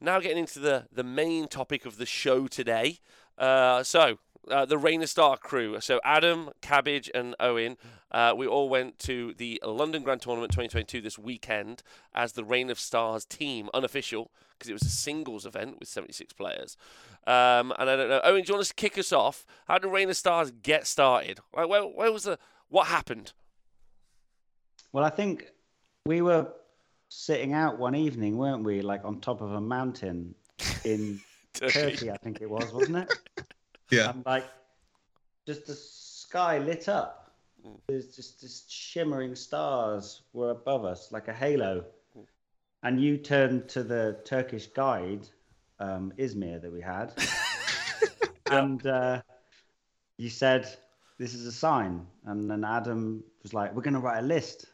now getting into the the main topic of the show today. Uh, so uh, the Rain of Star crew. So Adam, Cabbage, and Owen, uh, we all went to the London Grand Tournament 2022 this weekend as the Rain of Stars team, unofficial, because it was a singles event with 76 players. Um, and I don't know, Owen, do you want to kick us off? How did Rain of Stars get started? Like, where, where was the what happened? Well, I think we were sitting out one evening, weren't we? Like on top of a mountain in Turkey. Turkey, I think it was, wasn't it? Yeah. And like, just the sky lit up. There's just this shimmering stars were above us, like a halo. And you turned to the Turkish guide, um, Izmir, that we had, and uh, you said, "This is a sign." And then Adam was like, "We're going to write a list."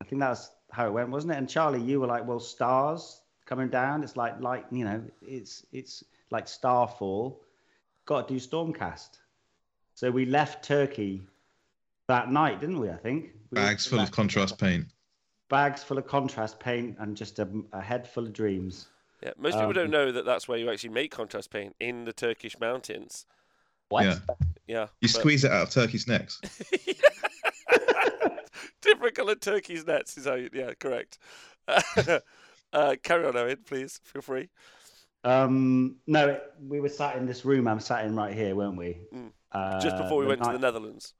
I think that's how it went, wasn't it? And Charlie, you were like, "Well, stars coming down. It's like, like you know, it's it's like starfall. Got to do Stormcast." So we left Turkey that night, didn't we? I think We Bags full of contrast paint. bags full of contrast paint, and just a, a head full of dreams. Yeah, most people Um, don't know that that's where you actually make contrast paint in the Turkish mountains. What? Yeah. Yeah, You but- squeeze it out of turkeys' necks. different coloured turkeys' nets is how. You, yeah, correct. uh, carry on, Owen, please. Feel free. Um, no, it, we were sat in this room I'm sat in right here, weren't we? Mm. Uh, Just before we the went to the Netherlands,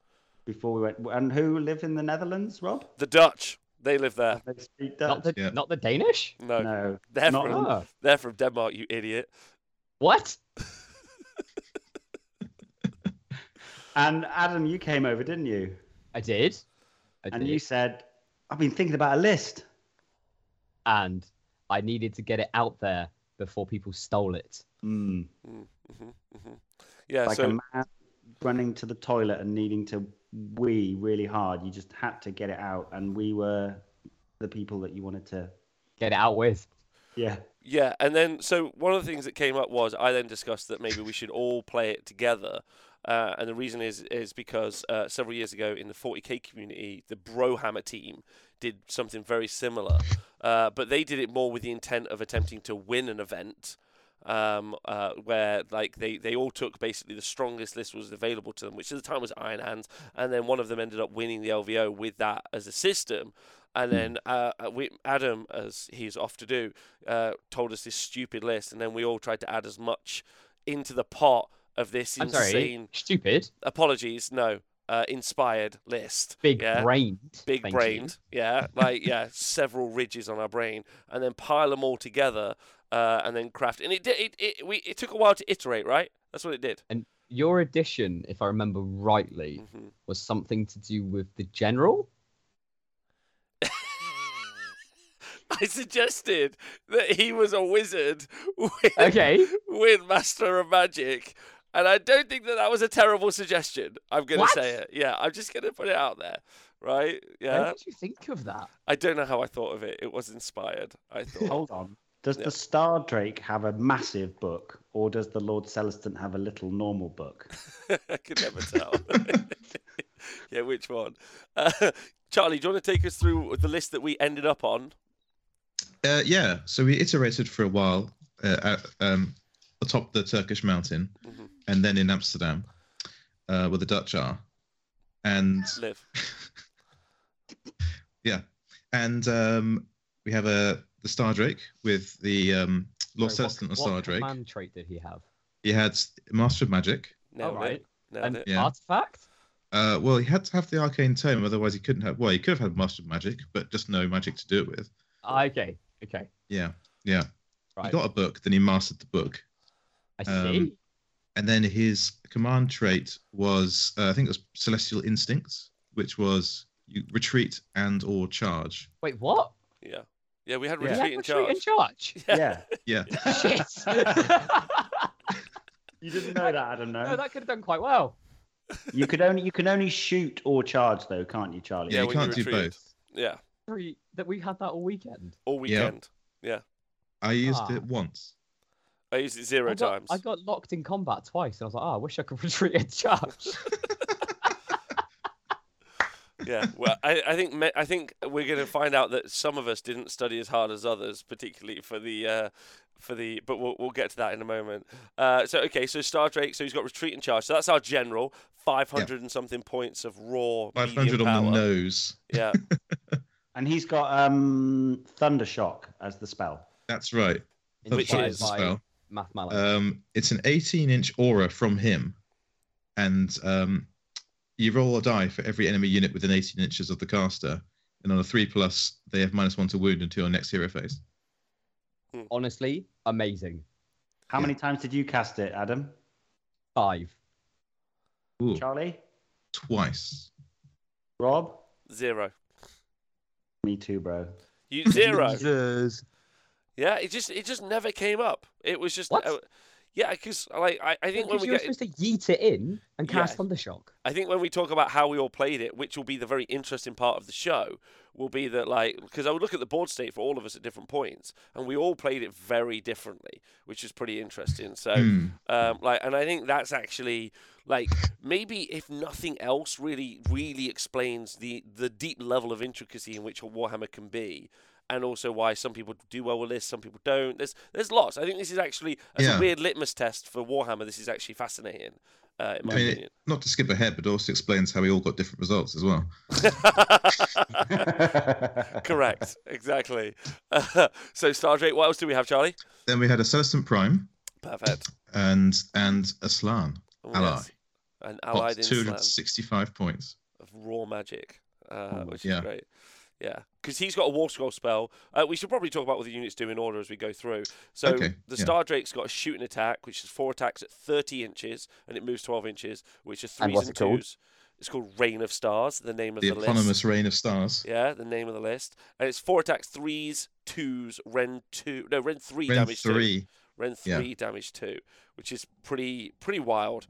Before we went, and who lived in the Netherlands, Rob? the Dutch they live there. They speak Not the Yeah. not the Danish? No, No, they're not from Ah. they're from Denmark. You idiot. What? And Adam, you came over, didn't you? I did. I And did. you said, "I've been thinking about a list." and I needed to get it out there before people stole it. Mm. Mm, hmm hmm Yeah. Like so a man running to the toilet and needing to wee really hard. You just had to get it out, and we were the people that you wanted to. Get it out with. Yeah. Yeah, and then so one of the things that came up was I then discussed that maybe we should all play it together, uh, and the reason is is because uh, several years ago in the 40k community, the Brohammer team did something very similar, uh, but they did it more with the intent of attempting to win an event. Um, uh, where like they, they all took basically the strongest list was available to them, which at the time was Iron Hands, and then one of them ended up winning the LVO with that as a system. And then uh, uh, we, Adam, as he's off to do, uh, told us this stupid list, and then we all tried to add as much into the pot of this I'm insane. sorry. Stupid. Apologies, no, uh, inspired list. Big yeah? brained. big thank you. yeah, like yeah, several ridges on our brain, and then pile them all together, uh, and then craft. And it did. It, it we it took a while to iterate, right? That's what it did. And your addition, if I remember rightly, hmm was something to do with the general. I suggested that he was a wizard with, Okay. with Master of Magic, and I don't think that that was a terrible suggestion. I'm gonna say it. Yeah, I'm just gonna put it out there, right? Yeah. How did you think of that? I don't know how I thought of it. It was inspired. I thought. Hold on. Does Yeah. the Star Drake have a massive book, or does the Lord Celestant have a little normal book? I could never tell. yeah, which one? Uh, Charlie, do you want to take us through the list that we ended up on? Uh, yeah, so we iterated for a while uh, at, um, atop the Turkish mountain, Mhm. And then in Amsterdam, uh, where the Dutch are, and Live. yeah, and um, we have a the Star Drake with the um, Lord Sorry, Celestant on what, Star what Drake. command trait did he have? He had Master of Magic. Nailed right. it. Nailed An. Yeah. artifact? Uh, well, he had to have the Arcane Tome, otherwise he couldn't have. Well, he could have had Master of Magic, but just no magic to do it with. Ah, okay. Okay. Yeah, yeah. Right. He got a book, then he mastered the book. I see. um, and then his command trait was uh, I think it was Celestial Instincts, which was you retreat and or charge. Wait, what? Yeah. Yeah, we had Yeah. retreat Yeah, in retreat charge. in charge. Yeah. Yeah, Shit. You didn't know that, Adam, no, no? that could have done quite well. You could only you can only shoot or charge though, can't you, Charlie? yeah, Yeah, you can't do both. Yeah. That we had that all weekend. All Yeah. weekend. Yeah. I used Ah. it once. I used it zero I got, times. I got locked in combat twice, and I was like, oh, I wish I could retreat and charge. Yeah, well, I, I think I think we're going to find out that some of us didn't study as hard as others, particularly for the uh, for the. But we'll we'll get to that in a moment. Uh, so okay, so Star Drake, so he's got retreat and charge. So that's our general five hundred and something points of raw. Five medium hundred on the nose. Yeah, And he's got um, Thunder Shock as the spell. That's right. Which is- by Spell. Math Malak. Um, it's an 18-inch aura from him, and um, you roll a die for every enemy unit within 18 inches of the caster. And on a three plus, they have minus one to wound until your next hero phase. Honestly, amazing. How Yeah. many times did you cast it, Adam? Five. Ooh, Charlie? twice. Rob? zero. Me too, bro. You zero. Jesus. Yeah, it just it just never came up. It was just. Uh, yeah, because like I, I think when we you were get supposed to yeet it in and cast Yeah. Thundershock. I think when we talk about how we all played it, which will be the very interesting part of the show, will be that like because I would look at the board state for all of us at different points, and we all played it very differently, which is pretty interesting. So, Hmm. um, like, and I think that's actually like maybe if nothing else, really, really explains the the deep level of intricacy in which a Warhammer can be. And also why some people do well with this, some people don't. There's there's lots. I think this is actually as a weird litmus test for Warhammer. This is actually fascinating, uh, in my I mean, opinion. Not to skip ahead, but also explains how we all got different results as well. Correct. Exactly. so Star Drake. What else do we have, Charlie? Then we had a Celestant Prime Perfect. and and Aslan. Oh, Ally. yes. An Got allied 265 points. of raw magic, uh, Oh, which is yeah. great. Yeah, because he's got a war scroll spell. Uh, we should probably talk about what the units do in order as we go through. So Okay, the yeah. Star Drake's got a shooting attack, which is four attacks at 30 inches, and it moves 12 inches, which is And threes what's and, it called? twos. It's called Rain of Stars, the name of The the, eponymous list. Rain of Stars. Yeah, the name of the list, and it's four attacks, threes, twos, Rend two, no Rend three Rend damage two. 3. Rend Yeah. three damage two, which is pretty pretty wild.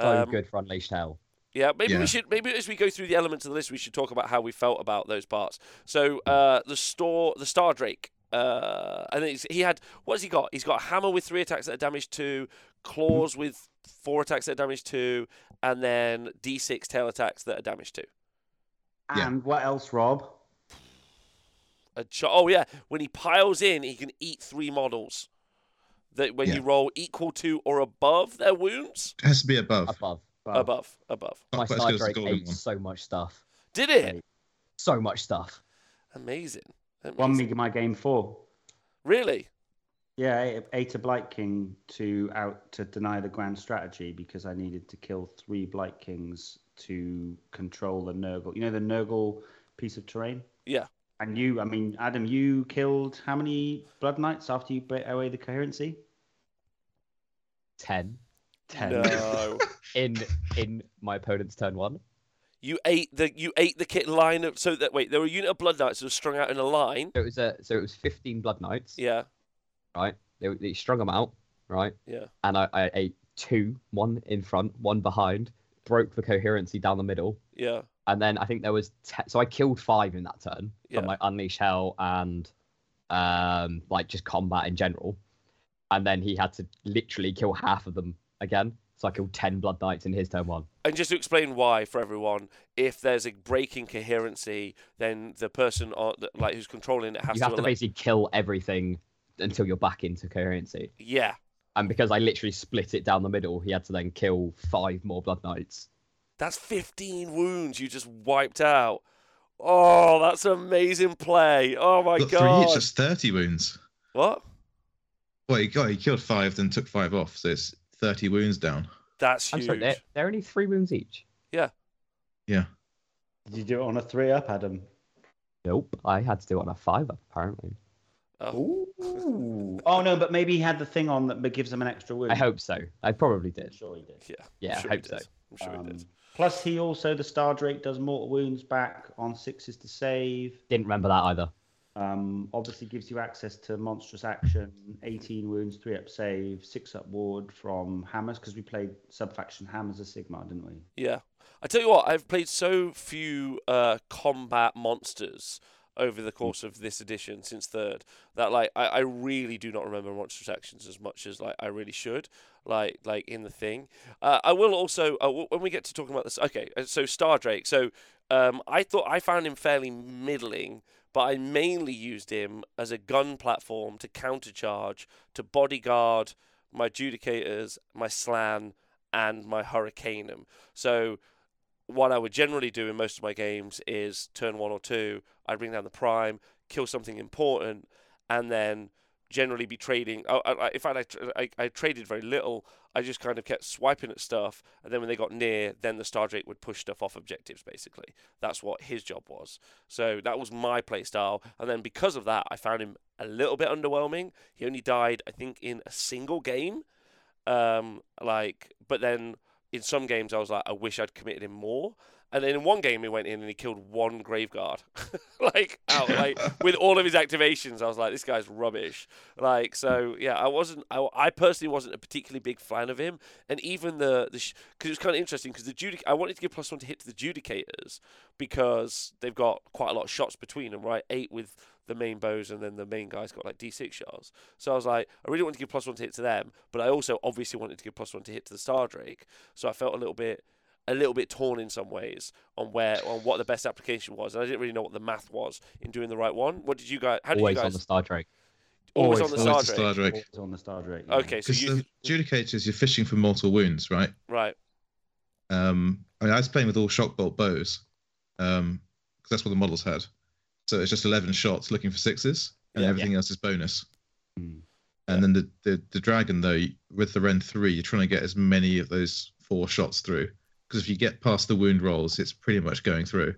So Um, good for Unleashed Hell. Yeah, maybe we should maybe as we go through the elements of the list, we should talk about how we felt about those parts. So uh, the store, the Star Drake, uh, and he's, he had what has he got? He's got a hammer with three attacks that are damage two, claws with four attacks that are damage two, and then D6 tail attacks that are damage two. Yeah. and what else, Rob? A ch- oh yeah, when he piles in, he can eat three models. That when Yeah. you roll equal to or above their wounds, It has to be above. Above. Well, above, above. My quite as Star good as the Drake ate one. so much stuff. Did it? So much stuff. Amazing. Won Amazing. me my game four. Really? Yeah, I ate a Blight King to out to deny the grand strategy because I needed to kill three Blight Kings to control the Nurgle. You know the Nurgle piece of terrain. Yeah. And you, I mean, Adam, you killed how many Blood Knights after you break away the coherency? Ten Ten. No. in in my opponent's turn one. You ate the you ate the kit line of so that wait there were a unit of blood knights that were strung out in a line. So it was a so it was fifteen Blood Knights. Yeah, Right. They, they strung them out. Right. yeah. And I, I ate two, one in front, one behind. Broke the coherency down the middle. Yeah, and then I think there was te- so I killed five in that turn Yeah. from like Unleash Hell and um like just combat in general, and then he had to literally kill half of them again. So I killed ten Blood Knights in his turn one. and just to explain why for everyone, if there's a breaking coherency, then the person on, that- like who's controlling it has you have to ele- basically kill everything until you're back into coherency. Yeah, And because I literally split it down the middle, he had to then kill five more Blood Knights. that's 15 wounds you just wiped out. Oh, that's amazing play. Oh my Got three god. each, that's 30 wounds. What? Well, he, got, he killed five, then took five off, so it's 30 wounds down. That's I'm huge. sorry, they're, they're only three wounds each. Yeah. Yeah. Did you do it on a three up, Adam? Nope, I had to do it on a five up apparently. Oh, Ooh. oh no, but maybe he had the thing on that gives him an extra wound. I hope so. I probably I'm did. sure he did. yeah. Yeah, I'm sure I hope so. I'm sure he did. Um, plus, he also the Star Drake does mortal wounds back on sixes to save. Didn't remember that either. Um, obviously gives you access to monstrous action, 18 wounds, 3 up save, 6 up ward from hammers, because we played subfaction hammers of Sigmar, didn't we? Yeah. I tell you what, I've played so few uh, combat monsters over the course of this edition since third that like I, I really do not remember monstrous actions as much as like I really should like like in the thing. Uh, I will also uh, when we get to talking about this. Okay, uh, so Star Drake. So um, I thought I found him fairly middling, but I mainly used him as a gun platform to countercharge to bodyguard my Judicators, my Slann, and my Hurricanum. So what I would generally do in most of my games is turn one or two, I'd bring down the prime, kill something important, and then generally be trading. I, in fact, I, I, I, traded very little. I just kind of kept swiping at stuff, and then when they got near, then the Star Drake would push stuff off objectives. Basically, that's what his job was. So that was my play style, and then because of that, I found him a little bit underwhelming. He only died, I think, in a single game. Um, like, but then in some games I was like, I wish I'd committed him more. And then in one game he went in and he killed one graveguard, like out, like with all of his activations. I was like, this guy's rubbish. Like so, yeah. I wasn't. I, I personally wasn't a particularly big fan of him. And even the because it was kind of interesting because the judic I wanted to give plus one to hit to the judicators because they've got quite a lot of shots between them, right? Eight with the main bows, and then the main guy's got like D6 shots. So I was like, I really want to give plus one to hit to them, but I also obviously wanted to give plus one to hit to the Star Drake. So I felt a little bit, a little bit torn in some ways on where on what the best application was, and I didn't really know what the math was in doing the right one. What did you guys? How did Always you guys? on the Star Drake. Always, Always on the Always Star the Star Drake. Always on the Star Drake. yeah. Okay, so Because you the Judicators, you're fishing for mortal wounds, right? right. Um, I mean, I was playing with all shock bolt bows, um, because that's what the models had. So it's just 11 shots looking for sixes, and Yeah. everything else is bonus. Hmm. And then the, the the dragon though, with the Rend three, you're trying to get as many of those four shots through. Because if you get past the wound rolls, it's pretty much going through.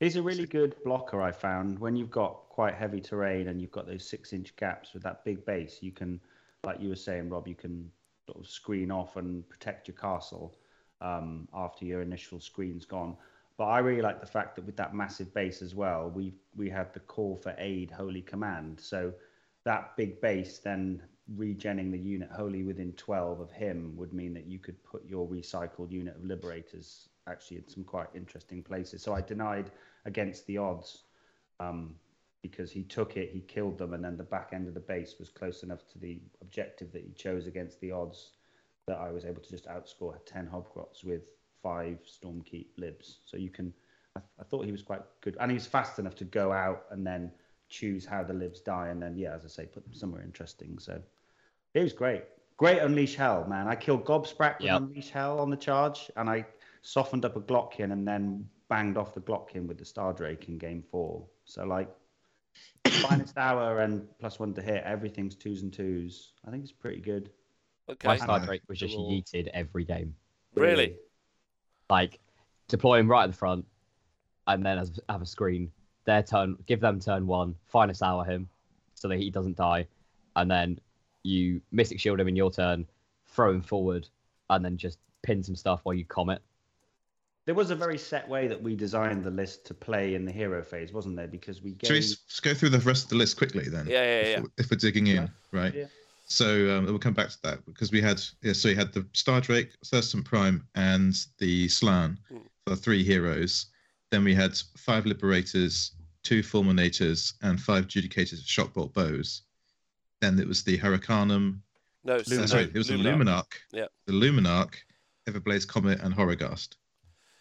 He's a really good blocker, I found. When you've got quite heavy terrain and you've got those six inch gaps with that big base, you can, like you were saying, Rob, you can sort of screen off and protect your castle um, after your initial screen's gone. But I really like the fact that with that massive base as well, we we had the call for aid, holy command. So that big base then regenning the unit wholly within 12 of him would mean that you could put your recycled unit of liberators actually in some quite interesting places. So I denied against the odds um, because he took it, he killed them, and then the back end of the base was close enough to the objective that he chose against the odds that I was able to just outscore 10 Hobgrots with five Stormkeep libs. So you can, I, I thought he was quite good, and he was fast enough to go out and then choose how the libs die, and then, yeah, as I say, put them somewhere interesting. So it was great. Great Unleash Hell, man. I killed Gobsprakk with Yep. Unleash Hell on the charge, and I softened up a Glottkin and then banged off the Glottkin with the Star Drake in game four. So, like, finest hour and plus one to hit, everything's twos and twos. I think it's pretty good. Okay. My Star Drake was just Cool. yeeted every game. Really? Like deploy him right at the front, and then have, have a screen. Their turn, give them turn one, finest hour him, so that he doesn't die, and then you mystic shield him in your turn, throw him forward, and then just pin some stuff while you comet. There was a very set way that we designed the list to play in the hero phase, wasn't there? Because we Shall we s- just go through the rest of the list quickly then? Yeah, yeah, if, yeah. we're- If we're digging in, Yeah. right? Yeah. So um, we'll come back to that because we had yeah. So you had the Star Drake, Thurston Prime, and the Slann Mm. for three heroes. Then we had five Liberators, two Fulminators, and five Judicators of Shockbolt bows. Then it was the Hurricanum. No, uh, no, sorry, it was Luminark. the Luminark. Yeah. The Luminark, Everblaze Comet, and Horrorghast.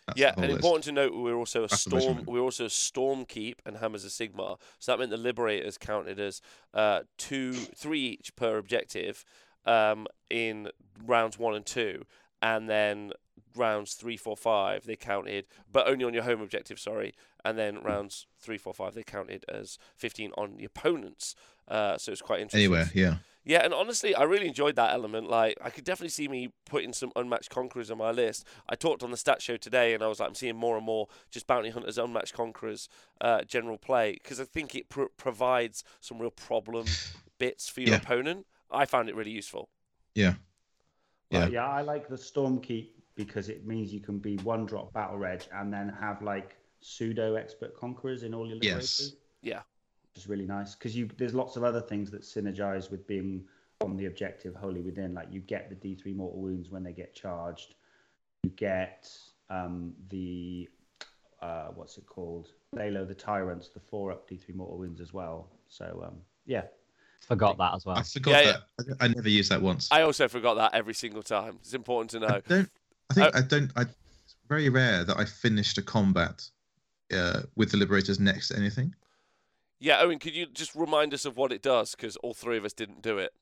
That's Yeah, and list. important to note, we were also a That's storm. We were also a storm keep and hammers of Sigmar. So that meant the liberators counted as uh, two, three each per objective um, in rounds one and two, and then rounds three, four, five they counted, but only on your home objective. Sorry, and then rounds three, four, five they counted as fifteen on the opponents. Uh, so it's quite interesting. Anywhere, yeah. Yeah, and honestly, I really enjoyed that element. Like, I could definitely see me putting some unmatched conquerors on my list. I talked on the stat show today, and I was like, I'm seeing more and more just bounty hunters, unmatched conquerors, uh, general play because I think it pr- provides some real problem bits for your Yeah. opponent. I found it really useful. Yeah. Yeah. Like, yeah, I like the Stormkeep because it means you can be one drop battle reg and then have like pseudo expert conquerors in all your Yes. liberators. Yeah. Which is really nice because you there's lots of other things that synergize with being on the objective wholly within. Like you get the D3 mortal wounds when they get charged. You get um, the uh, what's it called? Lay Low the Tyrants, the four up D3 mortal wounds as well. So um, yeah, Forgot that as well. I forgot Yeah, that. I I never used that once. I also forgot that every single time. It's important to know. I don't. I think Uh, I don't. I. It's very rare that I finished a combat uh, with the Liberators next to anything. Yeah, Owen, could you just remind us of what it does? Because all three of us didn't do it.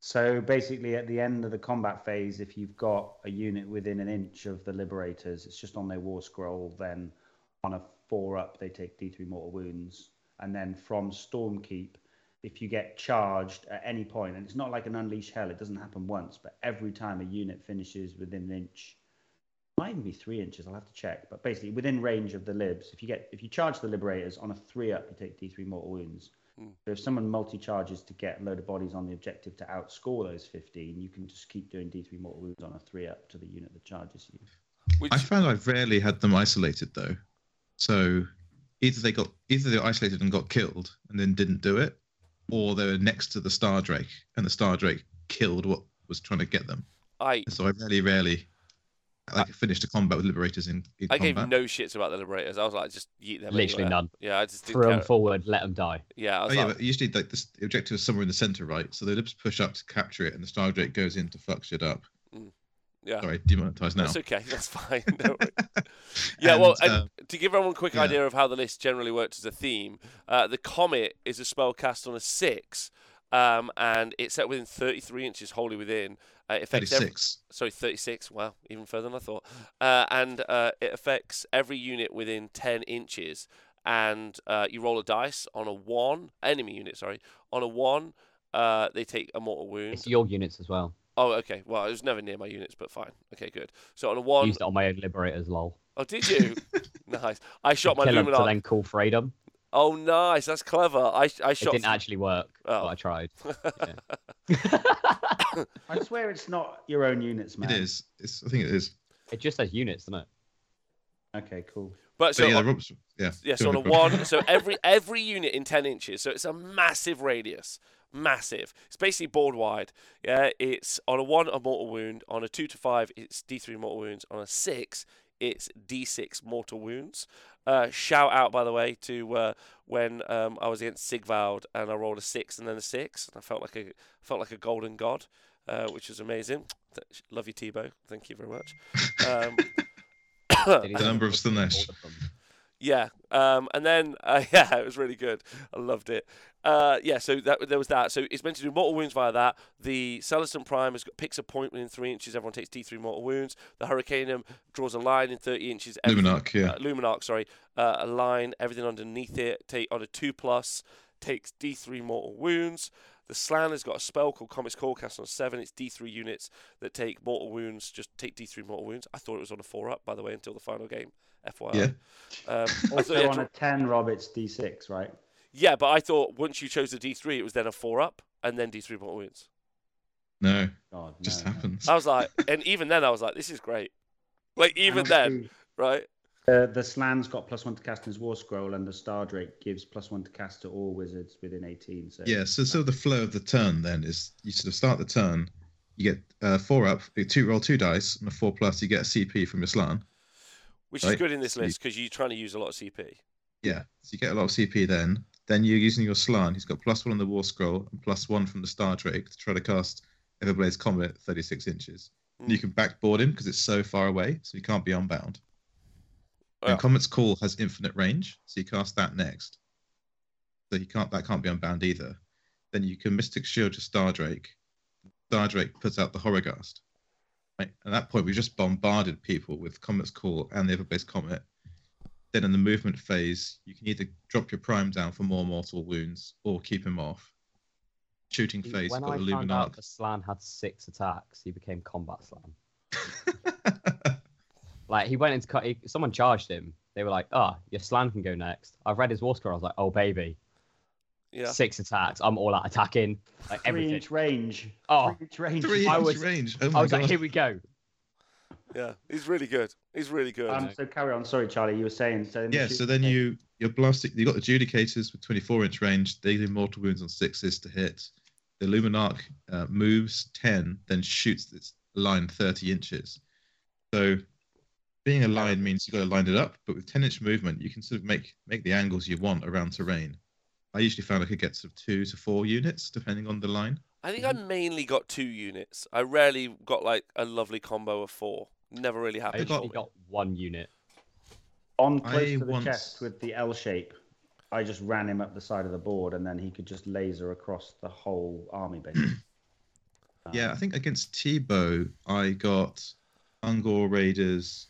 So basically, at the end of the combat phase, if you've got a unit within an inch of the Liberators, it's just on their war scroll. Then on a four up, they take D3 mortal wounds. And then from Stormkeep, if you get charged at any point, and it's not like an Unleash Hell, it doesn't happen once, but every time a unit finishes within an inch, might even be three inches. I'll have to check, but basically within range of the libs, if you get if you charge the Liberators on a three up, you take D3 mortal wounds. Hmm. So if someone multi-charges to get a load of bodies on the objective to outscore those 15, you can just keep doing D3 mortal wounds on a 3 up to the unit that charges you. Which, I found I rarely had them isolated though. So either they got either they were isolated and got killed and then didn't do it, or they were next to the Star Drake and the Star Drake killed what was trying to get them. I So I really rarely like finished a combat with Liberators in, in I gave no shits about the Liberators. I was like, just yeet them. Literally anywhere. none. Yeah, I just didn't Throw them forward, let them die. Yeah, I Oh was yeah, but usually like the objective is somewhere in the center, right? So the libs push up to capture it, and the Star Drake goes in to fuck shit up. yeah. Sorry, demonetized now. That's okay. That's fine. Don't worry. yeah, well, And, and uh, to give everyone a quick yeah. idea of how the list generally works as a theme, uh, the Comet is a spell cast on a six, um, and it's set within 33 inches, wholly within. Uh, it affects every- 36. sorry, 36. Wow, even further than I thought. Uh, and uh, it affects every unit within 10 inches. And uh, you roll a dice on a one, enemy unit, sorry. On a one, uh, they take a mortal wound. It's your units as well. Oh, okay. Well, it was never near my units, but fine. Okay, good. So on a one, Used it on my own liberators, lol. oh, did you? nice. I shot my Kill 'em to then call Freedom. Oh, nice. That's clever. I I shot. It didn't actually work, Oh. but I tried. I swear it's not your own units, man. It is. It's. I think it is. It just says units, doesn't it? Okay, cool. But So so yeah, on- Rob's, yeah. Yeah, so on a one, so every every unit in ten inches, so it's a massive radius, massive. It's basically board wide. Yeah, it's on a one a mortal wound, on a two to five it's D three mortal wounds, on a six it's D six mortal wounds. Uh, shout out by the way to uh, when um, I was against Sigvald and I rolled a six and then a six, and I felt like a felt like a golden god, uh, which was amazing. Th- Love you, Tebow. Thank you very much. Um, The number of all Slaanesh. Yeah, um, and then uh, yeah, it was really good. I loved it. Uh, yeah, so that there was that. So it's meant to do mortal wounds via that. The Celestin Prime has got, picks a point within three inches. Everyone takes D3 mortal wounds. The Hurricanum draws a line in 30 inches. Luminark, yeah. Uh, Luminark, sorry, uh, a line. Everything underneath it take on a two plus takes D3 mortal wounds. The Slann has got a spell called Comet's Call cast on a seven. It's D3 units that take mortal wounds. Just take D3 mortal wounds. I thought it was on a four up, by the way, until the final game. FYI. Yeah. Um, I thought, Also yeah, on a 10, Rob, it's D6, right? yeah, but I thought once you chose the D3, it was then a four up and then D3 mortal wounds. No, God, just no, no. happens. I was like, and even then, I was like, this is great. Like even then, right? The, the Slann's got plus one to cast in his War Scroll, and the Star Drake gives plus one to cast to all wizards within 18. So Yeah, so so the flow of the turn then is you sort of start the turn, you get uh, four up, you two roll two dice, and a four plus, you get a CP from your Slann. Which is good in this list because you're trying to use a lot of CP. Yeah, so you get a lot of CP then. Then you're using your Slann. He's got plus one on the war scroll and plus one from the Star Drake to try to cast Everblaze Comet 36 inches. And you Mm. can backboard him because it's so far away, so he can't be unbound. Well- And Comet's Call has infinite range, so you cast that next. So he can't that can't be unbound either. Then you can Mystic Shield to Star Drake. Star Drake puts out the Horrorghast. Right? At that point, we've just bombarded people with Comet's Call and the Everblaze Comet. Then in the movement phase, you can either drop your Prime down for more mortal wounds or keep him off. Shooting See, phase, when you've I got found out the Slann had six attacks, he became Combat Slann. Like he went into cut. He, someone charged him. They were like, "Ah, your slam can go next." I've read his war score. I was like, "Oh baby, Yeah. six attacks. I'm all out attacking. Like three everything." inch range. Oh. three inch range. Three I inch was- range. Oh I my was god. like, "Here we go." Yeah. He's really good. He's really good. Um, so carry on. Sorry, Charlie. You were saying. So in the Yeah, so then you you're blasting. You got the Judicators with 24 inch range. They do mortal wounds on sixes to hit. The Luminark uh, moves 10, then shoots its line 30 inches. So being a line means you've got to line it up, but with 10 inch movement, you can sort of make make the angles you want around terrain. I usually found I could get sort of two to four units depending on the line. I think mm-hmm. I mainly got two units. I rarely got like a lovely combo of four. Never really I happened. got- got one unit. On close I to the once- chest with the L shape, I just ran him up the side of the board, and then he could just laser across the whole army base. Yeah, I think against T-Bow, I got Ungor Raiders,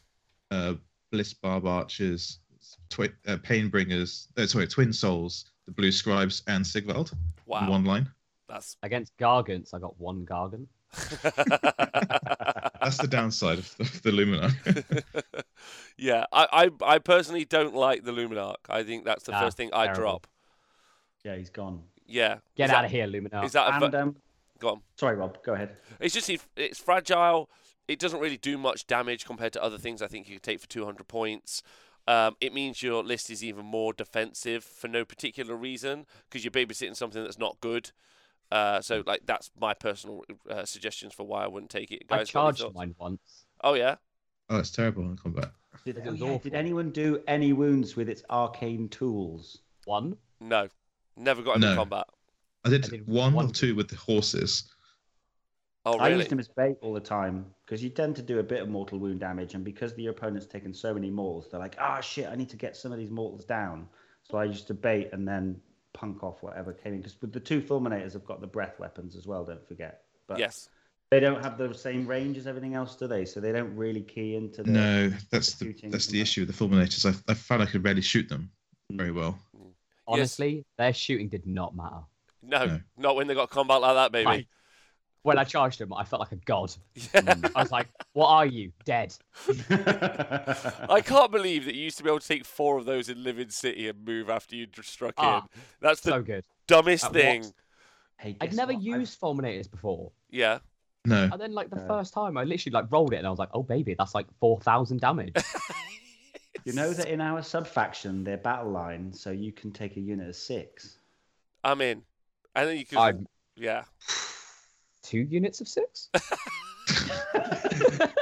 uh, Bliss Barb Archers, twi- uh, Painbringers, uh, sorry, Twin Souls, the Blue Scribes, and Sigvald in Wow, one line. that's Against Gargants, I got one Gargant. That's the downside of the, of the Luminark. yeah. I, I I personally don't like the Luminark. I think that's the Nah, first thing I terrible. drop. yeah, he's gone. Yeah. Get Is out that- of here, Luminark. Is that a And va- um, go on? sorry, Rob, go ahead. It's just it's fragile. It doesn't really do much damage compared to other things. I think you could take for 200 points. Um, it means your list is even more defensive for no particular reason because you're babysitting something that's not good. Uh, so like that's my personal uh, suggestions for why I wouldn't take it. I Guys, got any charged mine once. Oh yeah. oh, it's terrible in combat. Did, It oh, yeah, did anyone do any wounds with its arcane tools? One. No, never got him in No. combat. I did, I did one, one. or two with the horses. Oh I used him as bait all the time because you tend to do a bit of mortal wound damage, and because the opponent's taken so many mortals, they're like, "Ah, shit, I need to get some of these mortals down." So I used to bait and then punk off whatever came in. Because with the two fulminators, have got the breath weapons as well. Don't forget. But Yes. they don't have the same range as everything else, do they? So they don't really key into the. No, that's the the that's the that. issue with the fulminators. I, I found I could rarely shoot them Mm. very well. Honestly, their shooting did not matter. No, No. not when they got combat like that, baby. Like, when I charged him, I felt like a god. Yeah. I was like, "What are you? Dead?" I can't believe that you used to be able to take four of those in Living City and move after you dr- struck Ah, in. That's the So good. dumbest At thing. what? Hey, I'd never what? I've- used fulminators before, Yeah. No, and then like the Yeah. first time, I literally like rolled it, and I was like, "Oh baby, that's like four thousand damage." You know that in our sub faction, they're battle line, so you can take a unit of six. I'm in. And then you could. I'm Yeah. Two units of six.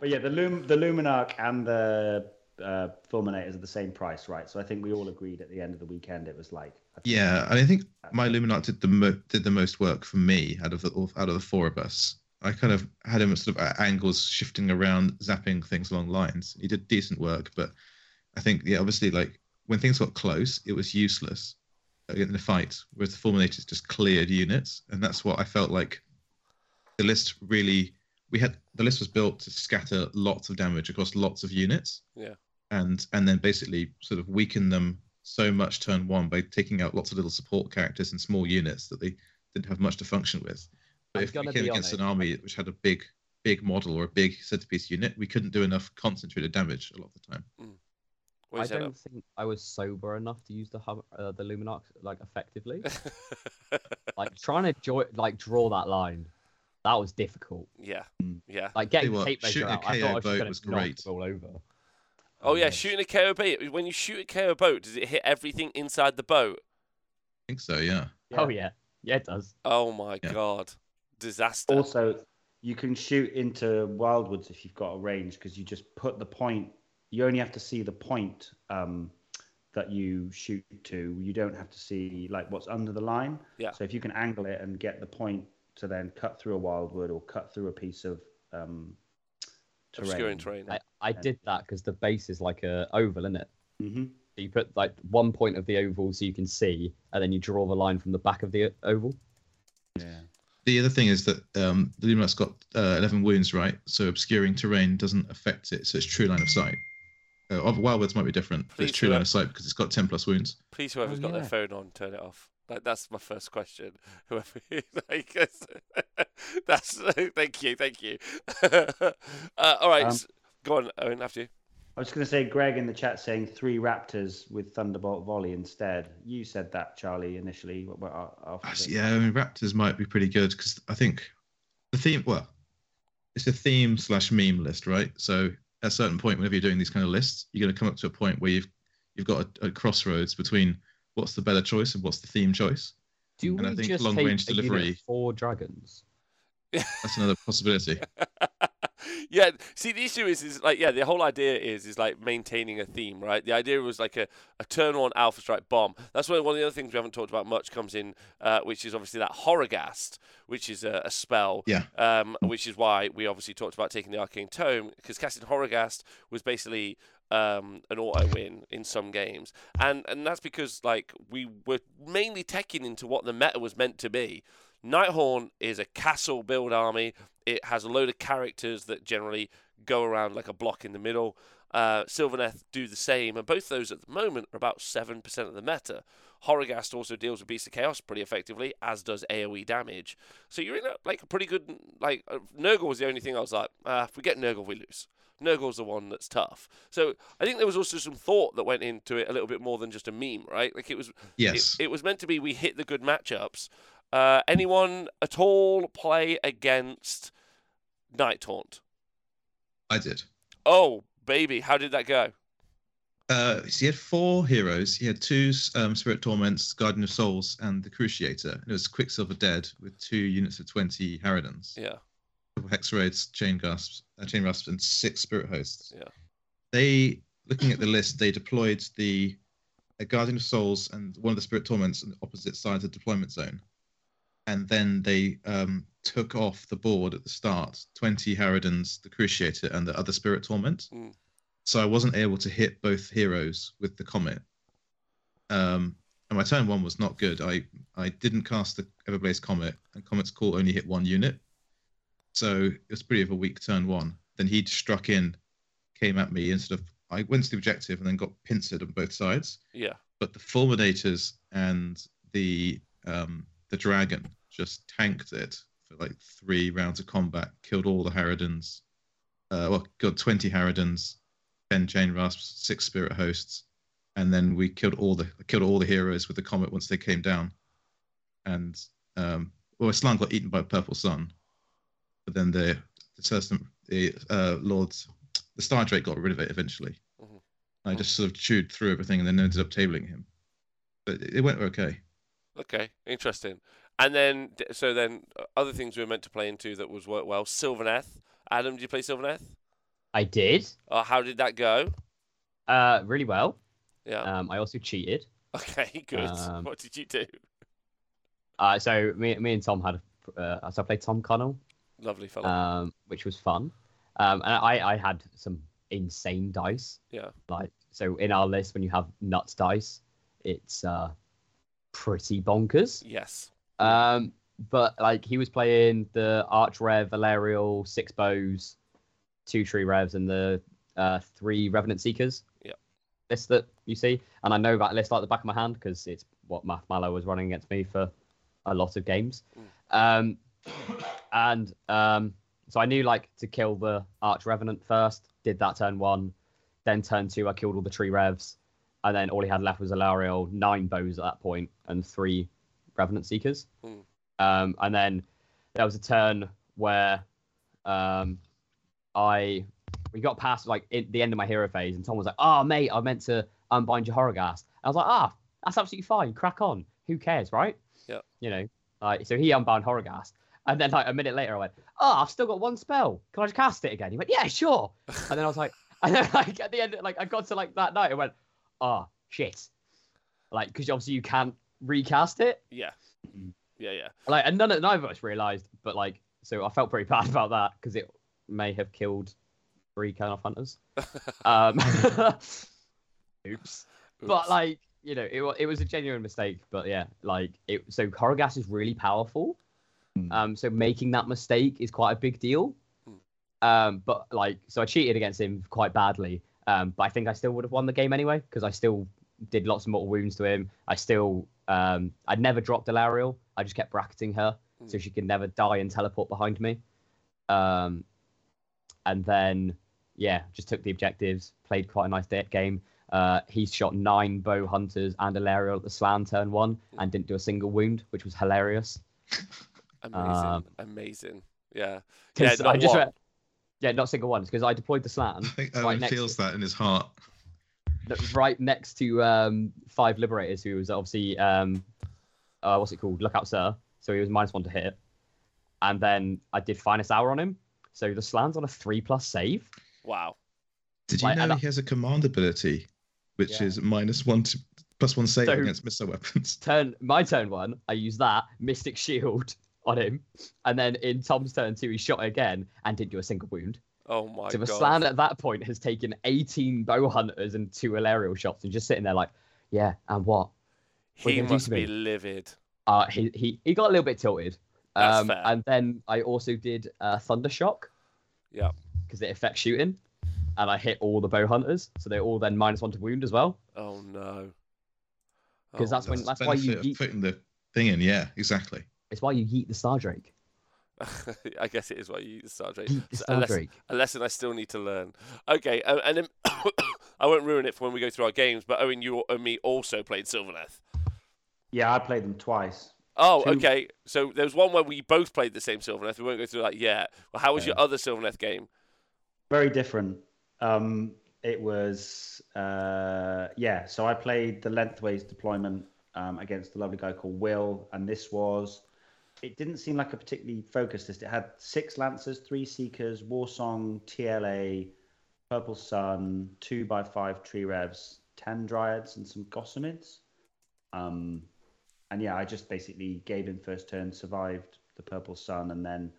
But yeah, the Lum the Luminark and the uh, Fulminators are the same price, right? So I think we all agreed at the end of the weekend it was like. I think- yeah, I think my Luminark did the mo- did the most work for me out of the out of the four of us. I kind of had him at sort of at angles, shifting around, zapping things along lines. He did decent work, but I think yeah, obviously like when things got close, it was useless uh, Uh, in the fight. Whereas the Fulminators just cleared units, and that's what I felt like. The list really, we had the list was built to scatter lots of damage across lots of units. Yeah. And and then basically sort of weaken them so much turn one by taking out lots of little support characters and small units that they didn't have much to function with. But I'm if we came against an army which had a big, big model or a big centerpiece unit, we couldn't do enough concentrated damage a lot of the time. What I don't think I was sober enough to use the hum- uh, the Luminark like effectively. like trying to jo- like draw that line, that was difficult. yeah. Mm. Yeah. Like getting what, tape measure shooting a out, I KO thought I was boat gonna was great. it all over. Oh yeah, yeah. shooting a KO boat. When you shoot a KO boat, does it hit everything inside the boat? I think so, yeah. Oh yeah, yeah it does. Oh my Yeah. god, disaster. Also, you can shoot into Wildwoods if you've got a range because you just put the point. You only have to see the point um, that you shoot to. You don't have to see like what's under the line. Yeah. So if you can angle it and get the point to then cut through a wildwood or cut through a piece of um, terrain. Obscuring terrain. I, I did that because the base is like a oval, isn't it? hmm So you put like one point of the oval so you can see, and then you draw the line from the back of the oval. Yeah. The other thing is that um, the Luminark's got uh, 11 wounds, right? So obscuring terrain doesn't affect it, so it's true line of sight. Uh, of Wildwoods might be different, but it's true do line it. of sight because it's got 10 plus wounds. Please, whoever's Oh, got their phone on, turn it off. Like that's my first question. Whoever, like, that's thank you, thank you. uh, all right, Um, s- go on, Owen. After you. I was going to say, Greg in the chat saying three Raptors with Thunderbolt volley instead. You said that, Charlie, initially. what- what- after Actually, yeah, I mean, Raptors might be pretty good because I think the theme, well, it's a theme slash meme list, right? So at a certain point, whenever you're doing these kind of lists, you're going to come up to a point where you've you've got a, a crossroads between what's the better choice and what's the theme choice. Do And I we think just long take range a unit delivery- of four dragons? That's another possibility. yeah. See, the issue is, is like, yeah, the whole idea is, is like maintaining a theme, right? The idea was like a, a turn on Alpha Strike bomb. That's where one of the other things we haven't talked about much comes in, uh, which is obviously that Horrorghast, which is a, a spell. Yeah. Um, which is why we obviously talked about taking the Arcane Tome, because casting Horrorghast was basically um, an auto win in some games, and and that's because like we were mainly teching into what the meta was meant to be. Nighthaunt is a castle build army. It has a load of characters that generally go around like a block in the middle. Uh, Sylvaneth do the same, and both those at the moment are about 7% of the meta. Horrorghast also deals with Beast of Chaos pretty effectively, as does AoE damage. So you're in a, like a pretty good. Like uh, Nurgle was the only thing I was like, uh, if we get Nurgle, we lose. Nurgle's the one that's tough. So I think there was also some thought that went into it a little bit more than just a meme, right? Like it was. Yes. It, it was meant to be we hit the good matchups. Uh, anyone at all play against Nighthaunt? I did. Oh, baby, how did that go? Uh, so he had four heroes. He had two um, Spirit Torments, Guardian of Souls, and the Cruciator. It was Quicksilver Dead with two units of 20 Harridans, Yeah, Hexwraiths, Chain Gasps, uh, Chain Rasps, and six Spirit Hosts. Yeah. They, looking at the list, they deployed the a Guardian of Souls and one of the Spirit Torments on the opposite sides of the deployment zone. And then they um, took off the board at the start 20 Harridans, the Cruciator, and the other Spirit Torment. Mm. So I wasn't able to hit both heroes with the Comet. Um, and my turn one was not good. I, I didn't cast the Everblaze Comet, and Comet's Call only hit one unit. So it was pretty of a weak turn one. Then he struck in, came at me instead of. I went to the objective and then got pincered on both sides yeah, but the fulminators and the um, the dragon just tanked it for like three rounds of combat, killed all the Harridans, uh, well, killed twenty Harridans, ten chain rasps, six spirit hosts, and then we killed all the killed all the heroes with the comet once they came down, and um, well, Slann got eaten by a purple sun, but then the the Celestant, the uh, lords, the Star Drake got rid of it eventually. Mhm. I just sort of chewed through everything and then ended up tabling him. But it went okay. Okay, interesting. And then, so then, uh, other things we were meant to play into that was work well. Sylvaneth. Adam, did you play Sylvaneth? I did. Uh, how did that go? Uh, really well. Yeah. Um, I also cheated. okay, good. um, what did you do? Uh, so me, me and Tom had, a, uh, so I played Tom Connell, Lovely fellow. um, which was fun. Um, and I, I had some insane dice. yeah. Like, so in our list, when you have nuts dice, it's uh, pretty bonkers. Yes. Um, but like he was playing the Arch Rev, Valerial, six bows, two tree revs, and the uh, three Revenant Seekers. Yeah. List that you see, and I know that list like the back of my hand because it's what Math Mallow was running against me for a lot of games. Um, and um, so I knew like to kill the Arch Revenant first. Did that turn one, then turn two. I killed all the tree revs, and then all he had left was Alarielle, nine bows at that point, and three Revenant Seekers. Hmm. Um, and then there was a turn where um, I we got past like in, the end of my hero phase, and Tom was like, "Oh, mate, I meant to unbind your Horrorghast." I was like, "Ah, that's absolutely fine. Crack on. Who cares, right?" Yeah. You know, like so he unbound Horrorghast, and then like a minute later, I went, "Oh, I've still got one spell. Can I just cast it again?" He went, "Yeah, sure." and then I was like, and then like at the end, like I got to like that night, I went, "Oh shit," like because obviously you can't recast it. Yeah. Mm. Yeah, yeah. Like, and none of, neither of us realised, but like, so I felt pretty bad about that because it may have killed three Kurnoth hunters. um, oops. But like, you know, it was it was a genuine mistake. But yeah, like, it. So Horrorghast is really powerful. Hmm. Um, so making that mistake is quite a big deal. Hmm. Um, but like, so I cheated against him quite badly. Um, but I think I still would have won the game anyway because I still did lots of mortal wounds to him. I still, um, I'd never dropped Delarial. I just kept bracketing her so Mm. she could never die and teleport behind me. Um, and then, yeah, just took the objectives, played quite a nice game. Uh, he shot nine bow hunters and Delarial at the slam turn one and didn't do a single wound, which was hilarious. Amazing. um, Amazing. Yeah. Yeah, I just. Re- yeah, not single ones because I deployed the slam I think Right Owen next feels to- that in his heart. right next to um, five liberators, who was obviously um, uh, what's it called? Lookout Sir. So he was minus one to hit, and then I did finest hour on him. So the Slann's on a three plus save. Wow. Did you Like, know and I- he has a command ability, which Yeah. is minus one to plus one save So- against missile weapons? Turn my turn one, I use that Mystic Shield on him, and then in Tom's turn two, he shot again and didn't do a single wound. Oh my god! so the god. At that point has taken 18 bow hunters and two aerial shots and just sitting there like, yeah, and what? what he you do must to be me? livid. Uh, he, he, he got a little bit tilted. That's Um, fair. and then I also did uh, Thunder Shock. Yeah. Because it affects shooting. And I hit all the bow hunters. So they're all then minus one to wound as well. Oh no. 'Cause Oh, that's when- that's why you benefit of eat- putting the thing in. Yeah, exactly. It's why you yeet the Star Drake. I guess it is why you use the Star Drake. Yeet the It's a Star lesson, Drake. a lesson I still need to learn. Okay, uh, and then I won't ruin it for when we go through our games. But Owen, you and me also played Sylvaneth. Yeah, I played them twice. Oh, Two. okay. So there was one where we both played the same Sylvaneth. We won't go through that yet. Well, how was your other Sylvaneth game? Very different. Um, it was uh, yeah. So I played the lengthways deployment um, against a lovely guy called Will, and this was. It didn't seem like a particularly focused list. It had six lancers, three seekers, Warsong, TLA, Purple Sun, two by five tree revs, ten dryads, and some gossamids. Um, and yeah, I just basically gave him first turn, survived the Purple Sun, and then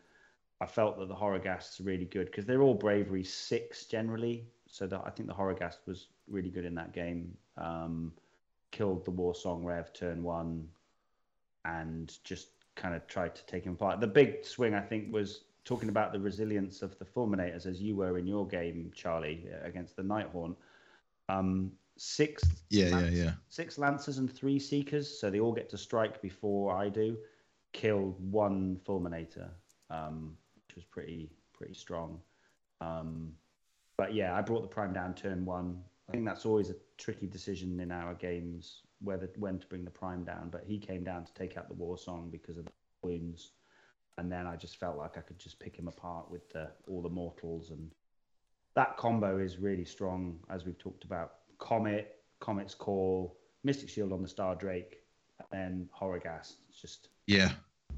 I felt that the Horrorghast is really good because they're all bravery six generally. So I think the Horrorghast was really good in that game. Um, killed the War Song Rev turn one, and just kind of tried to take him apart. The big swing I think was talking about the resilience of the Fulminators as you were in your game, Charlie, against the Nighthaunt. Um, six Yeah, yeah, yeah. Six lancers and three seekers, so they all get to strike before I do. Killed one fulminator, um, which was pretty pretty strong. Um, but yeah, I brought the prime down turn one. I think that's always a tricky decision in our games whether when to bring the prime down. But he came down to take out the war song because of the wounds, and then I just felt like I could just pick him apart with the, all the mortals and that combo is really strong, as we've talked about. Comet, Comet's Call, Mystic Shield on the Star Drake, and Horrorghast. It's just Yeah.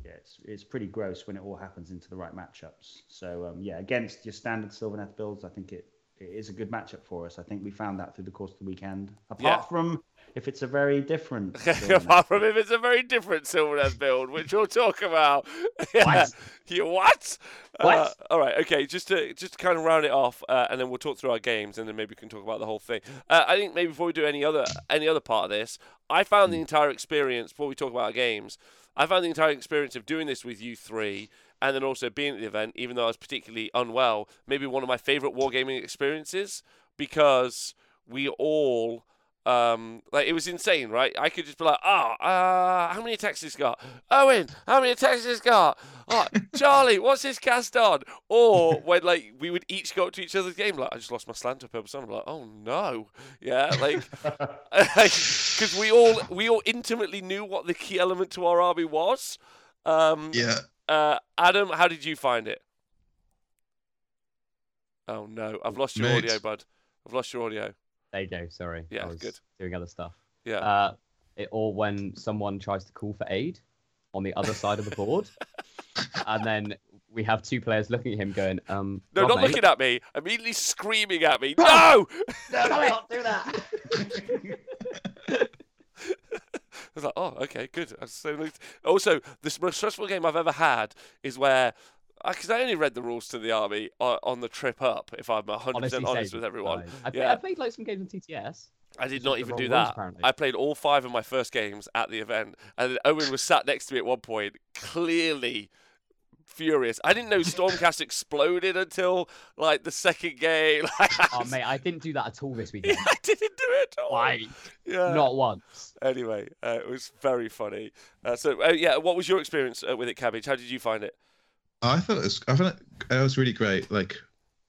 yeah, it's it's pretty gross when it all happens into the right matchups. So um, yeah, against your standard Sylvaneth builds, I think it, it is a good matchup for us. I think we found that through the course of the weekend. Apart Yeah. from if it's a very different. Apart from if it's a very different Sylvaneth build, which we'll talk about. What? you what? What? Uh, all right. Okay. Just to just to kind of round it off, uh, and then we'll talk through our games, and then maybe we can talk about the whole thing. Uh, I think maybe before we do any other any other part of this, I found the entire experience before we talk about our games. I found the entire experience of doing this with you three, and then also being at the event, even though I was particularly unwell, maybe one of my favorite wargaming experiences because we all um, like it was insane, right? I could just be like, oh, uh, how many attacks he's got? Owen, how many attacks he's got? Oh, Charlie, what's his cast on? Or when like we would each go up to each other's game, like I just lost my slant to purple. I'm like, oh no, yeah, like because we all we all intimately knew what the key element to our army was. Um, Yeah. uh, Adam, how did you find it? Oh no, I've lost your Mate. audio, bud. I've lost your audio. There you go. Sorry. Yeah, I was good. doing other stuff. Yeah. Uh, it, or when someone tries to call for aid on the other side of the board, and then we have two players looking at him going, um, No, not mate." looking at me. Immediately screaming at me. No! No, don't do that. I was like, oh, okay, good. I was so also, the most stressful game I've ever had is where, because I only read the rules to the army on, on the trip up. If I'm 100 Honestly, percent honest with everyone. I, Yeah. I played like some games on TTS. I did not even do that. apparently. I played all five of my first games at the event, and Owen was sat next to me at one point, clearly furious. I didn't know Stormcast exploded until like the second game. I Oh mate, I didn't do that at all this weekend. I didn't do it at all. Like, Yeah. not once. Anyway, uh, it was very funny. Uh, so, uh, yeah, what was your experience uh, with it, Cabbage? How did you find it? I thought it was. I found it, was really great. Like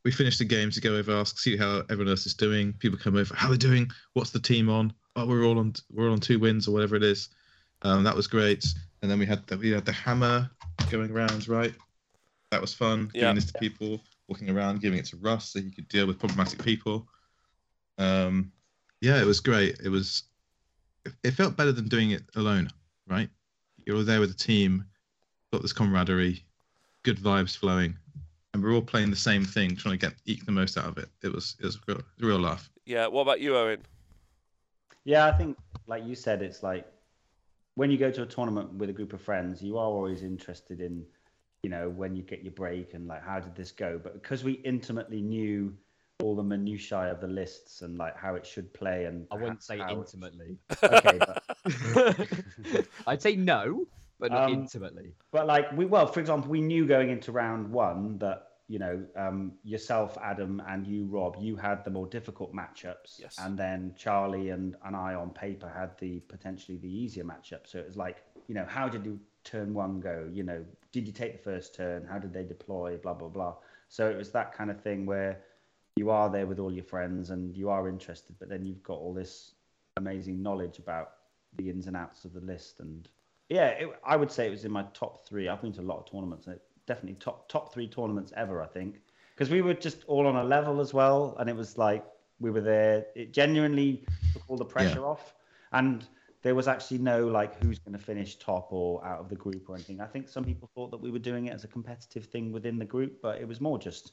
we finished the game to go over, ask, see how everyone else is doing. People come over, how they're doing? What's the team on? Oh, we're all on. We're all on two wins or whatever it is. Um, that was great. And then we had the, we had the hammer going around, right? That was fun. Yeah. Giving this to people, walking around, giving it to Russ so he could deal with problematic people. Um, yeah, it was great. It was. It, it felt better than doing it alone, right? You're all there with a team, got this camaraderie, good vibes flowing. and we're all playing the same thing, trying to get eke the most out of it. It was it was a real, a real laugh. Yeah. What about you, Owen? Yeah, I think, like you said, it's like when you go to a tournament with a group of friends, you are always interested in, you know, when you get your break and like how did this go. But because we intimately knew all the minutiae of the lists and like how it should play, and I wouldn't say how- intimately. Okay, but I'd say no, but not Um, intimately. But like we, well, for example, we knew going into round one that you know um, yourself, Adam, and you, Rob, you had the more difficult matchups, Yes. and then Charlie and and I on paper had the potentially the easier matchup. So it was like, you know, how did you turn one go? You know, did you take the first turn? How did they deploy? Blah blah blah. So it was that kind of thing where you are there with all your friends and you are interested, but then you've got all this amazing knowledge about the ins and outs of the list and yeah, it, I would say it was in my top three. I've been to a lot of tournaments. Definitely top top three tournaments ever. I think because we were just all on a level as well, and it was like we were there. It genuinely took all the pressure off, and there was actually no like who's going to finish top or out of the group or anything. I think some people thought that we were doing it as a competitive thing within the group, but it was more just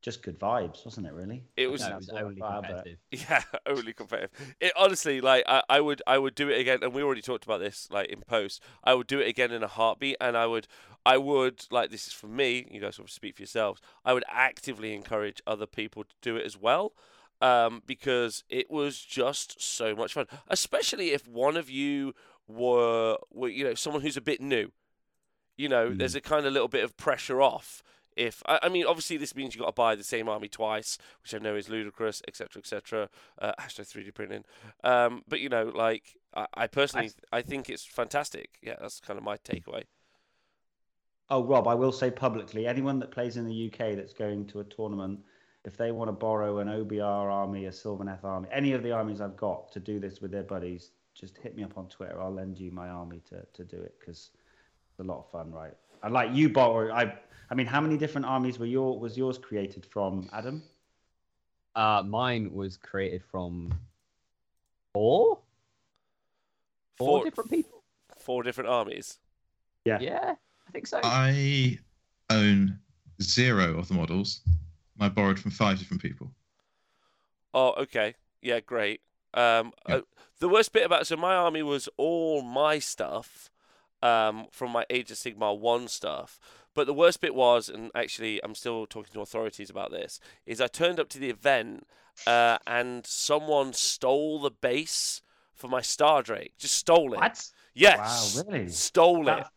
just good vibes, wasn't it? Really? It was No, it was what I only found, but- competitive. Yeah, only competitive. It honestly, like, I, I would, I would do it again, and we already talked about this, like in post. I would do it again in a heartbeat, and I would, I would, like, this is for me. You guys will speak for yourselves. I would actively encourage other people to do it as well, um, because it was just so much fun. Especially if one of you were, were you know, someone who's a bit new. You know, there's a kind of little bit of pressure off if I, I mean obviously this means you got to buy the same army twice which i know is ludicrous etc etc uh, hashtag 3d printing um, but you know like i, I personally I, think it's fantastic yeah that's kind of my takeaway Oh, Rob, I will say publicly, anyone that plays in the UK that's going to a tournament, if they want to borrow an OBR army, a Sylvaneth army, any of the armies I've got to do this with their buddies, just hit me up on Twitter. I'll lend you my army to, to do it because it's a lot of fun, right? And like you borrow, I, I mean, how many different armies were your was yours created from, Adam? Uh, mine was created from four, four four, different people. four different armies Yeah. Yeah, I think so. I own zero of the models. I borrowed from five different people. oh okay yeah great um, Yeah. uh, the worst bit about so my army was all my stuff um, from my Age of Sigmar 1 stuff. But the worst bit was, and actually I'm still talking to authorities about this, is I turned up to the event uh, and someone stole the base for my Star Drake. Just stole it. what? Yes. Wow, really? Stole it. That,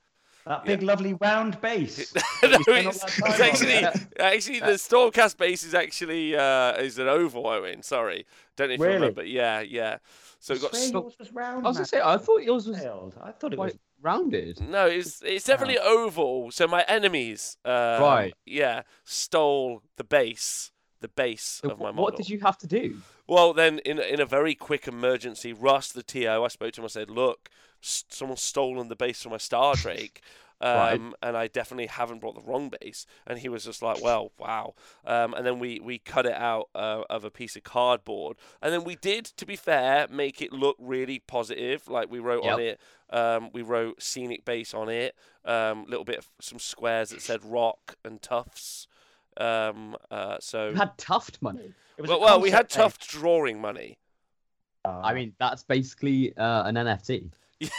that big, lovely round base. no, You spent all it's, it's actually it. actually the Stormcast base is actually uh, is an oval. Owen, sorry, don't know if Really? you remember. But yeah, yeah. So I got swear s- yours was round. I was gonna say, I thought yours was Failed. I thought it quite was. Rounded. no, it's it's definitely oval. So my enemies, uh, Right. Yeah, stole the base, the base So of my model. what did you have to do? Well, then, in in a very quick emergency, Russ, the TO, I spoke to him. I said, "Look, someone's stolen the base from my Star Drake." Um, Right. and I definitely haven't brought the wrong base. And he was just like, "Well, wow." Um, and then we we cut it out uh, of a piece of cardboard, and then we did, to be fair, make it look really positive. Like we wrote on it, um, we wrote scenic base on it, um, little bit of some squares that said rock and tufts. Um, uh, so You had tuft money. A well, well, we had concept tough drawing money. base. I mean, that's basically uh, an NFT. it,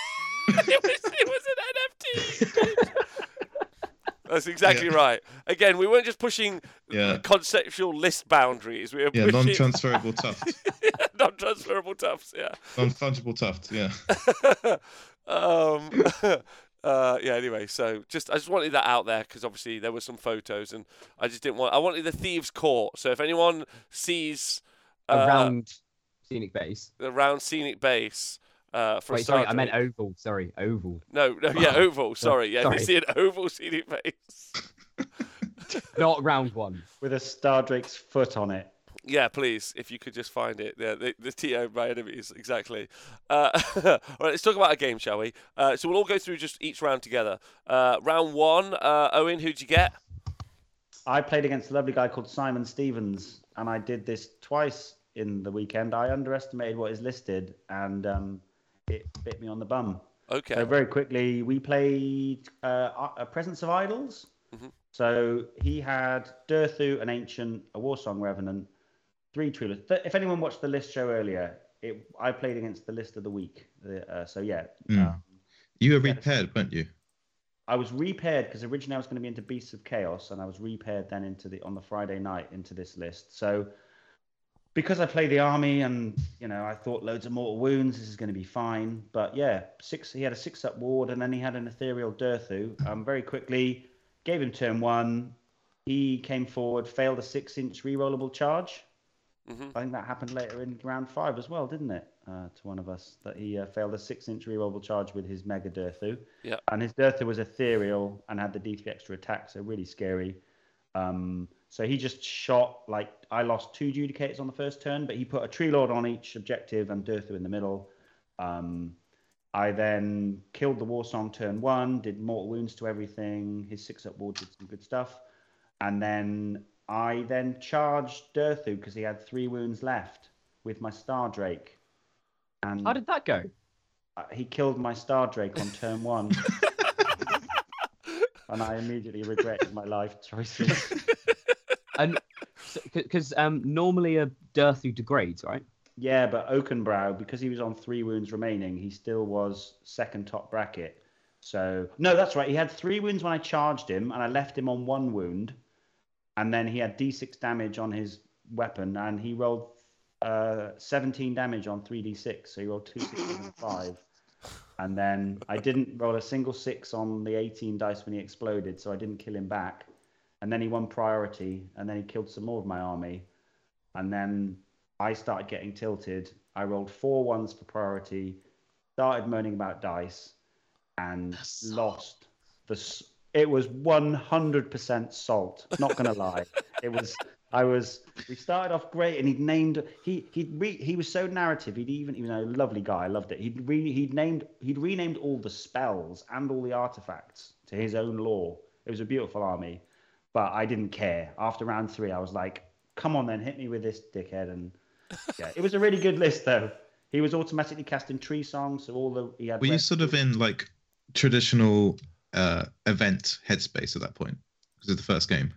was, it was an NFT. That's exactly Yeah. right. Again, we weren't just pushing Yeah. conceptual list boundaries. We were Yeah, pushing non-transferable tuft, non-transferable tufts. Yeah. non-fungible tuft. Yeah. um, uh, yeah. Anyway, so just I just wanted that out there because obviously there were some photos, and I just didn't want. I wanted the thieves' court. So if anyone sees uh, Around scenic base. the round scenic base uh, for Wait, sorry, I meant oval. Sorry, oval. no, no, yeah, oval. Sorry, yeah, Sorry. they see an oval scenic base. Not round one. with a Star Drake's foot on it. Yeah, please, if you could just find it. Yeah, the, the TO by enemies, exactly. Uh, all right, let's talk about a game, shall we? Uh, so we'll all go through just each round together. Uh, round one, uh, Owen, who'd you get? I played against a lovely guy called Simon Stevens, and I did this twice in the weekend. I underestimated what is listed, and um, it bit me on the bum. Okay. So very quickly, we played uh, uh, Presence of Idols, Mhm. So he had Durthu, an ancient, a Warsong Revenant, three True If anyone watched the list show earlier, it I played against the list of the week. The- Uh, so yeah, Mm. um, You were Yeah. repaired, weren't you? I was repaired because originally I was going to be into Beasts of Chaos, and I was repaired then into the on the Friday night into this list. So because I play the army, and you know, I thought loads of mortal wounds, this is going to be fine. But yeah, six. He had a six up ward, and then he had an ethereal Durthu. Um, very quickly gave him turn one. He came forward, failed a six inch rerollable charge. Mm-hmm. I think that happened later in round five as well, didn't it? Uh, to one of us that he uh, failed a six-inch rerollable charge with his Mega Durthu. Yeah. And his Durthu was ethereal and had the D3 extra attack, so really scary. Um, so he just shot like I lost two Judicators on the first turn, but he put a Tree Lord on each objective and Durthu in the middle. Um, I then killed the War Song turn one, did mortal wounds to everything. His six up ward did some good stuff. And then I then charged Durthu because he had three wounds left with my Star Drake. And How did that go? uh, he killed my Star Drake on turn one. and I immediately regretted my life choices. And because um, normally a Durthu degrades, right? Yeah, but Oakenbrow, because he was on three wounds remaining, he still was second top bracket. So no, that's right. He had three wounds when I charged him, and I left him on one wound, and then he had D6 damage on his weapon, and he rolled uh, 17 damage on 3d6. So he rolled two sixes and five, and then I didn't roll a single six on the 18 dice when he exploded, so I didn't kill him back. And then he won priority, and then he killed some more of my army, and then I started getting tilted. I rolled four ones for priority, started moaning about dice, and lost the. It was 100% salt. Not gonna lie, it was. I was. We started off great, and he'd named. He he re, he was so narrative. He'd even even a lovely guy. I loved it. He'd re, he'd named he'd renamed all the spells and all the artifacts to his own law. It was a beautiful army, but I didn't care. After round three, I was like, "Come on, then, hit me with this dickhead." And yeah, it was a really good list, though. He was automatically casting tree songs, so all the he had. Were you sort of in like traditional uh, event headspace at that point? Because of the first game.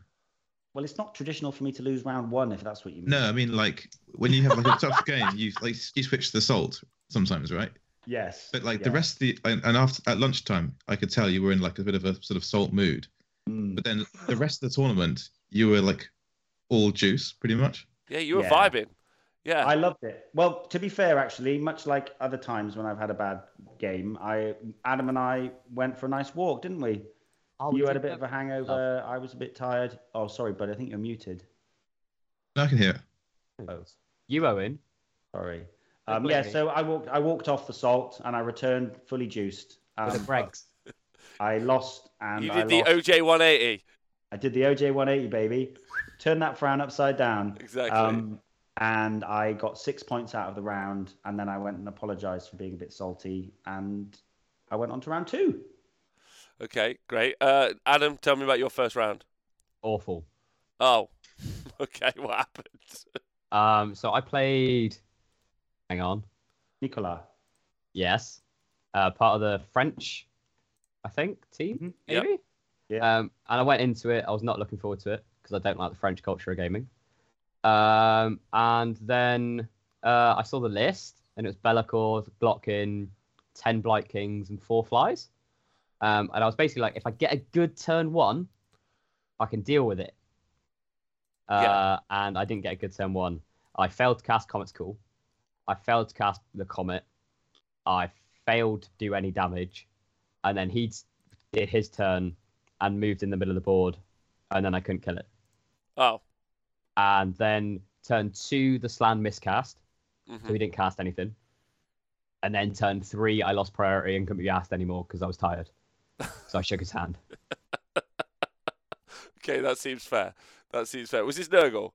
Well, it's not traditional for me to lose round one, if that's what you mean. No, I mean like when you have like a tough game, you like you switch the salt sometimes, right? Yes. But like the rest of the and and after at lunchtime, I could tell you were in like a bit of a sort of salt mood. Mm. But then the rest of the tournament, you were like all juice, pretty much. Yeah, you were Yeah. vibing. Yeah. I loved it. Well, to be fair, actually, much like other times when I've had a bad game, I Adam and I went for a nice walk, didn't we? Oh, you had a bit of a hangover. I was a bit tired. Oh, sorry, but I think you're muted. I can hear it. Oh, You, Owen. sorry. Um, yeah, so I walked. I walked off the salt and I returned fully juiced. Um, with the Bregs. I lost and you I did the lost. OJ 180. I did the OJ 180, baby. Turn that frown upside down. Exactly. Um, and I got six points out of the round, and then I went and apologized for being a bit salty, and I went on to round two. Okay, great. Uh, Adam, tell me about your first round. Awful. Oh, okay. What happened? Um, so I played. Hang on. Nicola. Yes. Uh, part of the French, I think, team, Mhm. Yep. maybe? Yeah. Um, and I went into it. I was not looking forward to it because I don't like the French culture of gaming. Um, and then uh, I saw the list, and it was Bellacore blocking 10 Blight Kings and four flies. Um, and I was basically like, if I get a good turn one, I can deal with it. Uh, Yeah. And I didn't get a good turn one. I failed to cast Comet's Call. I failed to cast the Comet. I failed to do any damage. And then he did his turn and moved in the middle of the board. And then I couldn't kill it. Oh, And then turn two, the Slann miscast. mhm. So he didn't cast anything. And then turn three, I lost priority and couldn't be asked anymore because I was tired. So I shook his hand. okay. That seems fair. That seems fair. Was this Nurgle?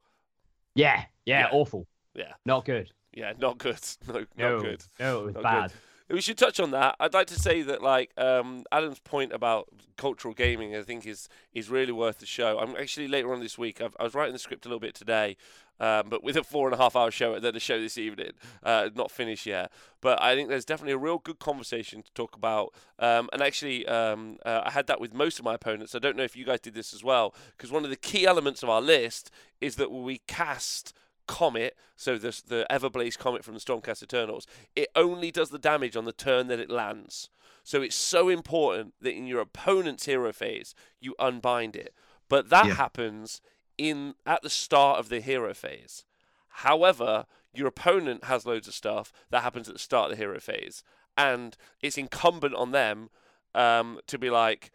Yeah, yeah, Yeah. awful. Yeah. Not good. Yeah, not good. No, No, not good. no, it was Not bad. good. We should touch on that. I'd like to say that like um, Adam's point about cultural gaming, I think is is really worth the show. I'm actually later on this week. I've, I was writing the script a little bit today, um, but with a four and a half hour show, then a show this evening, uh, not finished yet. But I think there's definitely a real good conversation to talk about. Um, and actually, um, uh, I had that with most of my opponents. I don't know if you guys did this as well, because one of the key elements of our list is that we cast comet, so the the Everblaze comet from the Stormcast Eternals, it only does the damage on the turn that it lands. So it's so important that in your opponent's hero phase you unbind it. But that Yeah. happens in at the start of the hero phase. However, your opponent has loads of stuff that happens at the start of the hero phase, and it's incumbent on them um, to be like,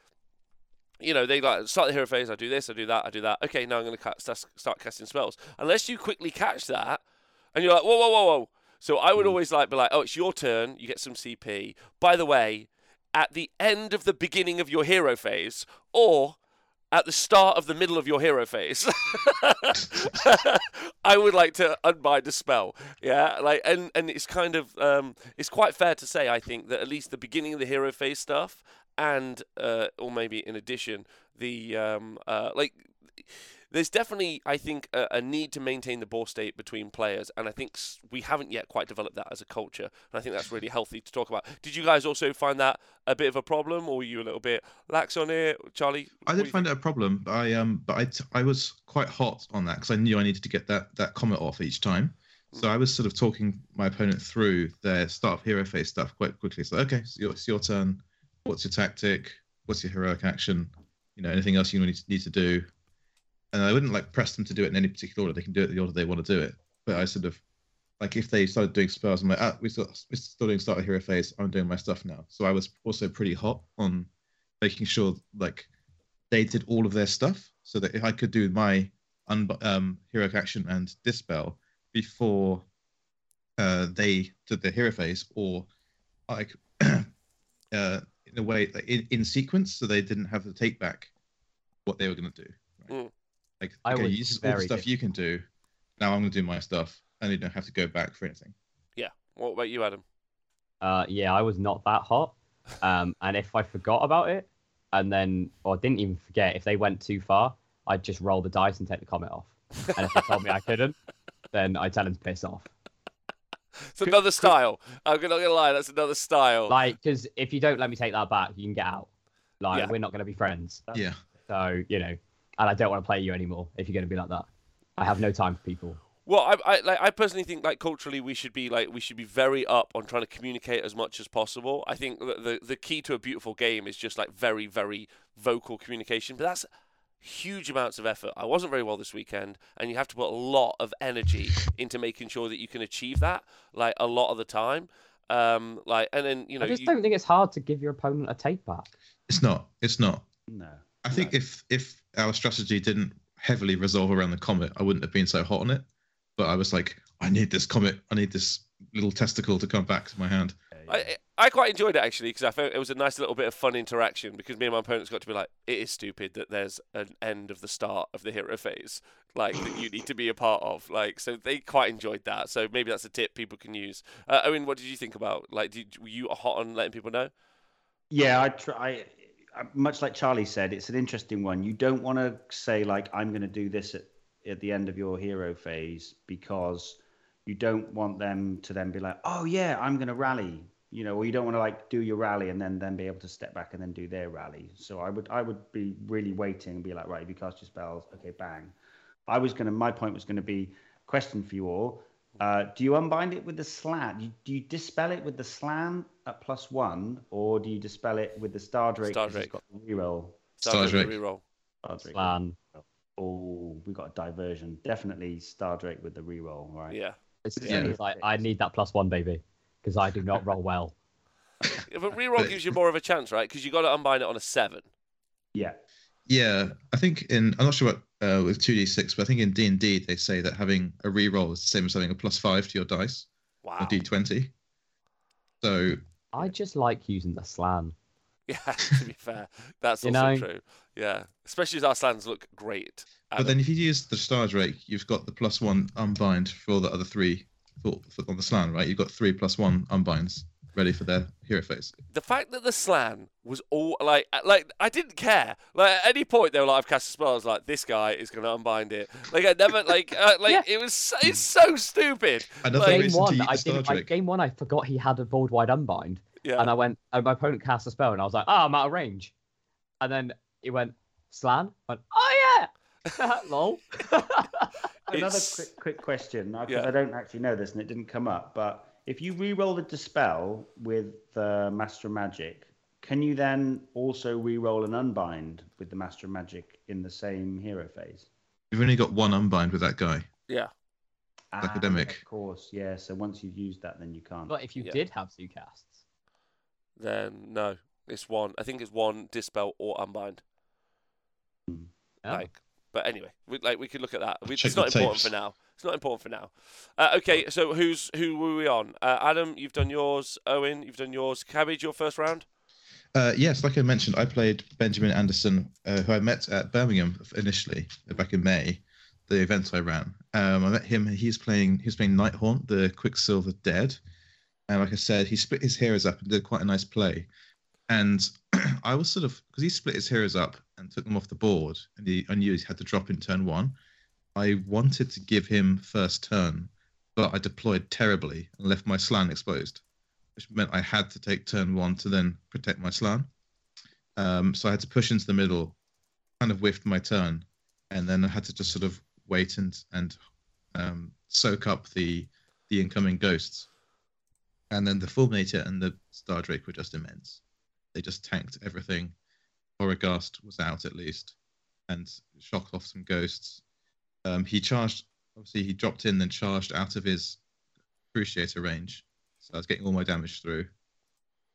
you know, they like start the hero phase. I do this, I do that, I do that. Okay, now I'm going to start casting spells. Unless you quickly catch that, and you're like, whoa, whoa, whoa, whoa. So I would always like be like, oh, it's your turn. You get some CP. By the way, at the end of the beginning of your hero phase, or at the start of the middle of your hero phase, I would like to unbind a spell. Yeah, like and and it's kind of um, it's quite fair to say I think that at least the beginning of the hero phase stuff and uh, or maybe in addition the um, uh, like there's definitely I think a, a need to maintain the ball state between players and I think we haven't yet quite developed that as a culture and I think that's really healthy to talk about. Did you guys also find that a bit of a problem or were you a little bit lax on it, Charlie? I did find think? it a problem. but I um, but I, t- I was quite hot on that because I knew I needed to get that that comet off each time. So I was sort of talking my opponent through their start of hero phase stuff quite quickly. So okay, your, it's your turn. What's your tactic? What's your heroic action? You know, anything else you need to, need to do? And I wouldn't like press them to do it in any particular order. They can do it the order they want to do it. But I sort of like if they started doing spells, I'm like, ah, we're still, we're still doing start of hero phase. I'm doing my stuff now. So I was also pretty hot on making sure like they did all of their stuff so that if I could do my un- um, heroic action and dispel before uh, they did the hero phase, or like uh, in a way like in, in sequence, so they didn't have to take back what they were going to do. Right? Mm. Like, I okay, was this is all the very stuff you can do. Now I'm going to do my stuff, and you don't have to go back for anything. Yeah. What about you, Adam? Uh, yeah, I was not that hot. Um, and if I forgot about it, and then or didn't even forget, if they went too far, I'd just roll the dice and take the comet off. And if they told me I couldn't, then I'd tell them to piss off. It's another style. I'm not gonna lie, that's another style. Like, because if you don't let me take that back, you can get out. Like, Yeah. we're not going to be friends. Yeah. So you know, and I don't want to play you anymore if you're going to be like that. I have no time for people. Well, I, I, like, I personally think like culturally we should be like we should be very up on trying to communicate as much as possible. I think the, the the key to a beautiful game is just like very very vocal communication, but that's huge amounts of effort. I wasn't very well this weekend, and you have to put a lot of energy into making sure that you can achieve that like a lot of the time. Um, like and then you know I just you, don't think it's hard to give your opponent a take back. It's not. It's not. No. I think No. if if our strategy didn't heavily resolve around the comet, I wouldn't have been so hot on it. But I was like, I need this comet. I need this little testicle to come back to my hand. I, I quite enjoyed it actually because I felt it was a nice little bit of fun interaction because me and my opponents got to be like, it is stupid that there's an end of the start of the hero phase, like that you need to be a part of. Like, so they quite enjoyed that. So maybe that's a tip people can use. Uh, Owen, what did you think about? Like, did were you hot on letting people know? Yeah, I try. I, much like Charlie said, it's an interesting one. You don't want to say like I'm going to do this at, at the end of your hero phase because you don't want them to then be like, oh yeah, I'm going to rally. You know, or you don't want to like do your rally and then then be able to step back and then do their rally. So I would I would be really waiting and be like, right, if you cast your spells, okay, bang. I was gonna. My point was going to be question for you all. Uh, do you unbind it with the Slann? Do you, do you dispel it with the Slann at plus one, or do you dispel it with the star drake? 'cause Stardrake. It's got the reroll. Star Drake. reroll. Star Drake. Slann. Oh, we got a diversion. Definitely star drake with the reroll, right? Yeah. It's, Yeah. it's like I need that plus one, baby, because I do not roll well. Yeah, But reroll gives you more of a chance, right? Because you got to unbind it on a seven. Yeah. Yeah, I think in I'm not sure what uh, with two d six, but I think in D and D they say that having a reroll is the same as having a plus five to your dice Wow. or D twenty. So I just like using the Slann. Yeah, to be fair, that's You also know? true. Yeah, especially as our Slanns look great. But then if you use the Star Drake, you've got the plus one unbind for the other three for, for on the Slann, right? You've got three plus one unbinds. ready for their hero phase. the fact that the Slann was all like uh, like I didn't care. Like at any point they were like I've cast a spell. I was like this guy is gonna unbind it. Like I never like uh, like Yeah. it was so, it's so stupid. Another Like- game reason one, to use I Star didn't. Like, game one, I forgot he had a board wide unbind, Yeah. and I went. And my opponent cast a spell, and I was like, "Oh, I'm out of range," and then he went Slann. I went, "Oh yeah, lol." Another quick, quick question, because Yeah. I don't actually know this and it didn't come up. But if you re-roll a dispel with the Master of Magic, can you then also re-roll an unbind with the Master of Magic in the same hero phase? You've only got one unbind with that guy. yeah. Ah, Academic. Of course, yeah. So once you've used that, then you can't. but if you Yeah. did have two casts, Then no, it's one. I think it's one dispel or unbind. oh, Like, but anyway, we, like we could look at that. We, it's not important tapes. for now. It's not important for now. Uh, okay, so who's who were we on? Uh, Adam, you've done yours. Owen, you've done yours. Cabbage, your first round. Uh, yes, like I mentioned, I played Benjamin Anderson, uh, who I met at Birmingham initially back in May, the event I ran. Um, I met him. He's playing. He's playing Nighthaunt, the Quicksilver Dead, and like I said, he split his heroes up and did quite a nice play. And I was sort of because he split his heroes up and took them off the board, and he I knew he had to drop in turn one. I wanted to give him first turn, but I deployed terribly and left my Slann exposed which meant I had to take turn one to then protect my Slann. Um, so I had to push into the middle, kind of whiffed my turn, and then I had to just sort of wait and and um, soak up the the incoming ghosts. And then the Fulminator and the Star Drake were just immense. They just tanked everything. Horrorghast was out at least, and shocked off some ghosts. Um, he charged. Obviously, he dropped in, then charged out of his Cruciator range. So I was getting all my damage through,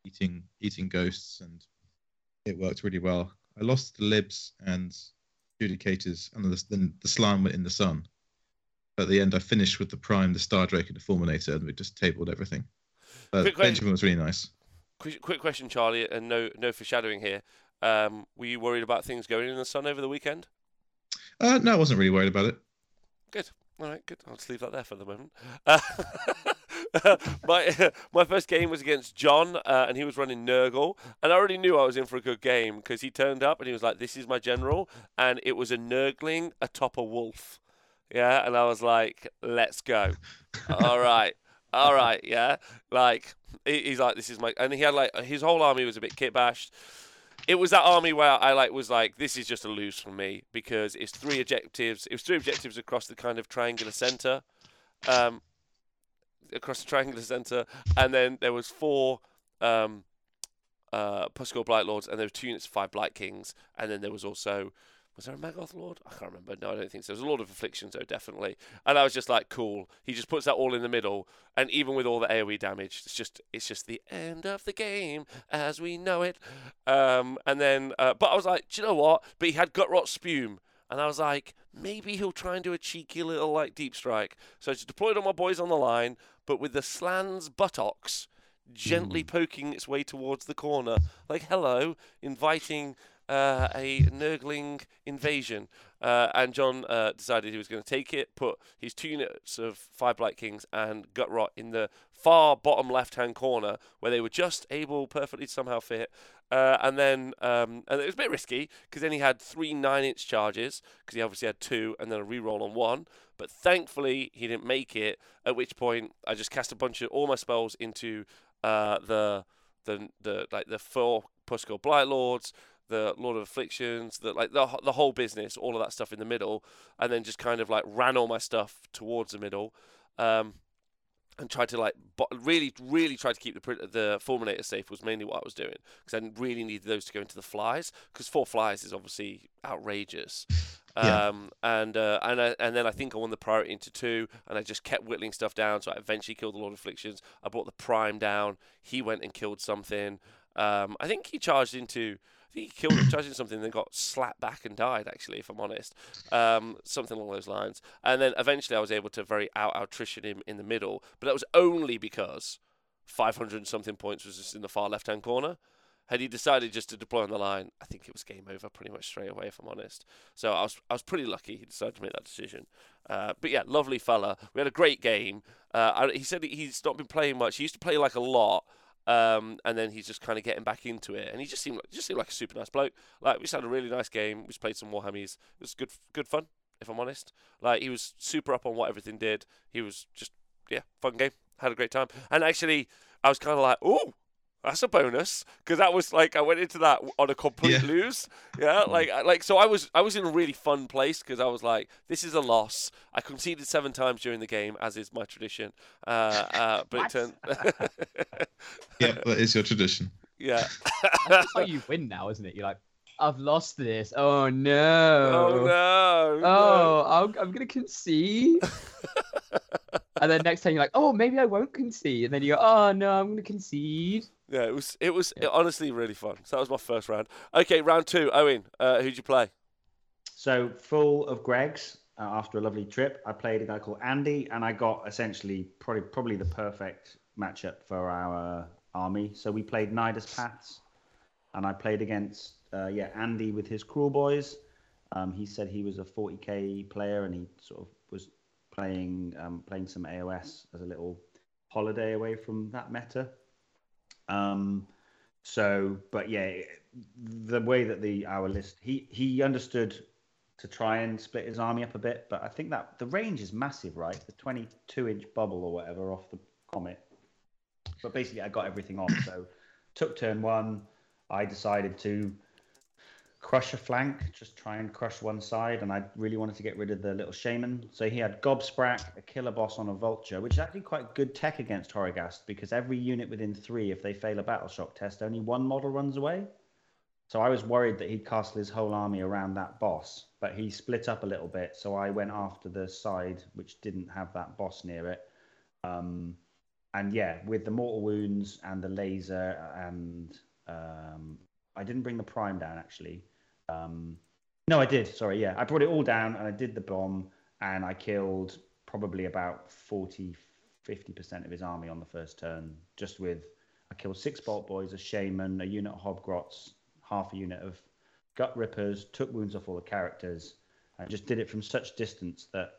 eating eating ghosts, and it worked really well. I lost the libs and judicators, and the, then the slime went in the sun. But at the end, I finished with the prime, the Star Drake, and the Fulminator, and we just tabled everything. But Benjamin was really nice. Quick, quick question, Charlie, and no no foreshadowing here. Um, were you worried about things going in the sun over the weekend? Uh, no, I wasn't really worried about it. Good. All right, good. I'll just leave that there for the moment. Uh, my my first game was against John, uh, and he was running Nurgle, and I already knew I was in for a good game because he turned up and he was like, "This is my general," and it was a Nurgling atop a wolf. Yeah, and I was like, "Let's go." all right, all right, yeah. Like he- he's like, "This is my," and he had like his whole army was a bit kit bashed it was that army where I like was like, this is just a lose for me because it's three objectives. It was three objectives across the kind of triangular center, um, across the triangular center, and then there was four um, uh, Pusgoyle Blight Lords, and there were two units of five Blight Kings, and then there was also was there a Maggoth Lord? I can't remember. No, I don't think so. There was a Lord of Afflictions, though, definitely. And I was just like, cool. He just puts that all in the middle, and even with all the AOE damage, it's just it's just the end of the game as we know it. Um, and then, uh, but I was like, do you know what? But he had Gutrot Spume, and I was like, maybe he'll try and do a cheeky little like deep strike. So I just deployed all my boys on the line, but with the Slann's buttocks gently poking its way towards the corner, like hello, inviting uh, a Nurgling invasion. Uh, and John uh, decided he was going to take it, put his two units of five Blight Kings and Gutrot in the far bottom left-hand corner, where they were just able perfectly to somehow fit. Uh, and then, um, and it was a bit risky because then he had three nine-inch charges because he obviously had two, and then a reroll on one. But thankfully, he didn't make it. At which point, I just cast a bunch of all my spells into uh, the the the like the four Pusgoyle Blight Lords, the Lord of Afflictions, the like the the whole business, all of that stuff in the middle, and then just kind of like ran all my stuff towards the middle, um, and tried to like bo- really really tried to keep the the Fulminator safe was mainly what I was doing because I really needed those to go into the flies because four flies is obviously outrageous. Yeah. Um, and uh, and I, and then I think I won the priority into two, and I just kept whittling stuff down. So I eventually killed the Lord of Afflictions. I brought the Prime down. He went and killed something. Um, I think he charged into. I think he killed charged into something, then got slapped back and died. Actually, if I'm honest, um, something along those lines. And then eventually, I was able to very out attrition him in the middle, but that was only because 500 something points was just in the far left hand corner. Had he decided just to deploy on the line, I think it was game over pretty much straight away, if I'm honest. So I was I was pretty lucky he decided to make that decision. Uh, but yeah, lovely fella. We had a great game. Uh, I, he said he's not been playing much. He used to play like a lot. Um, and then he's just kind of getting back into it, and he just seemed like just seemed like a super nice bloke. Like we just had a really nice game. We just played some Warhammies. It was good good fun, if I'm honest. Like he was super up on what everything did. He was just yeah, fun game. Had a great time. And actually, I was kind of like, oh, that's a bonus because that was like I went into that on a complete Yeah. lose. Yeah, like like so I was I was in a really fun place because I was like, this is a loss. I conceded seven times during the game, as is my tradition. Uh, uh, but it turned, Yeah, that is your tradition. yeah. That's how you win now, isn't it? You're like, I've lost this. Oh no. Oh no. no! Oh, I'm, I'm gonna concede. and then next time you're like, oh, maybe I won't concede. And then you go, oh no, I'm gonna concede. Yeah, it was it was Yeah. honestly really fun. So that was my first round. Okay, round two. Owen, uh, who'd you play? So full of Greggs uh, after a lovely trip. I played a guy called Andy, and I got essentially probably probably the perfect matchup for our army. So we played Nidus Paths, and I played against uh, yeah Andy with his Kruleboyz. Um, he said he was a 40k player, and he sort of was playing um, playing some AOS as a little holiday away from that meta. Um, so, but yeah, the way that the our list, he he understood to try and split his army up a bit, but I think that the range is massive, right? The 22 inch bubble or whatever off the comet. But basically, I got everything on. So, took turn one. I decided to crush a flank, just try and crush one side, and I really wanted to get rid of the little shaman. So he had Gobsprakk, a Killaboss on a vulture, which is actually quite good tech against Horrorghast because every unit within three, if they fail a battle shock test, only one model runs away. So I was worried that he'd castle his whole army around that boss, but he split up a little bit. So I went after the side which didn't have that boss near it. Um, and yeah, with the mortal wounds and the laser, and um, I didn't bring the prime down actually. Um, no, I did. Sorry, yeah, I brought it all down and I did the bomb and I killed probably about 40, 50% of his army on the first turn just with I killed six Boltboyz, a shaman, a unit of hobgrots, half a unit of Gutrippaz, took wounds off all the characters, and just did it from such distance that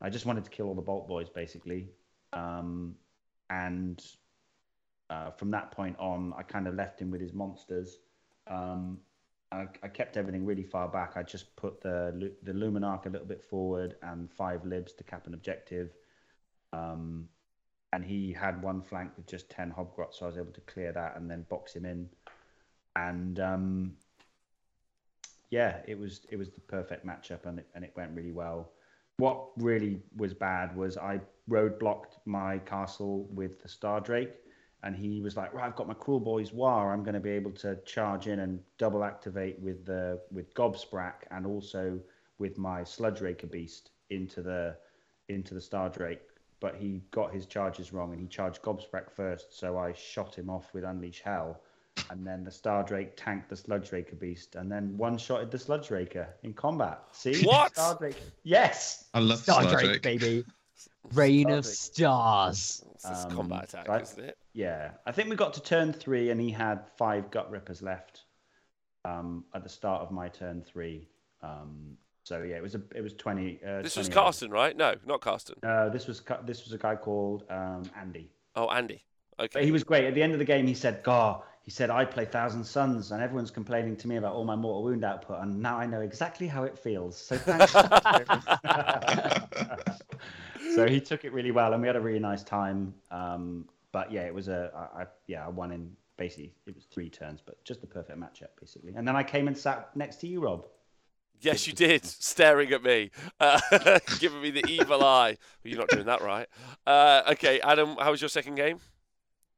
I just wanted to kill all the Boltboyz basically. Um, and uh, from that point on, I kind of left him with his monsters. Um, I, I kept everything really far back. I just put the the Luminark a little bit forward and five libs to cap an objective. Um, and he had one flank with just 10 hobgrots, so I was able to clear that and then box him in. And um, yeah, it was it was the perfect matchup, and it, and it went really well. What really was bad was I roadblocked my castle with the Star Drake, and he was like, "Right, I've got my Kruleboyz War. I'm going to be able to charge in and double activate with the with Gobsprakk and also with my Sludge Raker Beast into the into the Star Drake." But he got his charges wrong, and he charged Gobsprakk first. So I shot him off with Unleash Hell, and then the Star Drake tanked the Sludge Raker Beast, and then one shotted the Sludge Raker in combat. See What? Star Drake? Yes. I love Star Star Drake, Drake. baby. Rain of stars. It's this Um, combat attack, right. isn't it? Yeah, I think we got to turn three, and he had five Gutrippaz left um, at the start of my turn three. Um, so yeah, it was a it was twenty. Uh, This was 20 Carsten, right? No, not Carsten. Uh, this was this was a guy called um, Andy. Oh, Andy. But Okay. he was great. At the end of the game, he said, "God," he said, "I play Thousand Suns, and everyone's complaining to me about all my mortal wound output, and now I know exactly how it feels." So thanks. so he took it really well, and we had a really nice time. Um, but yeah, it was a I, I, yeah I won in basically it was three turns, but just the perfect matchup basically. And then I came and sat next to you, Rob. Yes, you did. Staring at me, uh, giving me the evil eye. Well, you're not doing that right. Uh, okay, Adam, how was your second game?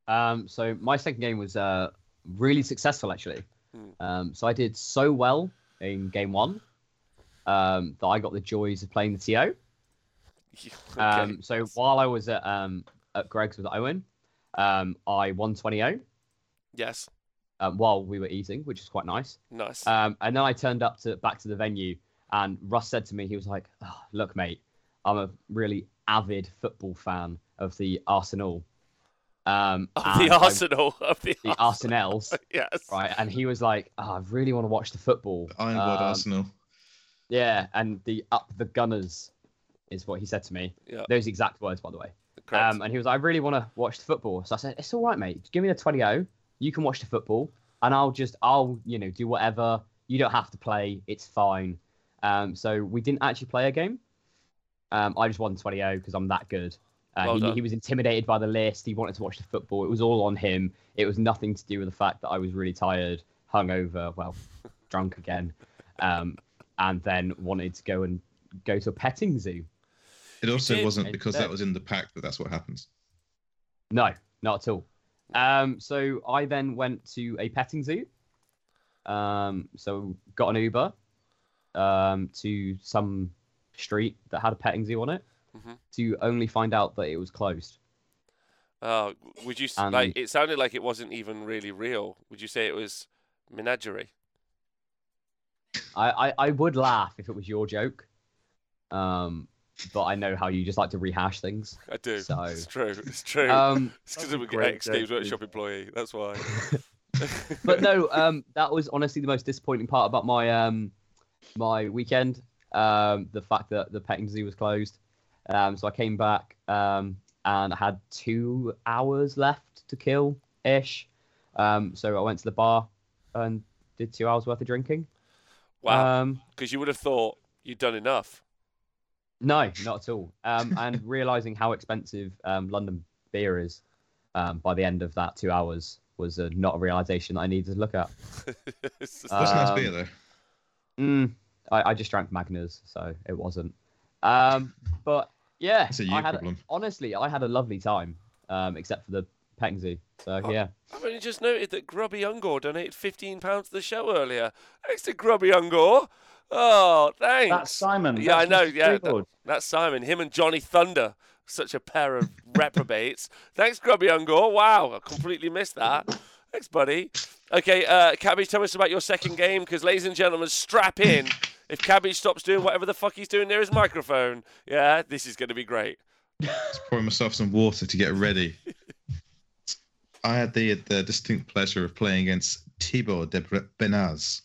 Um, so my second game was uh, really successful actually. Hmm. Um, so I did so well in game one um, that I got the joys of playing the TO. okay. Um, so while I was at um, at Greg's with Owen, um, I won 20 yes, um, while we were eating, which is quite nice. nice. Um, and then I turned up to back to the venue, and Russ said to me, he was like, oh, "Look, mate, I'm a really avid football fan of the Arsenal, um, of and the I'm- Arsenal. Of the, the Arsenals, yes. right?" And he was like, oh, "I really want to watch the football." Ironwood Um, Arsenal. Yeah, and the up the Gunners is what he said to me. Yeah. Those exact words, by the way. Correct. Um, and he was like, I really want to watch the football. So I said, It's all right, mate. Give me the 20 You can watch the football, and I'll just, I'll, you know, do whatever. You don't have to play. It's fine. Um, so we didn't actually play a game. Um, I just won 20 because I'm that good. Uh, Well he, he was intimidated by the list. He wanted to watch the football. It was all on him. It was nothing to do with the fact that I was really tired, hungover, well, drunk again, um, and then wanted to go and go to a petting zoo. It also did. wasn't because that was in the pack that that's what happens. No, not at all. Um, so I then went to a petting zoo. Um, so got an Uber um, to some street that had a petting zoo on it Mhm. to only find out that it was closed. Oh, would you s And- like? It sounded like it wasn't even really real. Would you say it was menagerie? I, I, I would laugh if it was your joke, um, but I know how you just like to rehash things. I do. So- It's true. It's true. Um, it's because That's I'm a an great ex Games Workshop employee. That's why. but no, um, that was honestly the most disappointing part about my um, my weekend. Um, the fact that the petting zoo was closed. Um, so I came back um, and I had two hours left to kill ish. Um, so I went to the bar and did two hours worth of drinking. Wow. Um, Because you would have thought you'd done enough. No, not at all. Um, and realizing how expensive um, London beer is um, by the end of that two hours was uh, not a realization that I needed to look at. It's just- That's nice Um, beer though. Mm, I, I just drank Magners, so it wasn't. Um, but yeah, It's a you I had problem. honestly, I had a lovely time, um, except for the petting zoo. So Oh. yeah, I've only just noted that Grubby Ungor donated fifteen pounds to the show earlier. Thanks to Grubby Ungor. Oh, thanks. That's Simon. Yeah, I know. Yeah, that- that's Simon. Him and Johnny Thunder. Such a pair of reprobates. Thanks, Grubby Ungor. Wow, I completely missed that. Thanks, buddy. Okay, uh, Cabbage, tell us about your second game, because, ladies and gentlemen, strap in. If Cabbage stops doing whatever the fuck he's doing near his microphone, yeah, this is going to be great. Just pouring myself some water to get ready. I had the the distinct pleasure of playing against Thibaut de Benaz,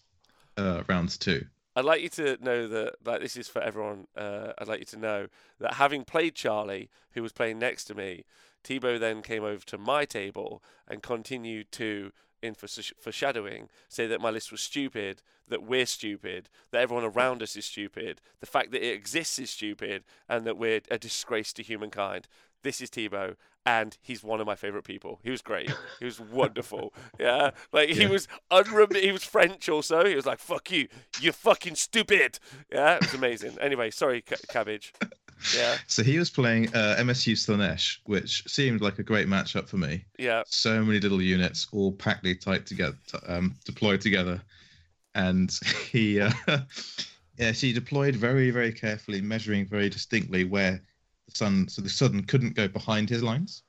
uh, round two. I'd like you to know that, like, this is for everyone. Uh, I'd like you to know that having played Charlie, who was playing next to me, Thibaut then came over to my table and continued to, in foreshadowing, say that my list was stupid, that we're stupid, that everyone around us is stupid, the fact that it exists is stupid, and that we're a disgrace to humankind. This is Thibaut, and he's one of my favorite people. He was great. He was wonderful. Yeah, like he Yeah. was unrem- He was French also. He was like, "Fuck you, you fucking stupid." Yeah, it was amazing. Anyway, sorry, Ca- cabbage. Yeah, So he was playing uh, MSU Slaanesh, which seemed like a great matchup for me. yeah. So many little units, all packly tight together, um, deployed together, and he, uh, yes, he deployed very, very carefully, measuring very distinctly where the sun, so the sun couldn't go behind his lines.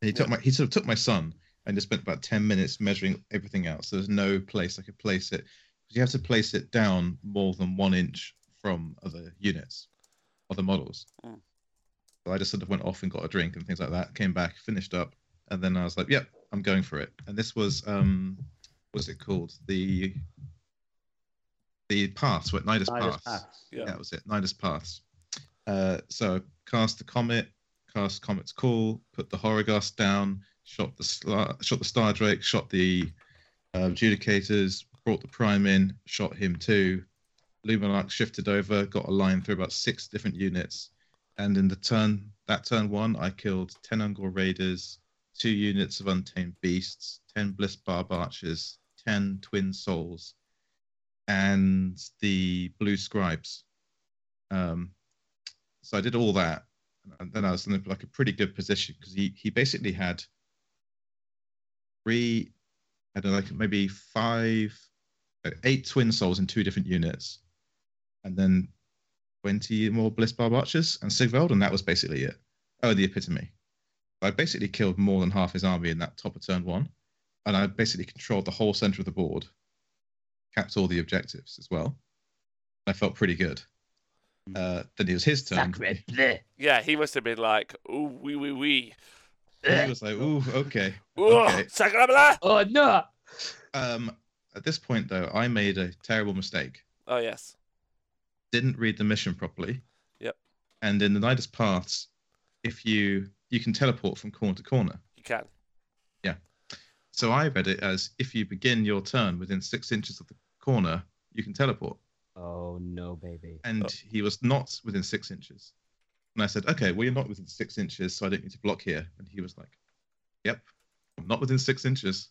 And he took Yeah. my, he sort of took my sun and just spent about ten minutes measuring everything else. There was no place I could place it because you have to place it down more than one inch from other units, other models. Mm. So I just sort of went off and got a drink and things like that. Came back, finished up, and then I was like, "Yep, I'm going for it." And this was um, what's it called? The the pass, what Nidus Nidus pass. Pass. Yeah. That was it, Nidus pass. Uh, so cast the comet, cast comet's call, put the Horrorghast down, shot the star, shot the Star Drake, shot the uh, Judicators, brought the Prime in, shot him too. Luminark shifted over, got a line through about six different units, and in the turn that turn one, I killed ten Ungor Raiders, two units of Untamed Beasts, ten Bliss Barb Archers, ten Twin Souls, and the Blue Scribes. Um, so I did all that, and then I was in like a pretty good position because he he basically had three, I don't know, like maybe five, uh, eight Twin Souls in two different units, and then 20 more Bliss Barb Archers and Sigvald, and that was basically it. Oh, the epitome. I basically killed more than half his army in that top of turn one, and I basically controlled the whole center of the board, capped all the objectives as well. I felt pretty good. Uh, then it was his turn. Yeah, he must have been like, "Ooh, wee, wee, wee." He was like, "Ooh, okay, Ooh, okay." Oh no! Um, at this point, though, I made a terrible mistake. Oh yes. Didn't read the mission properly. Yep. And in the Nidus Paths, if you you can teleport from corner to corner. You can. Yeah. So I read it as if you begin your turn within six inches of the corner, you can teleport. Oh no, baby. And Oh. he was not within six inches. And I said, okay, well, you're not within six inches, so I don't need to block here. And he was like, yep, I'm not within six inches.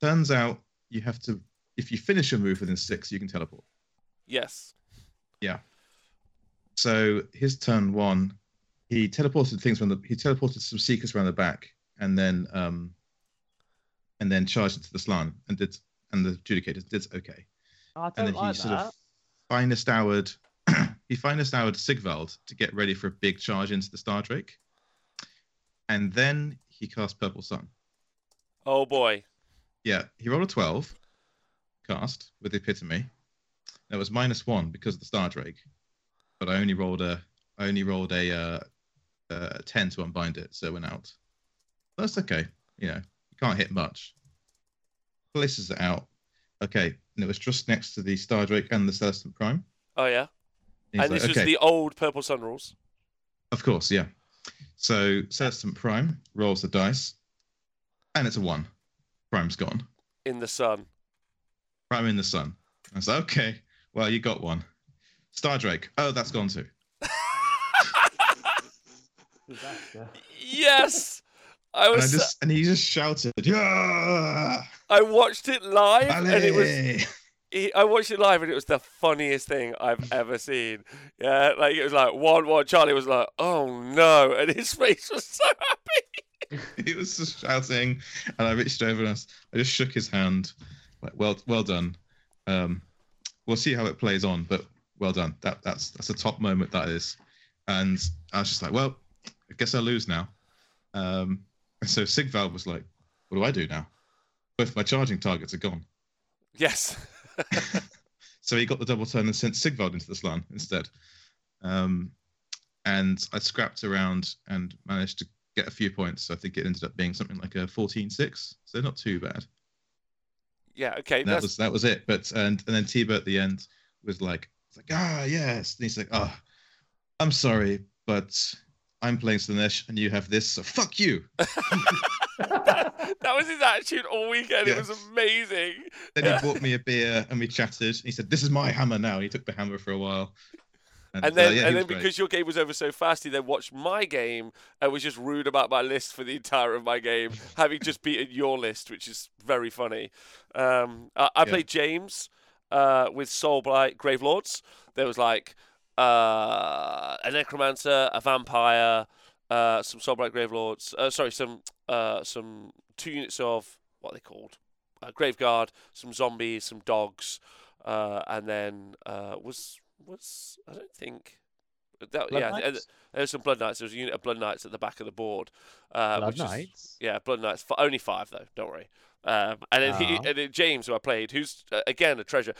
Turns out you have to, if you finish a move within six, you can teleport. Yes. Yeah. So his turn one, he teleported things from the, he teleported some seekers around the back and then, um, and then charged into the Slann and did, and the adjudicators did okay. Oh, I and don't and then he like sort that. of finest houred he finest houred Sigvald to get ready for a big charge into the Star Drake. And then he cast Purple Sun. Oh boy. Yeah, he rolled a 12 cast with the That was minus one because of the Star Drake. But I only rolled a I only rolled a uh, uh, 10 to unbind it, so it went out. That's okay. You know, you can't hit much. Places it out. Okay, and it was just next to the Star Drake and the Celestant Prime. Oh yeah. He's and like, this okay. was the old Purple Sun rules. Of course, yeah. So Celestant Prime rolls the dice, and it's a one. Prime's gone. in the sun. Prime in the sun. I was like, okay, well, you got one. Star Drake. Oh, that's gone too. yes. I And I was. just and he just shouted, yeah, I watched it live, and it was. He, I watched it live and it was the funniest thing I've ever seen. Yeah, like it was like one one. Charlie was like, "Oh no," and his face was so happy. he was just shouting, and I reached over and I just shook his hand, like, well, well done. Um, we'll see how it plays on, but well done. That that's that's a top moment that is. And I was just like, well, I guess I lose now. Um, and so Sigvald was like, what do I do now? Both my charging targets are gone. Yes. So he got the double turn and sent Sigvald into the Slann instead. Um, and I scrapped around and managed to get a few points. So I think it ended up being something like a 14-6. So not too bad. Yeah. Okay. that That's, was that was it. But and and then Tiba at the end was like, like ah yes, and he's like ah, I'm sorry, but I'm playing Slaanesh and you have this, so fuck you. that, that was his attitude all weekend. It was amazing. Then he bought me a beer and we chatted. He said, "This is my hammer now." He took the hammer for a while. And uh, then, yeah, and then great. because your game was over so fast, he then watched my game and was just rude about my list for the entire of my game, having just beaten your list, which is very funny. Um, I, I Yeah. played James uh, with Soulblight Gravelords. There was like uh, a necromancer, a vampire, uh, some Soulblight Gravelords. Uh, sorry, some uh, some two units of what are they called uh, Graveguard, some zombies, some dogs, uh, and then uh, was was I don't think that Blood yeah Knights? there- there's some blood knights. There's a unit of blood knights at the back of the board. Uh, Blood which is- yeah, blood knights. For only five though. Don't worry. Um, and then he, Ah. and then James, who I played, who's uh, again a treasure.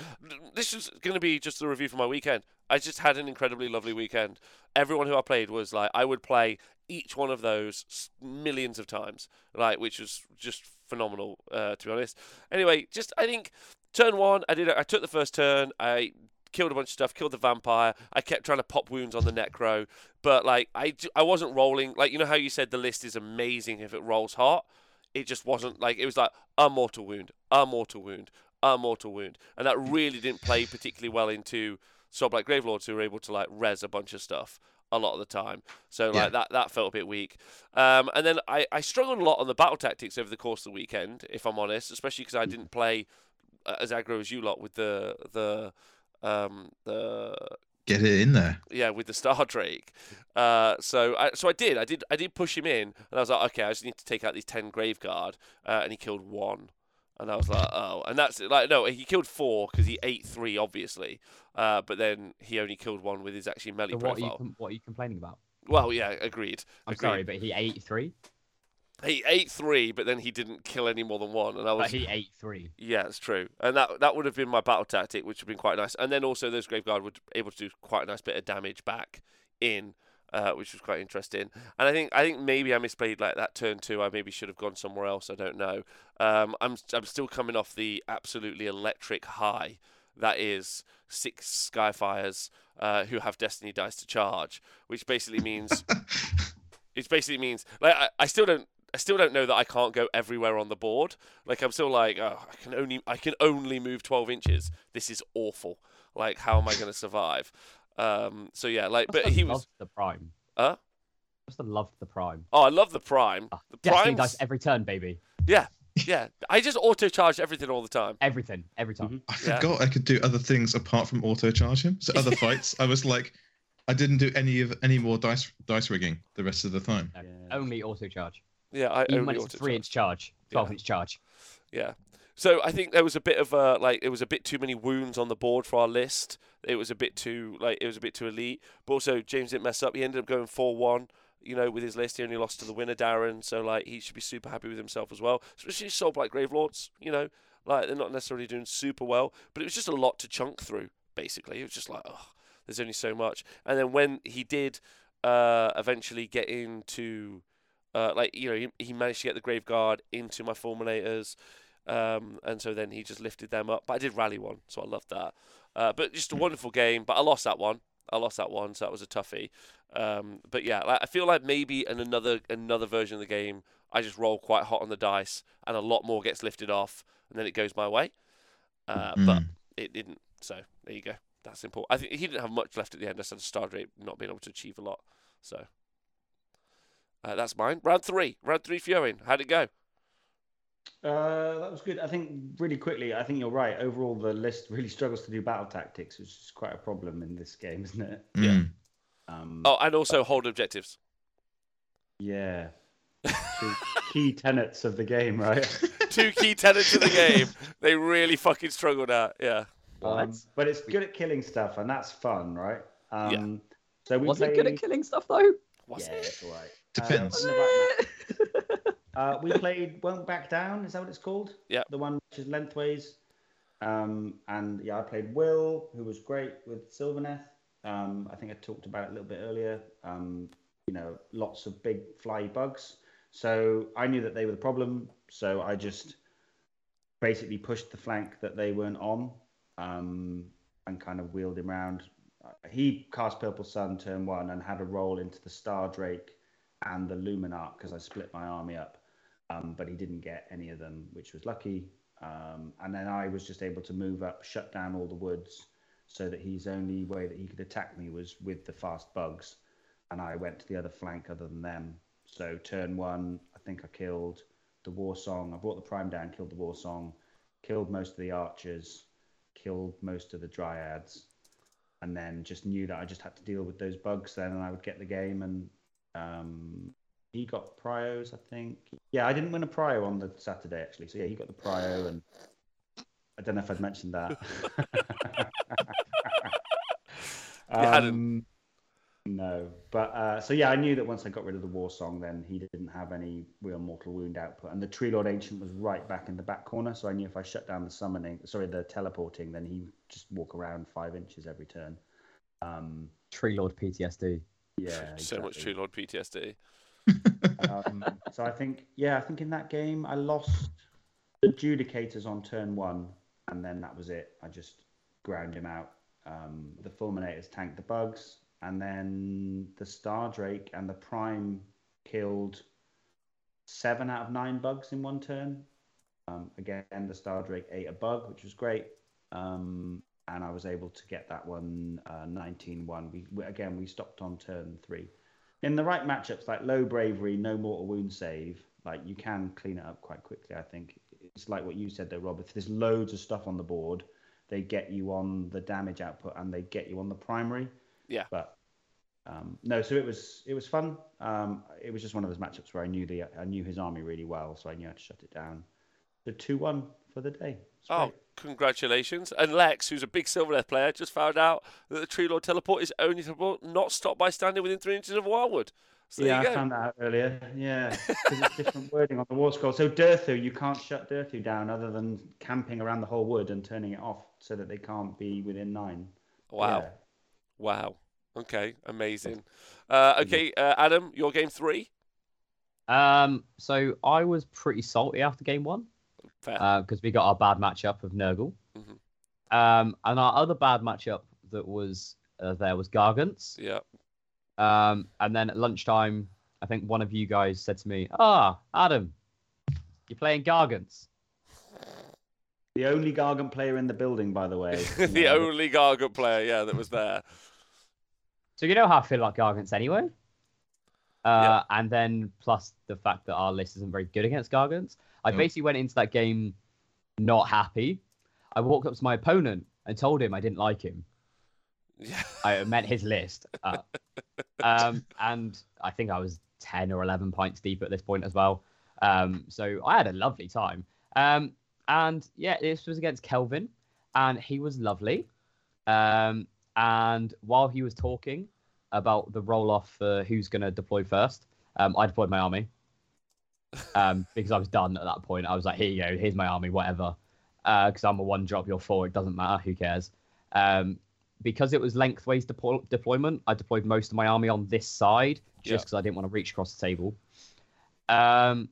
This is going to be just the review for my weekend. I just had an incredibly lovely weekend. Everyone who I played was like I would play each one of those millions of times, like which was just phenomenal uh, to be honest. Anyway, just I think turn one, I did. I took the first turn. I killed a bunch of stuff. Killed the vampire. I kept trying to pop wounds on the necro, but like I, I wasn't rolling. Like you know how you said the list is amazing if it rolls hot. It just wasn't like it was like a mortal wound, a mortal wound, a mortal wound, and that really didn't play particularly well into Soulblight Gravelords who were able to like res a bunch of stuff a lot of the time. So like Yeah. that that felt a bit weak. Um, and then I, I struggled a lot on the battle tactics over the course of the weekend, if I'm honest, especially because I didn't play uh, as aggro as you lot with the the um, the Get it in there. yeah with the Star Drake. Uh, so I so I did I did I did push him in, and I was like, okay, I just need to take out these ten Graveguard, uh, and he killed one. And I was like, oh, and that's it. Like, no, he killed four because he ate three, obviously. Uh, but then he only killed one with his actually melee So what are you what are you complaining about? Well, yeah, agreed. I'm agreed. sorry, but he ate three. He ate three, but then he didn't kill any more than one, and I was But he ate three. Yeah, it's true, and that that would have been my battle tactic, which would have been quite nice. And then also those Graveguard would able to do quite a nice bit of damage back in, uh, which was quite interesting. And I think I think maybe I misplayed like that turn two. I maybe should have gone somewhere else. I don't know. Um, I'm I'm still coming off the absolutely electric high that is six Skyfires uh, who have Destiny dice to charge, which basically means it basically means like I, I still don't I still don't know that I can't go everywhere on the board. Like I'm still like, oh, I can only I can only move 12 inches. This is awful. Like how am I going to survive? Um, so yeah, like but he was. loved the prime. Huh? Must have loved the prime. Oh, I love the prime. Ah, The prime. dice every turn, baby. Yeah, yeah. I just auto charged everything all the time. Everything, every time. Mhm. I Yeah. forgot I could do other things apart from auto charge him. So other fights, I was like, I didn't do any of any more dice dice rigging the rest of the time. Yeah. Only auto charge. Yeah, I Even when it's a three inch charge, twelve inch charge. Yeah. So I think there was a bit of a like it was a bit too many wounds on the board for our list. It was a bit too like it was a bit too elite. But also James didn't mess up. He ended up going four one. You know, with his list, he only lost to the winner, Darren. So like he should be super happy with himself as well. Especially Soulblight Gravelords. You know, like they're not necessarily doing super well, but it was just a lot to chunk through. Basically, it was just like oh, there's only so much. And then when he did uh, eventually get into uh, like you know he, he managed to get the Grave Guard into my Fulminators, Um, and so then he just lifted them up. But I did rally one, so I loved that. Uh, but just a wonderful game. But I lost that one. I lost that one, so that was a toughie. Um, but yeah, like, I feel like maybe in another another version of the game, I just roll quite hot on the dice, and a lot more gets lifted off, and then it goes my way. Uh, But Mm. it didn't. So there you go. That's important. I think he didn't have much left at the end. That's Star Drake not being able to achieve a lot. So uh, that's mine. Round three. Round three for Owen. How'd it go? Uh, that was good. I think really quickly, I think you're right. Overall, the list really struggles to do battle tactics, which is quite a problem in this game, isn't it? Yeah. Mm. Um, Oh, and also hold objectives. yeah. Two key tenets of the game, right? Two key tenets of the game. They really fucking struggled at. Yeah. Um, but it's good at killing stuff, and that's fun, right? Um, So we Was played... it good at killing stuff though? Was yeah, it? it's all right. Depends. Uh, wasn't it right now? Uh, we played Won't Back Down. Is that what it's called? Yeah. The one which is lengthways. Um, and yeah, I played Will, who was great with Sylvaneth. Um, I think I talked about it a little bit earlier. Um, you know, lots of big fly bugs. So I knew that they were the problem. So I just basically pushed the flank that they weren't on um, and kind of wheeled him around. Uh, He cast Purple Sun turn one and had a roll into the Star Drake and the Luminark because I split my army up. Um, but he didn't get any of them, which was lucky. Um, and then I was just able to move up, shut down all the woods, so that his only way that he could attack me was with the fast bugs. And I went to the other flank other than them. So turn one, I think I killed the War Song. I brought the Prime down, killed the War Song, killed most of the archers, killed most of the dryads, and then just knew that I just had to deal with those bugs then, and I would get the game. And um, he got prios, I think. Yeah, I didn't win a prio on the Saturday actually. So yeah, he got the prio, and I don't know if I'd mentioned that. You hadn't. Um, no, but uh, so yeah, I knew that once I got rid of the war song, then he didn't have any real mortal wound output, and the Tree Lord Ancient was right back in the back corner. So I knew if I shut down the summoning, sorry, the teleporting, then he just walk around five inches every turn. Um, Tree Lord PTSD. Yeah, So much exactly. Tree Lord PTSD. um, so I think, yeah, I think in that game I lost the Judicators on turn one, and then that was it. I just ground him out. Um, the Fulminators tanked the bugs, and then the Star Drake and the Prime killed seven out of nine bugs in one turn. Um, again, the Star Drake ate a bug, which was great. Um, and I was able to get that one uh, 19-1. We, we again we stopped on turn three. In the right matchups, like low bravery, no mortal wound save, like you can clean it up quite quickly. I think it's like what you said though, Rob. If there's loads of stuff on the board, they get you on the damage output and they get you on the primary. Yeah. But um, no, so it was it was fun. Um, it was just one of those matchups where I knew the I knew his army really well, so I knew how to shut it down. The two one for the day. It's Oh, great. Congratulations. And Lex, who's a big Sylvaneth player, just found out that the Tree Lord teleport is only teleport not stopped by standing within three inches of Wildwood. So yeah, I found that out earlier. Yeah, because it's different wording on the war scroll. So Durthu, you can't shut Durthu down other than camping around the whole wood and turning it off so that they can't be within nine. Wow. Yeah. Wow. Okay, amazing. Uh, okay, uh, Adam, your game three. Um, so I was pretty salty after game one Fair. because we got our bad matchup of Nurgle. Mhm. Um, and our other bad matchup that was uh, there was Gargants. Yeah. Um, and then at lunchtime, I think one of you guys said to me, "Ah, Adam, you're playing Gargants." The only Gargant player in the building, by the way. the only Gargant player, yeah, that was there. So you know how I feel like Gargants anyway. Uh, And then plus the fact that our list isn't very good against Gargants, I Nope. basically went into that game not happy. I walked up to my opponent and told him I didn't like him. Yeah. I meant his list. Uh, um, and I think I was 10 or 11 pints deep at this point as well. Um, so I had a lovely time. Um, and yeah, this was against Kelvin, and he was lovely. Um, and while he was talking about the roll off for who's going to deploy first, um, I deployed my army um, because I was done at that point. I was like, here you go, here's my army, whatever. Because I'm a one drop, you're four, it doesn't matter, who cares? Um, because it was lengthways deploy- deployment, I deployed most of my army on this side just because I didn't want to reach across the table. Um,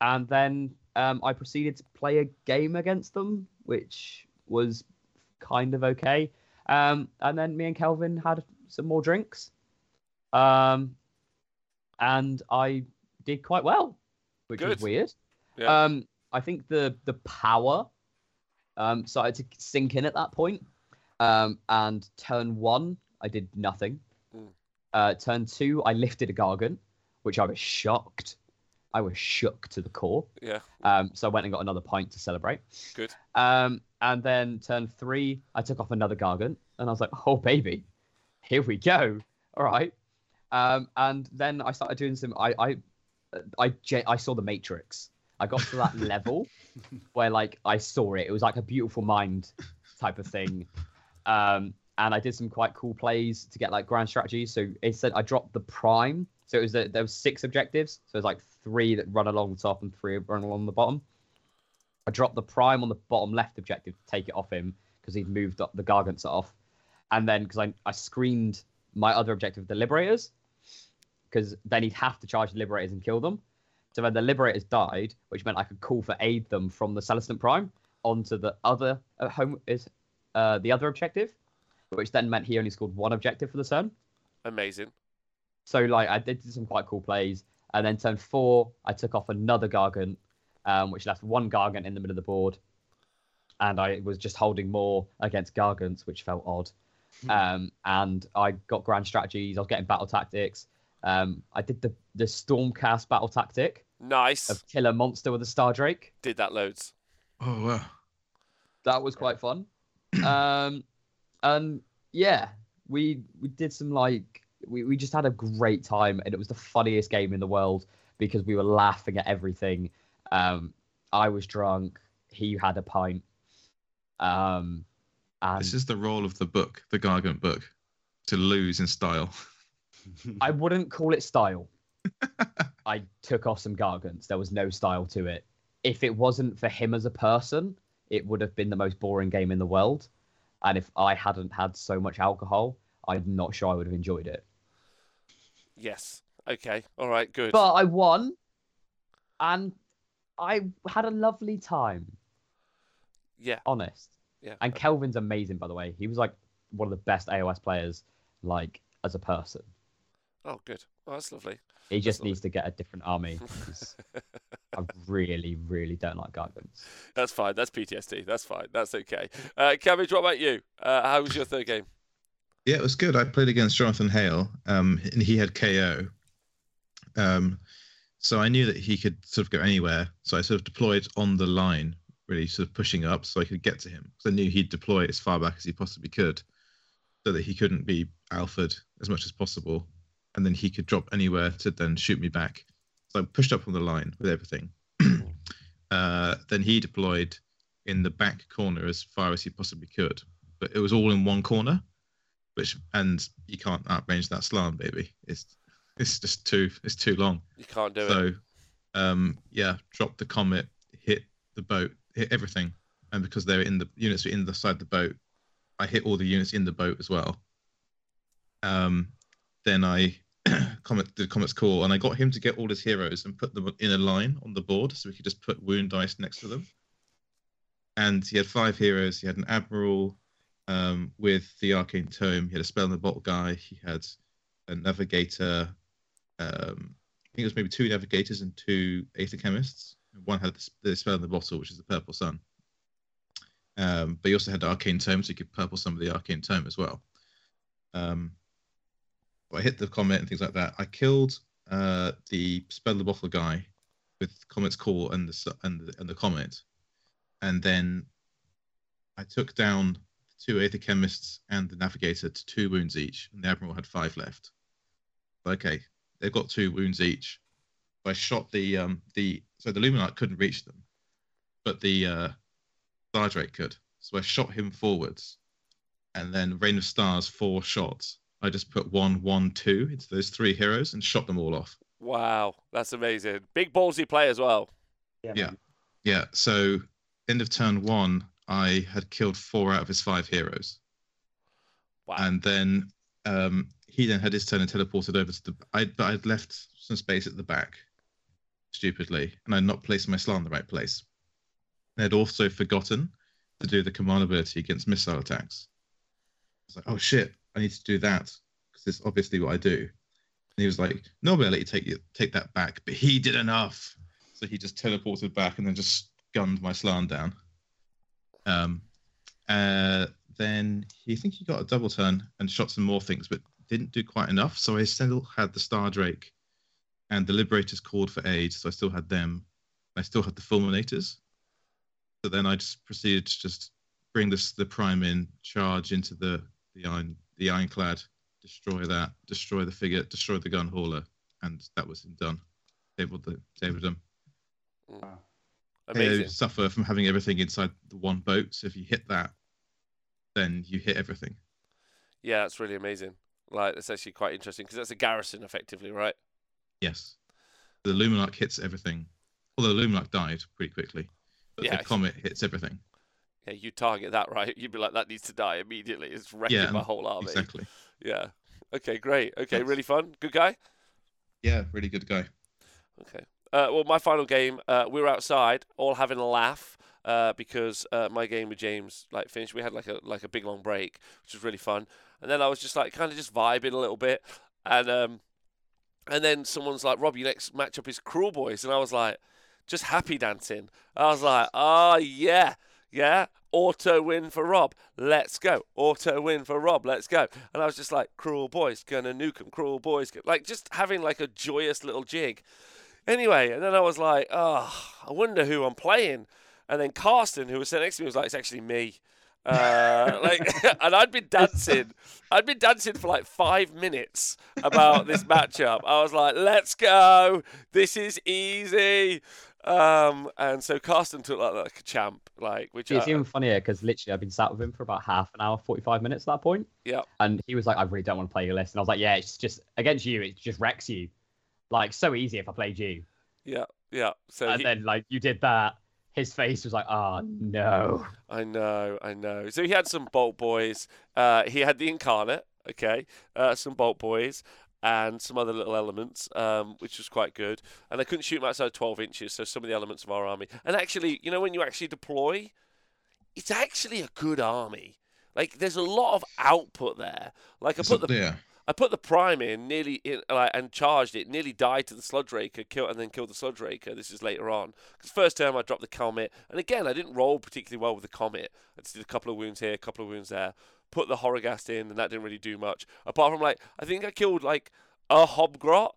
and then um, I proceeded to play a game against them, which was kind of okay. Um, and then me and Kelvin had some more drinks. Um, and I did quite well, which Good. was weird. Yeah. Um, I think the the power um, started to sink in at that point. Um, and turn one, I did nothing. Mm. Uh, turn two, I lifted a gargant, which I was shocked. I was shook to the core. Yeah. Um, so I went and got another pint to celebrate. Good. Um, and then turn three, I took off another gargant, and I was like, "Oh baby, here we go! All right." Um, and then I started doing some. I I I, I saw the Matrix. I got to that level where like I saw it. It was like a beautiful mind type of thing. Um, and I did some quite cool plays to get like grand strategies. So said I dropped the prime. So it was the, there was six objectives. So it was like three that run along the top and three run along the bottom. I dropped the prime on the bottom left objective to take it off him because he'd moved up the gargants off. And then because I, I screened my other objective, the liberators, because then he'd have to charge the liberators and kill them. So then the liberators died, which meant I could call for aid them from the Celestant Prime onto the other uh, home is uh, the other objective, which then meant he only scored one objective for the turn. Amazing. So like I did some quite cool plays, and then turn four I took off another gargant, um, which left one gargant in the middle of the board, and I was just holding more against gargants, which felt odd. Um, and I got grand strategies. I was getting battle tactics. Um, I did the the Stormcast battle tactic Nice. of kill a monster with a Star Drake. Did that loads. Oh wow. That was quite fun. um, and yeah, we we did some like we, we just had a great time, and it was the funniest game in the world because we were laughing at everything. Um, I was drunk. He had a pint. Um, and This is the role of the book, the Gargant book, to lose in style. I wouldn't call it style. I took off some gargants. There was no style to it. If it wasn't for him as a person, it would have been the most boring game in the world. And if I hadn't had so much alcohol, I'm not sure I would have enjoyed it. Yes. Okay. All right. Good. But I won, and I had a lovely time. yeah. Honest. Yeah. And Kelvin's amazing, by the way. He was like one of the best AOS players, like as a person. Oh, good. Oh, that's lovely. He just lovely. needs to get a different army. I really, really don't like gargants. That's fine. That's PTSD. That's fine. That's okay. Uh, Cabbage, what about you? Uh, how was your third game? Yeah, it was good. I played against Jonathan Hale, um, and he had KO. Um, so I knew that he could sort of go anywhere. So I sort of deployed on the line, really sort of pushing up so I could get to him. Because I knew he'd deploy as far back as he possibly could, so that he couldn't be alphaed as much as possible, and then he could drop anywhere to then shoot me back. So I pushed up on the line with everything. uh, then he deployed in the back corner as far as he possibly could, but it was all in one corner which and you can't outrange that slam, baby. It's it's just too it's too long. You can't do it. So um yeah, drop the comet, hit the boat, hit everything. And because they're in the units were in the side the boat, I hit all the units in the boat as well. Um then I comet did comet's call and I got him to get all his heroes and put them in a line on the board so we could just put wound dice next to them. and he had five heroes. He had an admiral um, with the arcane tome. He had a spell in the bottle guy. He had a navigator. Um, I think it was maybe two navigators and two Aether-Khemists. One had the, spell in the bottle, which is the purple sun. Um, but you also had the arcane tome, so you could purple some of the arcane tome as well. Um, I hit the comet and things like that. I killed uh, the spell in the bottle guy with Comet's Call and the and the, and the comet, and then I took down two Aether-Khemists and the Navigator to two wounds each, and the Admiral had five left. Okay, they've got two wounds each. I shot the um the so the Luminark couldn't reach them, but the uh, Star Drake could. So I shot him forwards, and then Rain of Stars four shots. I just put one, one, two into those three heroes and shot them all off. Wow, that's amazing. Big ballsy play as well. Yeah. Yeah. Yeah. So end of turn one, I had killed four out of his five heroes. Wow. and then um, he then had his turn and teleported over to the. I but I'd left some space at the back, stupidly, and I'd not placed my slar in the right place. And I'd also forgotten to do the command ability against missile attacks. I was like, oh shit, I need to do that because it's obviously what I do. And he was like, nobody let you take you take that back, but he did enough. So he just teleported back and then just gunned my Slann down. Um, uh, then he I think he got a double turn and shot some more things, but didn't do quite enough. So I still had the Star Drake and the Liberators called for aid, so I still had them. I still had the Fulminators. So then I just proceeded to just bring this the Prime in, charge into the the iron the ironclad, destroy that, destroy the frigate, destroy the gun hauler, and that was done. Tabled the tabled them. Mm. They Amazing. suffer from having everything inside the one boat. So if you hit that, then you hit everything. Yeah, that's really amazing. Like, that's actually quite interesting because that's a garrison, effectively, right? Yes. The Luminark hits everything. Although Luminark died pretty quickly. But Yeah. the comet hits everything. Yeah, you target that, right? You'd be like, that needs to die immediately. It's wrecking Yeah, my whole army. Exactly. Yeah. Okay, great. Okay, really fun. Good guy. Yeah, really good guy. Okay. Uh, well, my final game, uh, we were outside, all having a laugh uh, because uh, my game with James like finished. We had like a like a big long break, which was really fun. And then I was just like kind of just vibing a little bit, and um, and then someone's like, "Rob, your next matchup is Kruleboyz," and I was like, just happy dancing. I was like, "Oh yeah, yeah." Auto win for Rob. Let's go. Auto win for Rob. Let's go. And I was just like, Kruleboyz, gonna nuke 'em. Kruleboyz, go-" like just having like a joyous little jig. Anyway, and then I was like, oh, I wonder who I'm playing. And then Carsten, who was sitting next to me, was like, it's actually me. Uh, like, and I'd been dancing. I'd been dancing for like five minutes about this matchup. I was like, let's go. This is easy. Um, and so Carsten took like, like a champ, like which It's I- even funnier because literally I've been sat with him for about half an hour, 45 minutes at that point. Yeah. And he was like, I really don't want to play your list. And I was like, yeah, it's just against you, it just wrecks you. Like, so easy if I played you. yeah, yeah. So and he- then, like, you did that. His face was like, oh, no. I know, I know. So he had some Boltboyz. Uh, he had the Incarnate, okay, uh, some Boltboyz, and some other little elements, um, which was quite good. And I couldn't shoot them outside 12 inches, so some of the elements of our army. And actually, you know, when you actually deploy, it's actually a good army. Like, there's a lot of output there. Like, I It's put up the there. I put the prime in, nearly in, like, and charged it, nearly died to the Sludgeraker, kill, and then killed the Sludgeraker. This is later on. Because first term I dropped the Comet, and again I didn't roll particularly well with the Comet. I just did a couple of wounds here, a couple of wounds there. Put the Horrorghast in, and that didn't really do much. Apart from like, I think I killed like a Hobgrot,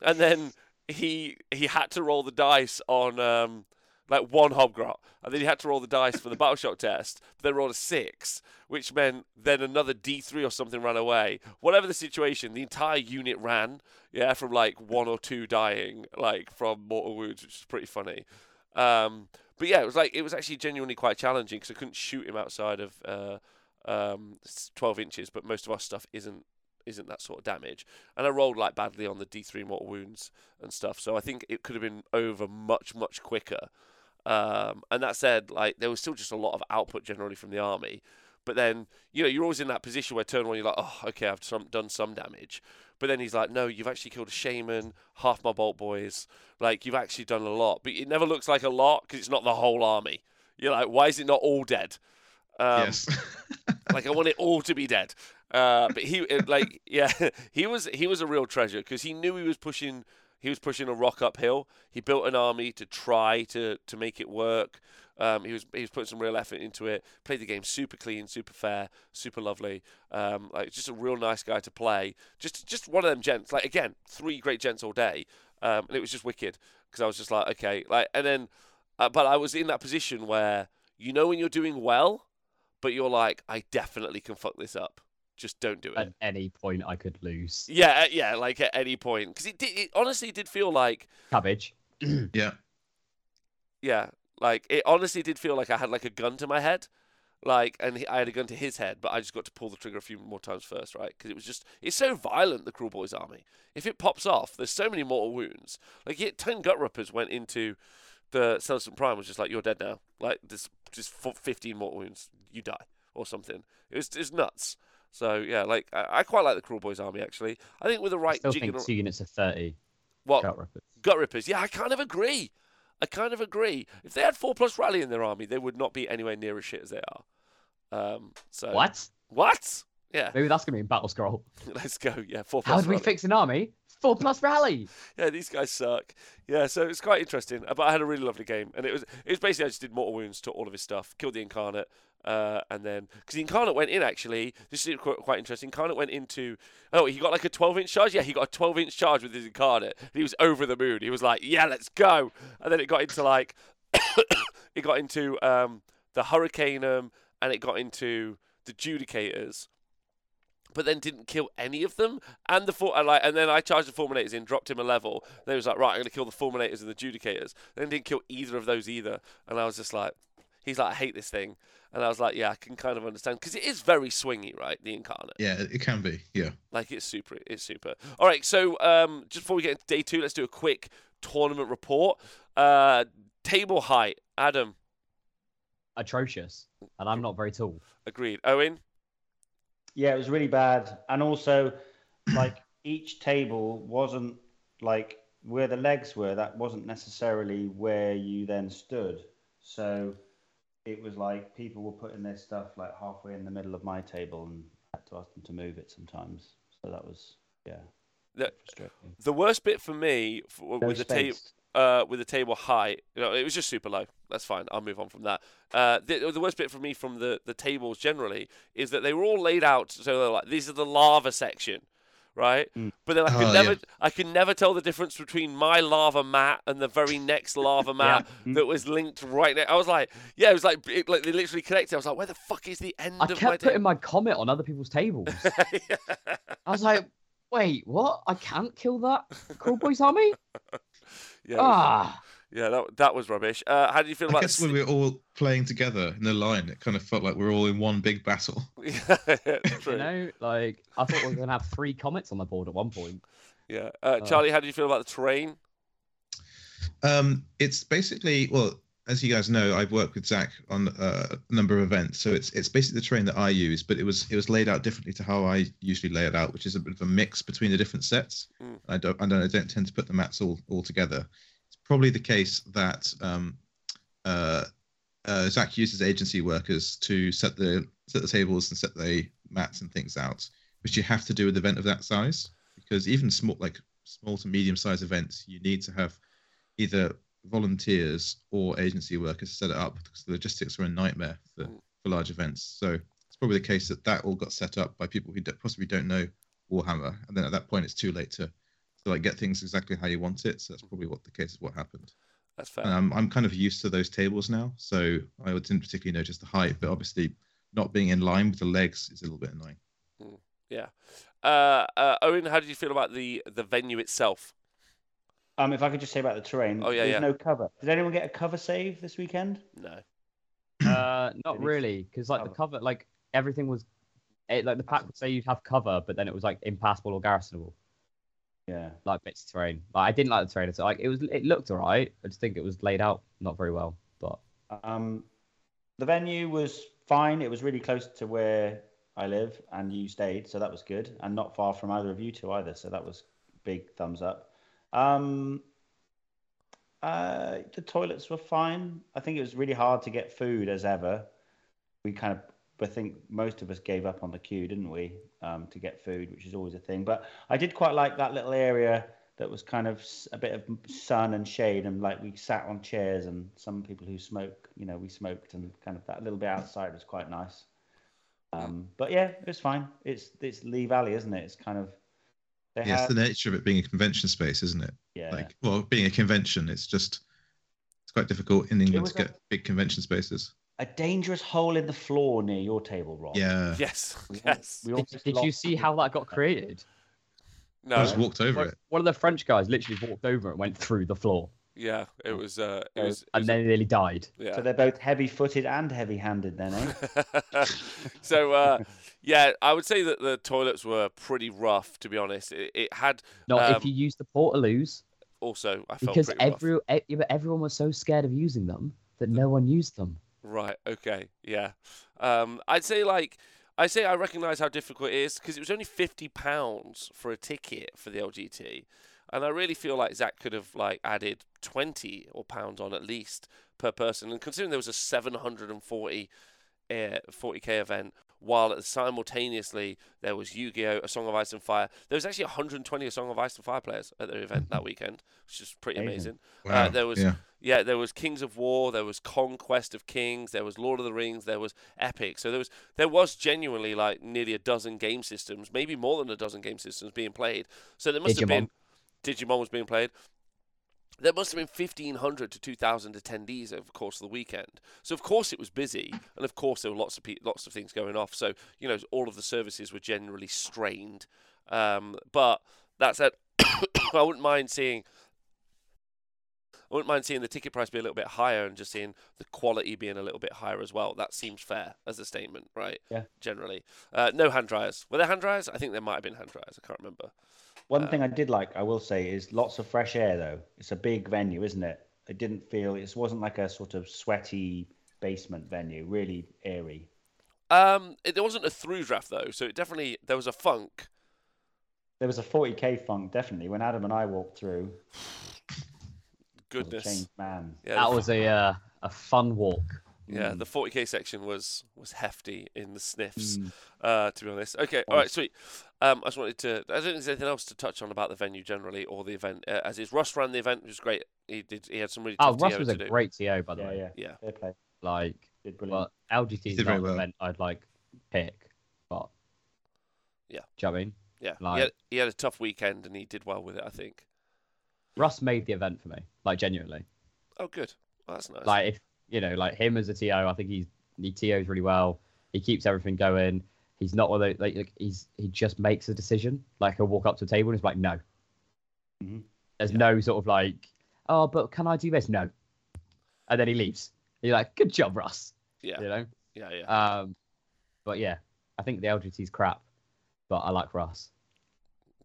and then he he had to roll the dice on um like one Hobgrot, and then he had to roll the dice for the battle shock test. But then rolled a six, which meant then another D three or something ran away. Whatever the situation, the entire unit ran. Yeah, from like one or two dying, like from mortal wounds, which is pretty funny. Um, but yeah, it was like it was actually genuinely quite challenging because I couldn't shoot him outside of uh, um, 12 inches. But most of our stuff isn't isn't that sort of damage, and I rolled like badly on the D3 mortal wounds and stuff. So I think it could have been over much much quicker. Um, and that said, like there was still just a lot of output generally from the army. But then, you know, you're always in that position where turn one, you're like, oh, okay, I've some, done some damage. But then he's like, no, you've actually killed a shaman, half my Boltboyz. Like, you've actually done a lot. But it never looks like a lot because it's not the whole army. You're like, why is it not all dead? Um, yes. like I want it all to be dead. Uh, but he like yeah, he was he was a real treasure because he knew he was pushing he was pushing a rock uphill. He built an army to try to to make it work. Um, he was he was putting some real effort into it. Played the game super clean, super fair, super lovely. Um, like just a real nice guy to play. Just just one of them gents. Like again, three great gents all day, um, and it was just wicked because I was just like okay, like and then, uh, but I was in that position where you know when you're doing well, but you're like I definitely can fuck this up. Just don't do it. At any point, I could lose. Yeah, uh, yeah, like at any point, because it, did, it honestly did feel like, Cabbage. yeah. yeah, like it honestly did feel like I had like a gun to my head, like, and he, I had a gun to his head, but I just got to pull the trigger a few more times first, right? Because it was just, it's so violent, the Kruleboyz army. If it pops off, there's so many mortal wounds. Like, it, ten Gutrippaz went into the Celestant Prime, was just like, you're dead now. Like, this just 15 mortal wounds, you die or something. It was, it's nuts. So yeah, like I, I, quite like the Kruleboyz army actually. I think with the right I still think two units of thirty. What Gutrippaz. gut rippers? Yeah, I kind of agree. I kind of agree. If they had four plus rally in their army, they would not be anywhere near as shit as they are. Um, so what? What? Yeah. Maybe that's gonna be in battle scroll. Let's go. Yeah, four plus. How do we fix an army? Four plus rally. Yeah, these guys suck. Yeah, so it's quite interesting. But I had a really lovely game, and it was it was basically I just did mortal wounds to all of his stuff, killed the incarnate, uh, and then because incarnate went in actually, this is quite, interesting. Incarnate went into oh he got like a 12 inch charge. Yeah, he got a 12 inch charge with his incarnate. He was over the moon. He was like, yeah, let's go. And then it got into like it got into um, the hurricanum, and it got into the judicators but then didn't kill any of them. And the four, like, and then I charged the fulminators in, dropped him a level. Then he was like, right, I'm to kill the fulminators and the judicators. Then didn't kill either of those either. And I was just like, he's like, I hate this thing. And I was like, yeah, I can kind of understand because it is very swingy, right? The incarnate. Yeah, it can be. Yeah. Like it's super. It's super. All right. So um, just before we get into day two, let's do a quick tournament report. Uh, table height, Adam. Atrocious, and I'm not very tall. Agreed. Owen. Yeah, it was really bad. And also, like each table wasn't like where the legs were. That wasn't necessarily where you then stood. So it was like people were putting their stuff like halfway in the middle of my table, and I had to ask them to move it sometimes. So that was yeah. The, frustrating. the worst bit for me f- No with the table. space. uh, with the table height. You know, it was just super low. That's fine. I'll move on from that. Uh, the, the worst bit for me from the, the tables generally is that they were all laid out. So they're like, these are the lava section, right? Mm. But then I can Oh, never, yeah. I can never tell the difference between my lava mat and the very next lava mat Mm. that was linked right there. I was like, yeah, it was like, it, like they literally connected. I was like, where the fuck is the end I of my kept putting my comet on other people's tables. I was like, wait, what? I can't kill that cool Boys army? yeah, Ah, yeah, that, that was rubbish. Uh, how do you feel I about guess the when we were all playing together in a line, it kind of felt like we are all in one big battle. Yeah, you true. know, like I thought we were gonna have three comets on the board at one point. Yeah, uh, Charlie, how do you feel about the terrain? Um, it's basically well, as you guys know, I've worked with Zach on uh, a number of events, so it's it's basically the terrain that I use, but it was it was laid out differently to how I usually lay it out, which is a bit of a mix between the different sets. Mm. I don't I don't, I don't tend to put the mats all all together. Probably the case that um, uh, uh, Zach uses agency workers to set the set the tables and set the mats and things out, which you have to do with an event of that size because even small like small to medium sized events, you need to have either volunteers or agency workers set it up because the logistics are a nightmare for, Mm. for large events. So it's probably the case that that all got set up by people who possibly don't know Warhammer, and then at that point it's too late to to like get things exactly how you want it. So that's probably what the case is what happened. That's fair. And I'm I'm kind of used to those tables now, so I didn't particularly notice the height, but obviously not being in line with the legs is a little bit annoying. Yeah. Uh, uh, Owen, how did you feel about the the venue itself? Um, if I could just say about the terrain, Oh, yeah, there's yeah. no cover. Did anyone get a cover save this weekend? No. Uh, not Really? really, because like the cover, like everything was, it, like the pack would say you'd have cover, but then it was like impassable or garrisonable, Yeah. like bits of terrain. Like I didn't like the terrain. So like it was, it looked alright. I just think it was laid out not very well. But Um, the venue was fine. It was really close to where I live, and you stayed, so that was good, and not far from either of you two either. So that was big thumbs up. Um, Uh, the toilets were fine. I think it was really hard to get food as ever. We kind of, I think most of us gave up on the queue, didn't we, um, to get food, which is always a thing. But I did quite like that little area that was kind of a bit of sun and shade, and like we sat on chairs, and some people who smoke, you know, we smoked, and kind of that little bit outside was quite nice. Um, but yeah, it was fine. It's it's Lee Valley, isn't it? It's kind of they Yeah, it's have- the nature of it being a convention space, isn't it? yeah. Like, well, being a convention, it's just it's quite difficult in England to a- get big convention spaces. A dangerous hole in the floor near your table, Rob. Yeah, Yes. We Yes. we Did, did you see how that got created? No. I just walked over One, it. one of the French guys literally walked over and went through the floor, Yeah. It was. Uh. It was. It and was then nearly died. yeah. So they're both heavy-footed and heavy-handed, then, eh? so uh, yeah, I would say that the toilets were pretty rough, to be honest. It, it had Not Um, if you use the portaloos, also I felt because pretty rough. every e- but everyone was so scared of using them that no one used them. Right. Okay. Yeah. Um, I'd say like I say I recognise how difficult it is because it was only fifty pounds for a ticket for the LGT, and I really feel like Zach could have like added twenty or pounds on at least per person. And considering there was a seven hundred and forty, uh, forty k event, while simultaneously there was Yu-Gi-Oh, A Song of Ice and Fire. There was actually 120 A Song of Ice and Fire players at the event that mm-hmm. weekend, which is pretty Amazing. amazing. Uh, wow. there was- yeah. Yeah, there was Kings of War, there was Conquest of Kings, there was Lord of the Rings, there was Epic. So there was there was genuinely like nearly a dozen game systems, maybe more than a dozen game systems being played. So there must have been Digimon was being played. There must have been 1,500 to 2,000 attendees over the course of the weekend. So of course it was busy, and of course there were lots of pe- lots of things going off. So you know all of the services were generally strained. Um, but that said, I wouldn't mind seeing I wouldn't mind seeing the ticket price be a little bit higher and just seeing the quality being a little bit higher as well. That seems fair as a statement, right? Yeah. Generally. Uh, no hand dryers. Were there hand dryers? I think there might have been hand dryers. I can't remember. One Uh, thing I did like, I will say, is lots of fresh air. Though it's a big venue, isn't it? It didn't feel. It wasn't like a sort of sweaty basement venue. Really airy. Um, it, there wasn't a through draft though, so it definitely there was a funk. There was a 40k funk definitely when Adam and I walked through. I was a Goodness. changed man. Yeah, That was a uh, a fun walk. Yeah. Mm. The 40k section was was hefty in the sniffs. Mm. Uh, to be honest. Okay. All right. Sweet. Um, I just wanted to. I don't think there's anything else to touch on about the venue generally or the event. Uh, as is, Russ ran the event, which was great. He did. He had some really Oh, Russ TO was a do. great TO, by the Yeah, way. yeah. Yeah. Fair play. Like, Did brilliant. but LGT is did not very well. event I'd like pick. But Yeah. do you know what I mean? Yeah. Like- he, had, he had a tough weekend and he did well with it. I think. Russ made the event for me, like genuinely. Oh, good. Well, that's nice. Like if you know, like him as a TO, I think he's he TOs really well. He keeps everything going. He's not one of those, like, like he's he just makes a decision. Like he'll walk up to a table and he's like, no. Mhm. There's Yeah. no sort of like, oh, but can I do this? No. And then he leaves. You're like, good job, Russ. yeah. You know. Yeah. Yeah. Um, but yeah, I think the LGT's crap, but I like Russ.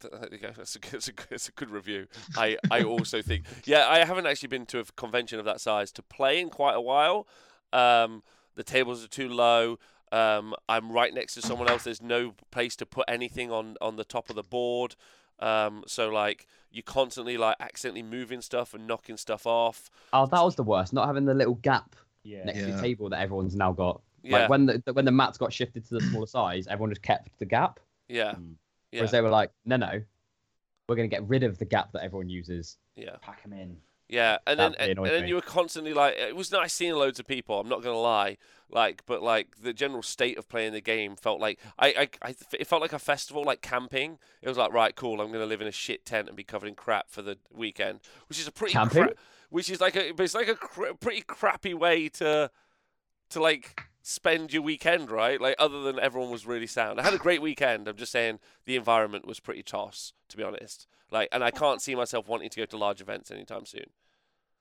Th- There you go. That's a good, that's a good, that's a good review. I, I also think, yeah, I haven't actually been to a convention of that size to play in quite a while. Um, the tables are too low. Um, I'm right next to someone else. There's no place to put anything on, on the top of the board. Um, so like you're constantly like accidentally moving stuff and knocking stuff off. Oh, that was the worst. Not having the little gap Yeah. next to the table that everyone's now got. Yeah, Like when the when the mats got shifted to the smaller size, everyone just kept the gap. yeah, Mm. Yeah, Whereas they were like, no, no, we're going to get rid of the gap that everyone uses. yeah. Pack them in. Yeah, and That then really and, then you were constantly like, it was nice seeing loads of people. I'm not gonna lie, like, but like the general state of playing the game felt like I, I, I it felt like a festival, like camping. It was like, right, cool. I'm gonna live in a shit tent and be covered in crap for the weekend, which is a pretty Camping? cra- which is like a, it's like a cr- pretty crappy way to, to like spend your weekend, right? Like other than everyone was really sound. I had a great weekend. I'm just saying the environment was pretty toss, to be honest. Like, and I can't see myself wanting to go to large events anytime soon.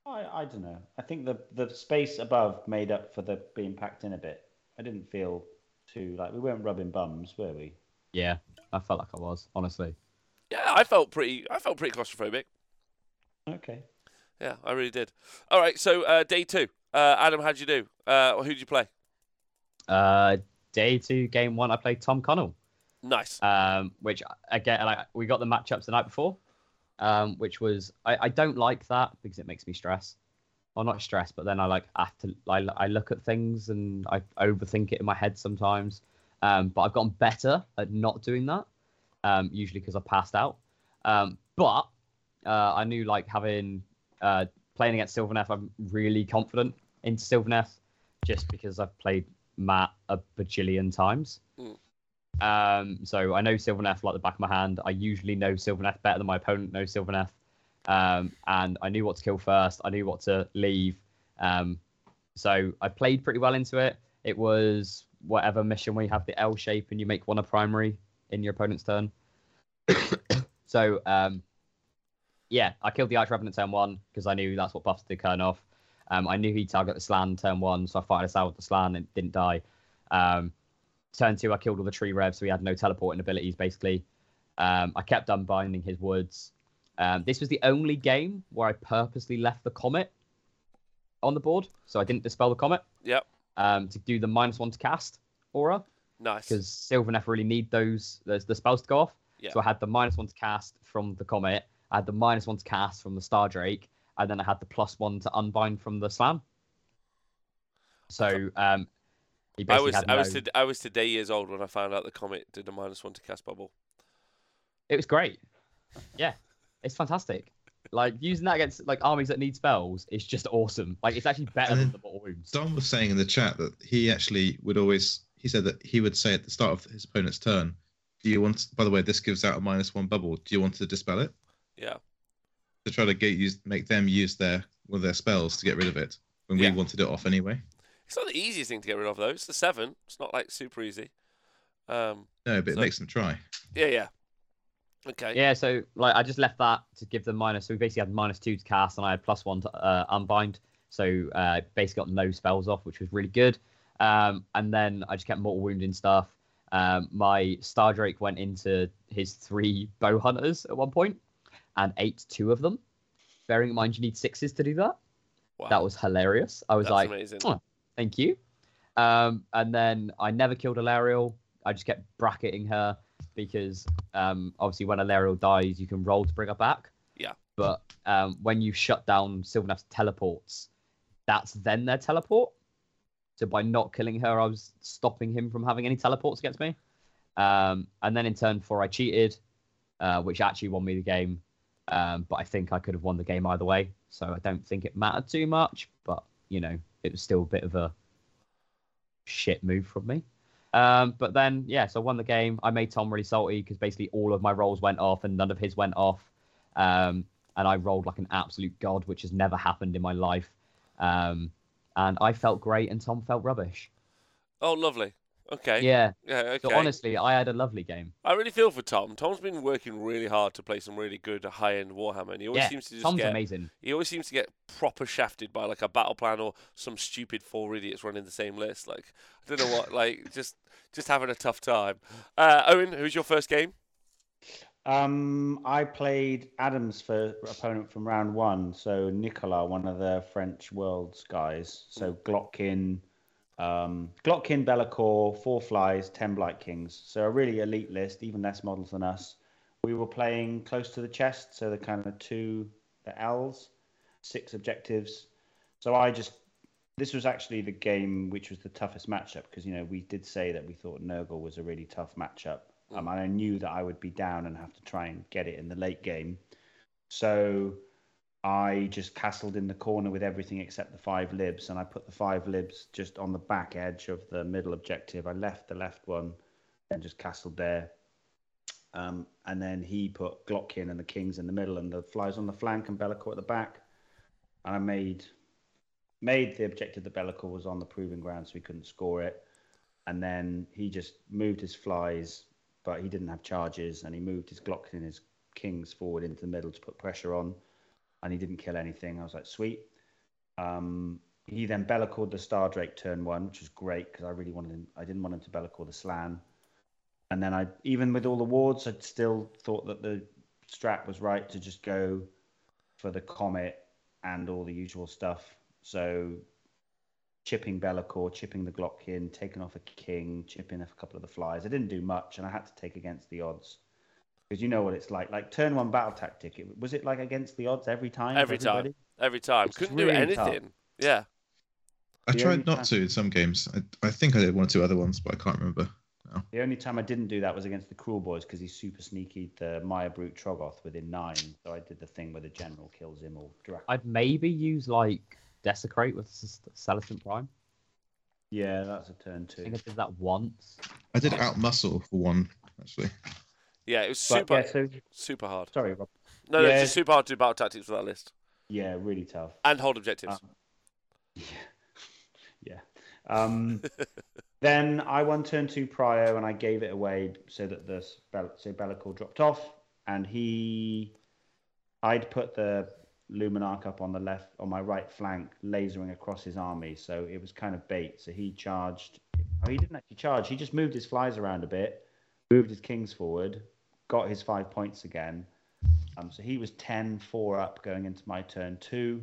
I, I don't know. I think the the space above made up for the being packed in a bit. I didn't feel too like we weren't rubbing bums, were we? Yeah, I felt like I was, honestly. Yeah, I felt pretty. I felt pretty claustrophobic. Okay. Yeah, I really did. All right, so uh, day two. Uh, Adam, how'd you do? Uh, who did you play? Uh, day two, game one, I played Tom Connell, Nice. um, which again, like we got the matchups the night before, um, which was I, I don't like that because it makes me stress. Well, not stress, but then I like have to. I, I look at things and I overthink it in my head sometimes. Um, but I've gotten better at not doing that. Um, usually because I passed out. Um, but uh, I knew like having uh, playing against Sylvaneth, I'm really confident in Sylvaneth just because I've played Matt a bajillion times. Mm. Um, so I know Sylvaneth like the back of my hand. I usually know Sylvaneth better than my opponent knows Sylvaneth. Um, and I knew what to kill first. I knew what to leave. Um, so I played pretty well into it. It was whatever mission where you have the L shape and you make one a primary in your opponent's turn. so um, yeah, I killed the Arch Revenant turn one because I knew that's what buffs the Kurnoth. Um, I knew he'd target the Slann turn one, so I fired us out with the Slann and didn't die. Um, turn two, I killed all the tree revs, so he had no teleporting abilities basically. Um, I kept unbinding his woods. Um, this was the only game where I purposely left the comet on the board, so I didn't dispel the comet Yep. um, to do the minus one to cast aura Nice. because Sylvaneth really need those the, the spells to go off. Yeah. So I had the minus one to cast from the comet, I had the minus one to cast from the Star Drake, and then I had the plus one to unbind from the Slann. So um, he I basically was had I was to, I was today years old when I found out the comet did a minus one to cast bubble. It was great. Yeah, it's fantastic. Like using that against like armies that need spells is just awesome. Like it's actually better than the mortal wounds. Don was saying in the chat that he actually would always. He said that he would say at the start of his opponent's turn, "Do you want?" By the way, this gives out a minus one bubble. Do you want to dispel it? Yeah. To try to get use, make them use their one of their spells to get rid of it when Yeah. we wanted it off anyway. It's not the easiest thing to get rid of though. It's the seven. It's not like super easy. Um. No, but it makes them try. Yeah. Yeah. Okay. Yeah, so like I just left that to give them minus. So we basically had minus two to cast, and I had plus one to uh, unbind. So uh, basically got no spells off, which was really good. Um, and then I just kept mortal wounding stuff. Um, my Star Drake went into his three bow hunters at one point and ate two of them. Bearing in mind you need sixes to do that. Wow. That was hilarious. I was That's like, amazing. "Oh, thank you. Um, and then I never killed Alarielle. I just kept bracketing her because um, obviously when Alarielle dies, you can roll to bring her back. Yeah. But um, when you shut down Sylvaneth's teleports, that's then their teleport. So by not killing her, I was stopping him from having any teleports against me. Um, and then in turn four, I cheated, uh, which actually won me the game. Um, but I think I could have won the game either way. So I don't think it mattered too much. But, you know, it was still a bit of a shit move from me. Um, but then, yeah, so I won the game. I made Tom really salty because basically all of my rolls went off and none of his went off. Um, and I rolled like an absolute god, which has never happened in my life. Um, and I felt great and Tom felt rubbish. Oh, lovely. Okay. Yeah. Yeah. Okay. So honestly, I had a lovely game. I really feel for Tom. Tom's been working really hard to play some really good high-end Warhammer, and he always Yeah, seems to just Tom's get amazing. he always seems to get proper shafted by like a battle plan or some stupid four idiots running the same list. Like I don't know what, like just just having a tough time. Uh, Owen, who's your first game? Um, I played Adam's for opponent from round one, so Nicola, one of the French Worlds guys. So Glottkin, um, Glottkin, Be'lakor, four flies, ten Blight Kings. So a really elite list, even less models than us. We were playing close to the chest, so the kind of two the L's, six objectives. So I just this was actually the game which was the toughest matchup because you know we did say that we thought Nurgle was a really tough matchup. Um, and I knew that I would be down and have to try and get it in the late game. So I just castled in the corner with everything except the five libs, and I put the five libs just on the back edge of the middle objective. I left the left one and just castled there. Um, and then he put Glottkin and the kings in the middle, and the flies on the flank, and Be'lakor at the back. And I made made the objective that Be'lakor was on the proving ground, so he couldn't score it. And then he just moved his flies, but he didn't have charges, and he moved his Glottkin and his kings forward into the middle to put pressure on, and he didn't kill anything. I was like, sweet. Um, he then Be'lakored the Star Drake turn one, which was great because I really wanted him. I didn't want him to Be'lakor the Slann. And then I, even with all the wards, I still thought that the strat was right to just go for the comet and all the usual stuff. So chipping Be'lakor, chipping the Glottkin, taking off a king, chipping off a couple of the flies. I didn't do much, and I had to take against the odds. Because you know what it's like. Like turn one battle tactic. It, was it like against the odds every time? Every time. Every time. It's Couldn't really do tough. anything. Yeah. I The tried not time- to in some games. I, I think I did one or two other ones, but I can't remember. The only time I didn't do that was against the Kruleboyz because he's super sneaky. The Maya Brute Troggoth within nine. So I did the thing where the general kills him or Drac. I'd maybe use like Desecrate with S- Celestant Prime. Yeah, that's a turn I two. think I did that once. I did out muscle for one actually. Yeah, it was But, super yeah, so super hard. sorry, Rob. No, no, it's just super hard to do battle tactics for that list. Yeah, really tough. And hold objectives. Um, yeah. Yeah. Um, then I won turn two Prio and I gave it away so that the so Be'lakor dropped off and he I'd put the Luminark up on the left on my right flank, lasering across his army, so it was kind of bait. So he charged oh, he didn't actually charge, he just moved his flies around a bit, moved his kings forward, got his five points again. Um, so he was 10-4 up going into my turn two.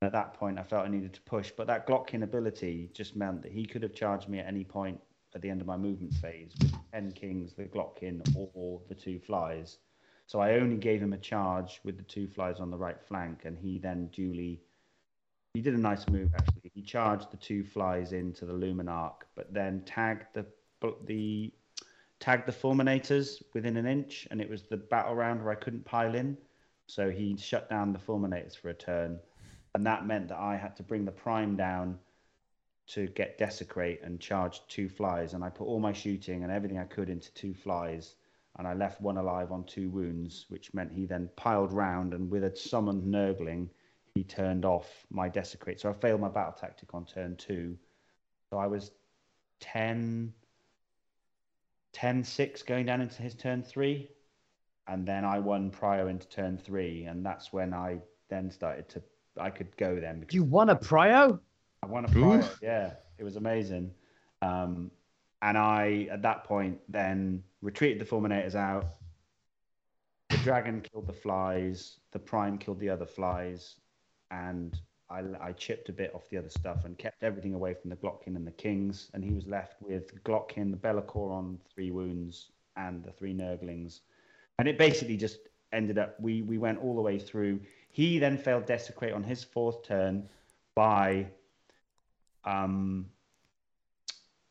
At that point, I felt I needed to push, but that Glottkin ability just meant that he could have charged me at any point at the end of my movement phase with 10 kings, the Glottkin, or the two flies. So I only gave him a charge with the two flies on the right flank, and he then duly. He did a nice move actually. He charged the two flies into the Luminark, but then tagged the the tagged the Fulminators within an inch, and it was the battle round where I couldn't pile in. So he shut down the Fulminators for a turn and that meant that I had to bring the prime down to get desecrate and charge two flies. And I put all my shooting and everything I could into two flies, and I left one alive on two wounds, which meant he then piled round and with a summoned Nurgling, he turned off my desecrate. So I failed my battle tactic on turn two. So I was 10, 10 6 going down into his turn three. And then I won prior into turn three. And that's when I then started to I could go then because You won a Prio? I won a prior. Oof. Yeah, it was amazing. Um, and I, at that point, then retreated the Fulminators out. The dragon killed the flies. The prime killed the other flies, and I, I chipped a bit off the other stuff and kept everything away from the Glottkin and the Kings. And he was left with Glottkin, the Be'lakor on three wounds, and the three Nurglings. And it basically just ended up. We we went all the way through. He then failed desecrate on his fourth turn by um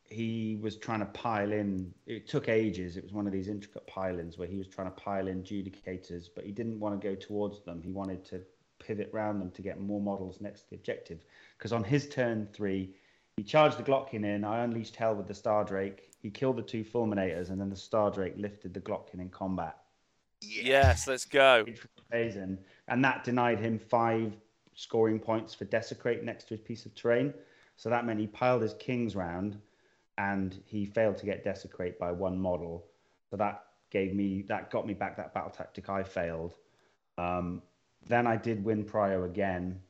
he was trying to pile in it took ages it was one of these intricate pile-ins where he was trying to pile in judicators but he didn't want to go towards them he wanted to pivot round them to get more models next to the objective because on his turn three he charged the Glottkin in i unleashed hell with the star drake he killed the two fulminators and then the star drake lifted the Glottkin in combat Yes, let's go. amazing. And that denied him five scoring points for desecrate next to his piece of terrain. So that meant he piled his kings round and he failed to get desecrate by one model. So that gave me that got me back that battle tactic I failed. Um, then I did win Prio again.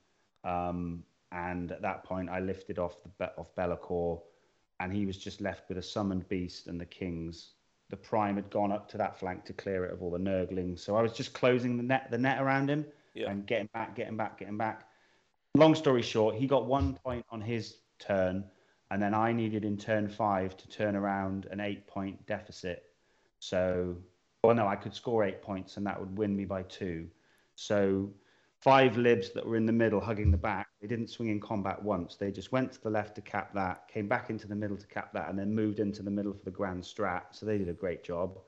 Um, and at that point I lifted off the off Be'lakor and he was just left with a summoned beast and the kings the prime had gone up to that flank to clear it of all the nurglings. So I was just closing the net the net around him Yeah. and getting back, getting back, getting back. Long story short, he got one point on his turn, and then I needed in turn five to turn around an eight point deficit. So, well, no, I could score eight points, and that would win me by two. So, five libs that were in the middle hugging the back, they didn't swing in combat once. They just went to the left to cap that, came back into the middle to cap that, and then moved into the middle for the grand strat. So they did a great job.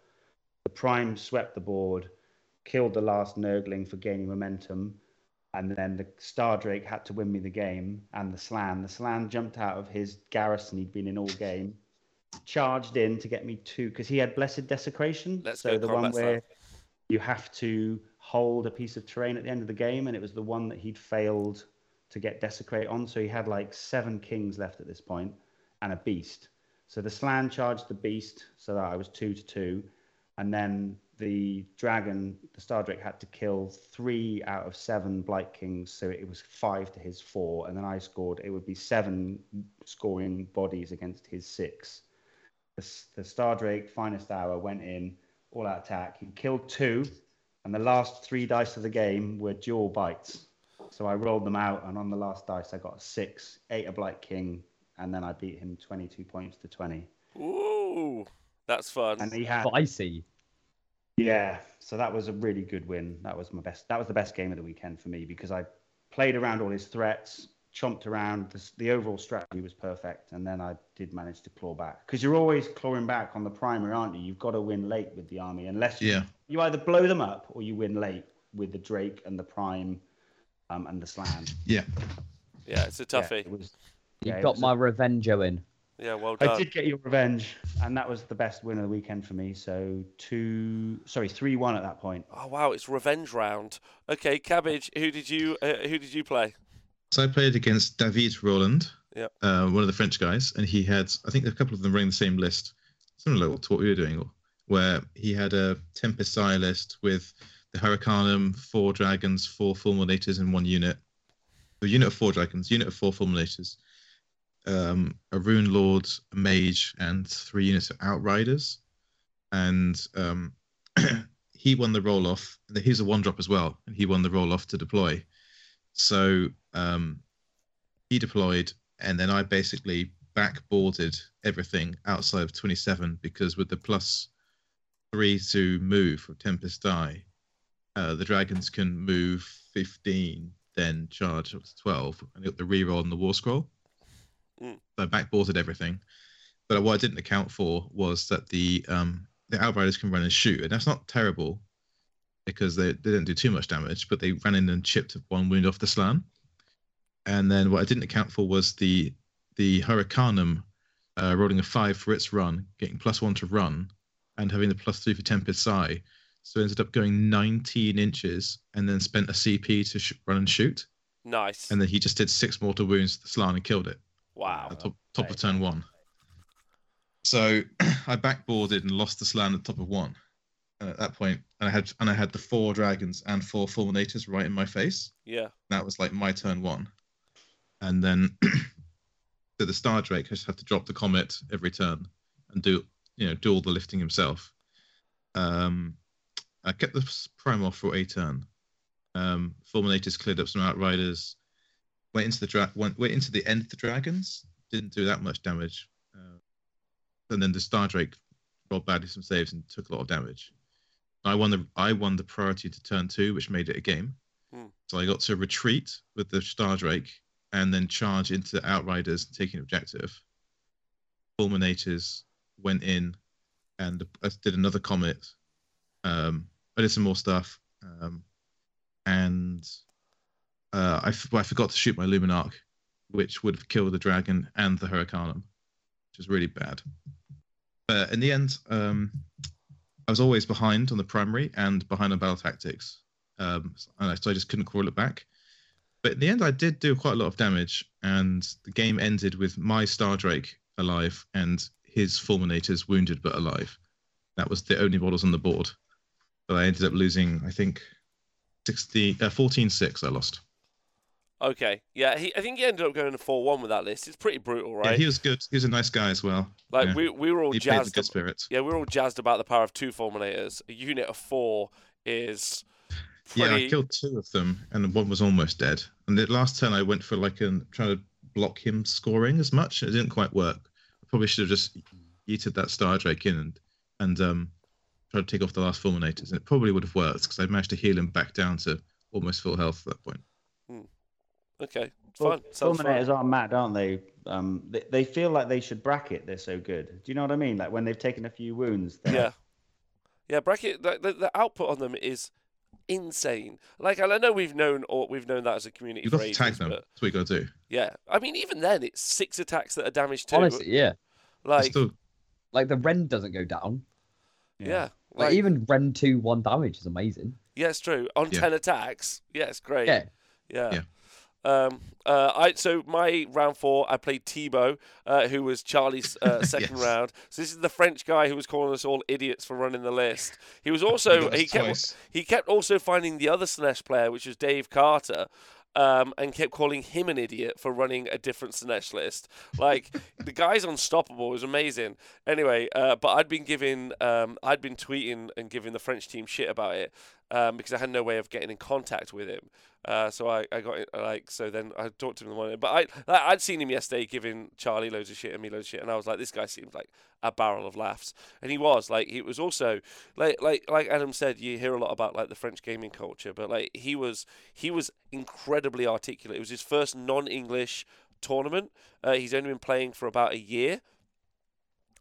The prime swept the board, killed the last Nurgling for gaining momentum, and then the Star Drake had to win me the game, and the Slann. The Slann jumped out of his garrison he'd been in all game, charged in to get me two, because he had Blessed Desecration. Let's so the one where you have to hold a piece of terrain at the end of the game, and it was the one that he'd failed to get Desecrate on. So he had like seven kings left at this point and a beast. So the Slann charged the beast, so that I was two to two, and then the dragon, the Star Drake, had to kill three out of seven Blight Kings, so it was five to his four, and then I scored. It would be seven scoring bodies against his six. The, the Star Drake, finest hour, went in all out attack. He killed two, and the last three dice of the game were dual bites. So I rolled them out, and on the last dice, I got a six, ate a Blight King, and then I beat him 22 points to 20. Ooh, that's fun. And he had Spicy. Yeah, so that was a really good win. That was my best. That was the best game of the weekend for me because I played around all his threats, chomped around. The, the overall strategy was perfect, and then I did manage to claw back because you're always clawing back on the primary, aren't you? You've got to win late with the army, unless you, Yeah. you either blow them up or you win late with the Drake and the Prime um, and the Slann. Yeah. Yeah, it's a Yeah, toughie. it was. You yeah, it got was a- my revenge in. Yeah, well done. I did get your revenge, and that was the best win of the weekend for me. So two, sorry, three one at that point. Oh wow, it's revenge round. Okay, Cabbage, who did you uh, who did you play? So I played against David Roland, Yep. uh, one of the French guys, and he had, I think a couple of them running the same list, similar to what we were doing, where he had a Tempest's Eye list with the Hurricanum, four dragons, four fulminators in one unit. A unit of four dragons, unit of four fulminators, um, a Rune Lord, a Mage, and three units of Outriders. And um, he won the roll off. He's a one drop as well, and he won the roll off to deploy. So um, he deployed, and then I basically backboarded everything outside of 27 because with the plus three to move for Tempest's Eye, uh, the dragons can move 15, then charge up to 12, and got the reroll on the War Scroll. Mm. So I backboarded everything. But what I didn't account for was that the um, the Outriders can run and shoot, and that's not terrible because they, they didn't do too much damage, but they ran in and chipped one wound off the Slann. And then what I didn't account for was the the Hurricanum uh, rolling a five for its run, getting plus one to run, and having the plus three for Tempest Eye. So it ended up going 19 inches and then spent a CP to sh- run and shoot. Nice. And then he just did six mortal wounds to the Slann and killed it wow. top, top of turn one. So I backboarded and lost the Slann at the top of one. And at that point, and I had and I had the four dragons and four fulminators right in my face. Yeah. That was like my turn one. And then so the Star Drake just had to drop the comet every turn and do you know do all the lifting himself. Um, I kept the prime off for a turn. Um, Fulminators cleared up some Outriders. Went into the dra- went, went into the end of the dragons. Didn't do that much damage. Uh, and then the Star Drake rolled badly some saves and took a lot of damage. I won the I won the priority to turn two, which made it a game. Hmm. So I got to retreat with the Star Drake and then charge into Outriders and taking objective. Fulminators went in and I did another comet. Um, I did some more stuff. Um, and uh, I, f- I forgot to shoot my Luminark, which would have killed the dragon and the Hurricanum, which was really bad. But in the end, um, I was always behind on the primary and behind on battle tactics. Um, and I, so I just couldn't crawl it back. But in the end, I did do quite a lot of damage, and the game ended with my Star Drake alive and his Fulminators wounded but alive. That was the only models on the board. But I ended up losing, I think, 60, uh, 14-6 I lost. Okay. Yeah. He, I think he ended up going to four one with that list. It's pretty brutal, right? Yeah, he was good. He was a nice guy as well. like yeah. we we were all He jazzed. good spirits. yeah, we were all jazzed about the power of two Fulminators. A unit of four is Yeah. I killed two of them, and one was almost dead. And the last turn, I went for like an trying to block him scoring as much. It didn't quite work. I probably should have just yeeted that Star Drake in and and um, tried to take off the last Fulminators, and it probably would have worked because I managed to heal him back down to almost full health at that point. Okay. Well, Fun. Sounds. Fulminators are mad, aren't they? Um, they? They feel like they should bracket. They're so good. Do you know what I mean? Like when they've taken a few wounds. they're- Yeah. Yeah, bracket the, the, the output on them is insane. Like I know we've known or we've known that as a community You've got to ages, tag them. but That's what you got to do. yeah. I mean even then it's six attacks that are damaged too. Honestly, yeah. like Still, Like the Rend doesn't go down. yeah. Like, Like, even Rend two one damage is amazing. yeah, it's true. On Yeah. ten attacks, yeah, it's great. Yeah. Yeah. Yeah. Um, uh, I so my round four, I played Thibaut, uh, who was Charlie's uh, second Yes. round. So this is the French guy who was calling us all idiots for running the list. He was also he kept twice. he kept also finding the other Slaanesh player, which was Dave Carter. Um, and kept calling him an idiot for running a different Slaanesh list. Like the guy's unstoppable. It was amazing. Anyway, uh, but I'd been giving, um, I'd been tweeting and giving the French team shit about it. Um, because I had no way of getting in contact with him. Uh, so I, I got like so then I talked to him in the morning. But I I'd seen him yesterday giving Charlie loads of shit and me loads of shit, and I was like, this guy seems like a barrel of laughs, and he was like he was also like like like Adam said, you hear a lot about like the French gaming culture, but like he was he was incredibly articulate. It was his first non-English tournament. Uh, he's only been playing for about a year.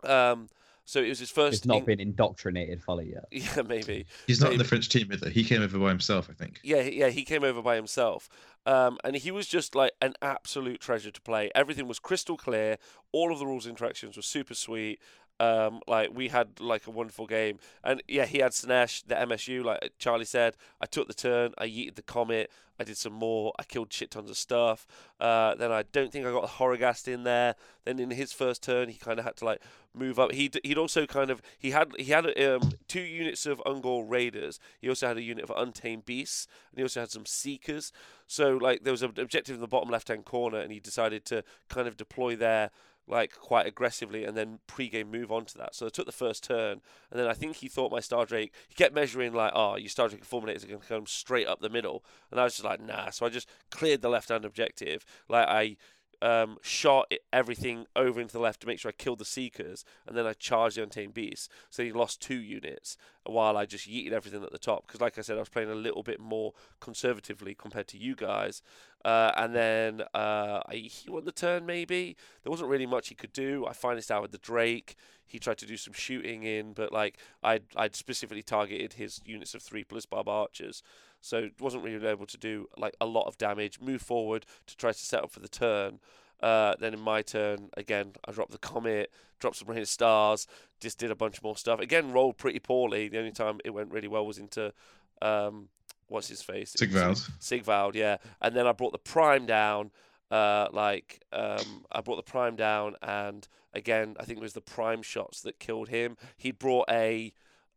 Um, so it was his first. It's not in- been indoctrinated fully yet. Yeah, maybe. He's not in the French team either. He came over by himself, I think. Yeah, yeah, he came over by himself. Um, and he was just like an absolute treasure to play. Everything was crystal clear. All of the rules interactions were super sweet. Um, like we had like a wonderful game, and yeah, he had Snash, the MSU. Like Charlie said, I took the turn, I yeeted the comet, I did some more, I killed shit tons of stuff. Uh, then I don't think I got the Horrorghast in there. Then in his first turn, he kind of had to like move up. He'd he'd also kind of he had he had um, two units of Ungor Raiders. He also had a unit of Untamed Beasts, and he also had some Seekers. So like there was an objective in the bottom left hand corner, and he decided to kind of deploy there like quite aggressively and then pre-game move on to that. So I took the first turn and then I think he thought my Star Drake he kept measuring like, oh, your Star Drake and Fulminators are gonna come straight up the middle and I was just like, nah. So I just cleared the left hand objective. Like I um, shot everything over into the left to make sure I killed the Seekers, and then I charged the Untamed Beast. So he lost two units while I just yeeted everything at the top. Because, like I said, I was playing a little bit more conservatively compared to you guys. Uh, and then uh, I, he won the turn, maybe. There wasn't really much he could do. I financed out with the Drake. He tried to do some shooting in, but like I'd, I'd specifically targeted his units of three Blissbarb archers. So wasn't really able to do like a lot of damage. Move forward to try to set up for the turn. Uh, then in my turn, again, I dropped the comet, dropped some rain of stars, just did a bunch more stuff. Again, rolled pretty poorly. The only time it went really well was into um, what's his face? Sigvald. Sigvald, yeah. And then I brought the prime down. Uh, like um, I brought the prime down, and again, I think it was the prime shots that killed him. He brought a.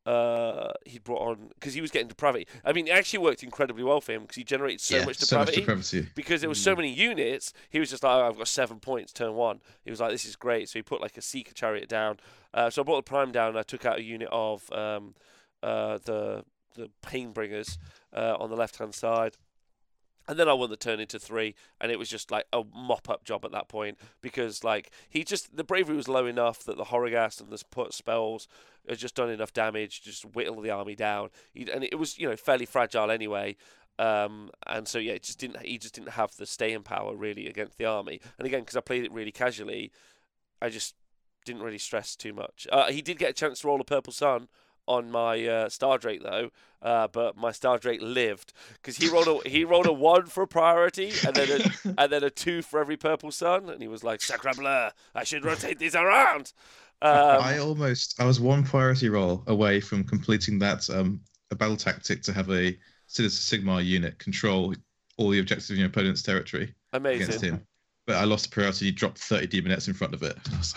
Uh, he brought on because he was getting depravity. I mean, it actually worked incredibly well for him because he generated so yeah, much so much depravity depravity. because there was so many units. He was just like, oh, I've got seven points, turn one. He was like, this is great. So he put like a Seeker chariot down. Uh, so I brought the prime down. and I took out a unit of um, uh, the the Painbringers uh, on the left hand side. And then I won the turn into three, and it was just like a mop up job at that point because like he just the bravery was low enough that the Horrorghast and the put spells had just done enough damage to just whittle the army down. He, and it was you know fairly fragile anyway. Um, and so yeah, it just didn't he just didn't have the staying power really against the army. And again, because I played it really casually, I just didn't really stress too much. Uh, he did get a chance to roll a purple sun on my uh, Star Drake though, uh, but my Star Drake lived because he rolled a he rolled a one for a priority and then a, and then a two for every purple sun, and he was like Sacre bleu, I should rotate these around. Um, I almost I was one priority roll away from completing that um a battle tactic to have a Sinister Sigmar unit control all the objectives in your opponent's territory against him. But I lost the priority, dropped 30 daemonettes in front of it. I was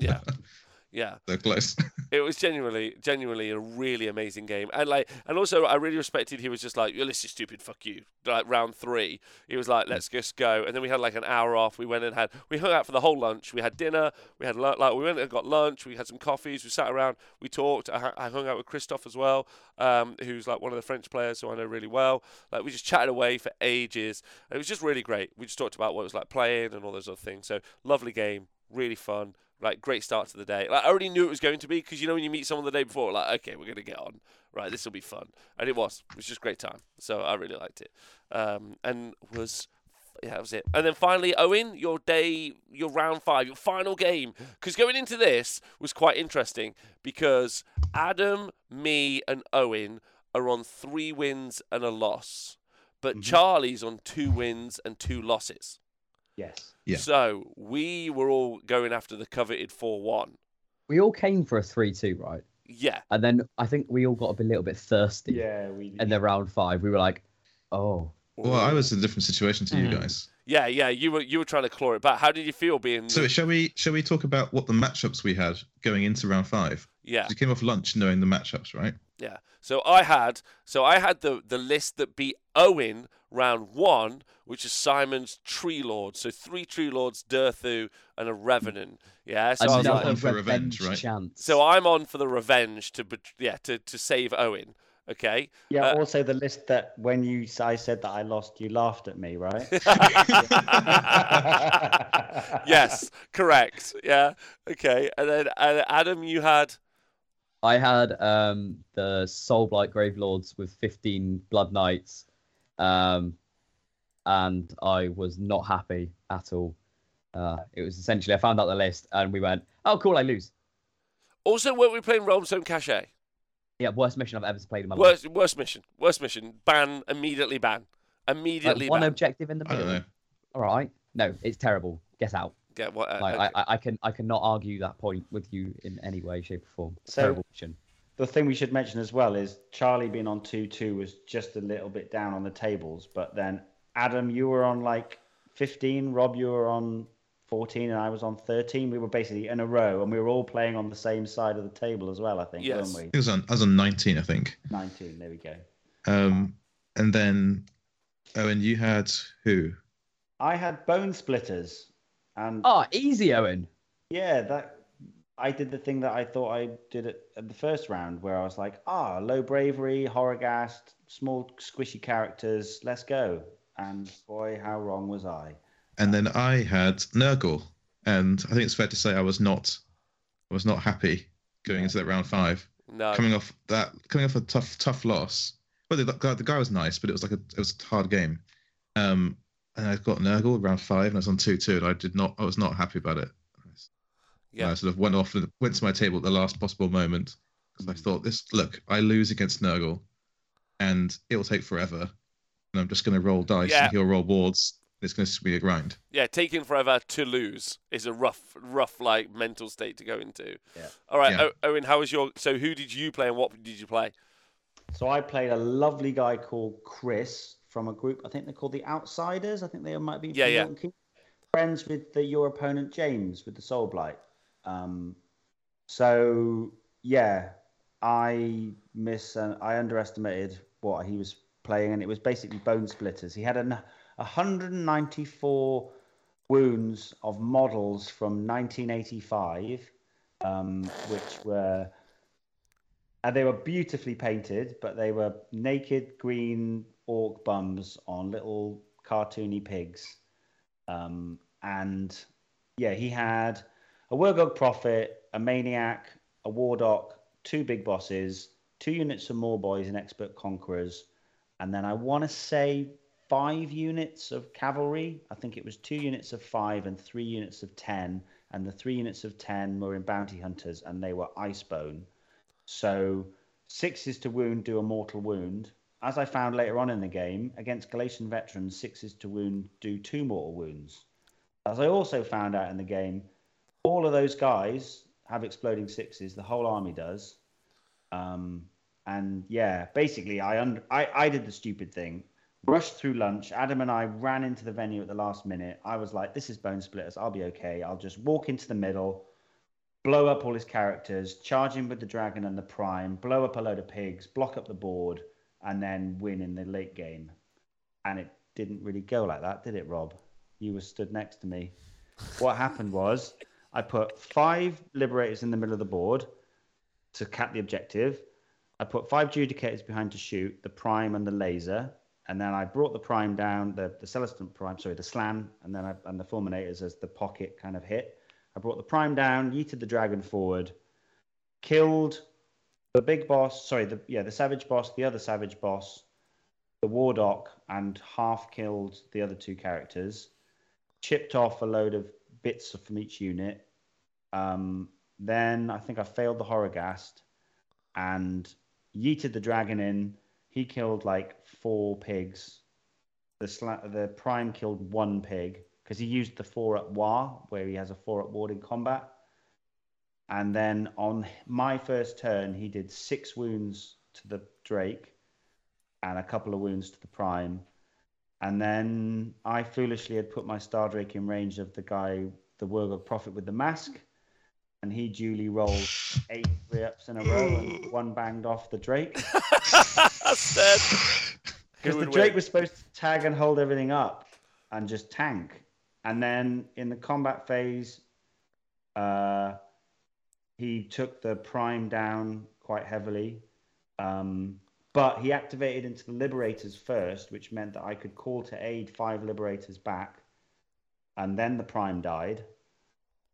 yeah, yeah. so close. It was genuinely, genuinely a really amazing game, and like, and also I really respected. He was just like, "This is stupid, fuck you." Like round three, he was like, "Let's just go," and then we had like an hour off. We went and had, we hung out for the whole lunch. We had dinner. We had like, we went and got lunch. We had some coffees. We sat around. We talked. I, I hung out with Christophe as well, um, who's like one of the French players who I know really well. Like we just chatted away for ages. It was just really great. We just talked about what it was like playing and all those other things. So lovely game, really fun. Like great start to the day. Like I already knew it was going to be because you know when you meet someone the day before, like okay, we're gonna get on. Right, this will be fun, and it was. It was just great time. So I really liked it. Um, and was yeah, that was it. And then finally, Owen, your day, your round five, your final game. Because going into this was quite interesting because Adam, me, and Owen are on three wins and a loss, but Mhm. Charlie's on two wins and two losses. Yes. Yeah. So we were all going after the coveted 4 1. We all came for a three-two, right? Yeah. And then I think we all got a little bit thirsty. Yeah, we. In the round five, we were like, "Oh, well, I was in a different situation to you Mm. guys. Yeah, yeah. You were you were trying to claw it back. How did you feel being? So shall we shall we talk about what the matchups we had going into round five? Yeah, We came off lunch knowing the matchups, right? yeah. So I had so I had the the list that beat Owen round one, which is Simon's Tree Lord. So three Tree Lords, Durthu, and a Revenant. Yeah. So I was Another like, one for revenge, revenge right? chance." so I'm on for the revenge to yeah to to save Owen. Okay. Yeah. Uh, also, the list that when you s- I said that I lost, you laughed at me, right? yes, correct. Yeah. Okay. And then uh, Adam, you had. I had um, the Soulblight Gravelords with 15 Blood Knights, um, and I was not happy at all. Uh, it was essentially I found out the list and we went, "Oh, cool, I lose." Also, weren't we playing Realm Stone Cache? Yeah, worst mission I've ever played in my life. Worst, worst mission. Worst mission. Ban. Immediately ban. Like, Immediately one ban. objective in the middle. All right, no, it's terrible. Get out. Get what? Uh, Like, okay. I, I, I can I cannot argue that point with you in any way, shape, or form. So- terrible the thing we should mention as well is Charlie being on two two was just a little bit down on the tables, but then Adam, you were on like fifteen, Rob, you were on fourteen, and I was on thirteen. We were basically in a row, and we were all playing on the same side of the table as well. I think, Yes. weren't I was on, I was on 19, I think. Nineteen. There we go. Um, and then, Owen, you had who? I had bone splitters, and Oh, easy, Owen. yeah, that I did the thing that I thought I did at, at the first round, where I was like, ah, low bravery, horror horrorghast, small squishy characters, let's go. And boy, how wrong was I? And then I had Nurgle, and I think it's fair to say I was not, I was not happy going into that round five. no. Coming off that, coming off a tough, tough loss. Well, the, guy- the guy was nice, but it was like a, it was a hard game. Um, and I got Nurgle round five, and I was on two two, and I did not, I was not happy about it. Yeah. I sort of went off and went to my table at the last possible moment because I mm. thought, this look, I lose against Nurgle, and it will take forever, and I'm just going to roll dice Yeah. and he'll roll boards. It's going to be a grind. Yeah, taking forever to lose is a rough, rough like mental state to go into. Yeah. All right, Yeah. Owen, how was your? So, who did you play and what did you play? So I played a lovely guy called Chris from a group. I think they're called the Outsiders. I think they might be. Yeah, yeah. Friends with the, your opponent James with the Soul Blight. Um, so yeah, I miss. Uh, I underestimated what he was playing, and it was basically Bonesplitterz. He had an 194 wounds of models from 1985, um, which were and they were beautifully painted, but they were naked green orc bums on little cartoony pigs. Um, and yeah, he had a Wurgog Prophet, a Maniac, a Wardokk, two big bosses, two units of Morboys and expert conquerors, and then I want to say five units of cavalry. I think it was two units of five and three units of ten, and the three units of ten were in bounty hunters, and they were icebone. So sixes to wound do a mortal wound. As I found later on in the game, against Galletian veterans, sixes to wound do two mortal wounds. As I also found out in the game, all of those guys have exploding sixes. The whole army does. Um, and yeah, basically, I, un- I I did the stupid thing. Rushed through lunch. Adam and I ran into the venue at the last minute. I was like, "This is Bonesplitterz. I'll be okay. I'll just walk into the middle, blow up all his characters, charge him with the dragon and the prime, blow up a load of pigs, block up the board, and then win in the late game. And it didn't really go like that, did it, Rob? You were stood next to me. What happened was I put five liberators in the middle of the board to cap the objective. I put five judicators behind to shoot, the prime and the laser. And then I brought the prime down, the, the Celestant prime, sorry, the Slann, and then I, and the fulminators as the pocket kind of hit. I brought the prime down, yeeted the dragon forward, killed the big boss. Sorry, the yeah, the savage boss, the other savage boss, the wardokk, and half killed the other two characters. Chipped off a load of bits from each unit. Um, then I think I failed the horrorghast, and yeeted the dragon in. He killed like four pigs. The sla- the prime killed one pig because he used the four up war where he has a four up ward in combat. And then on my first turn, he did six wounds to the Drake and a couple of wounds to the Prime. And then I foolishly had put my Star Drake in range of the guy, the Wurgog Prophet with the mask. And he duly rolled eight three ups in a row and one banged off the Drake. Because the Drake win? was supposed to tag and hold everything up and just tank. And then in the combat phase, uh, he took the Prime down quite heavily. Um, But he activated into the Liberators first, which meant that I could call to aid five Liberators back. And then the Prime died.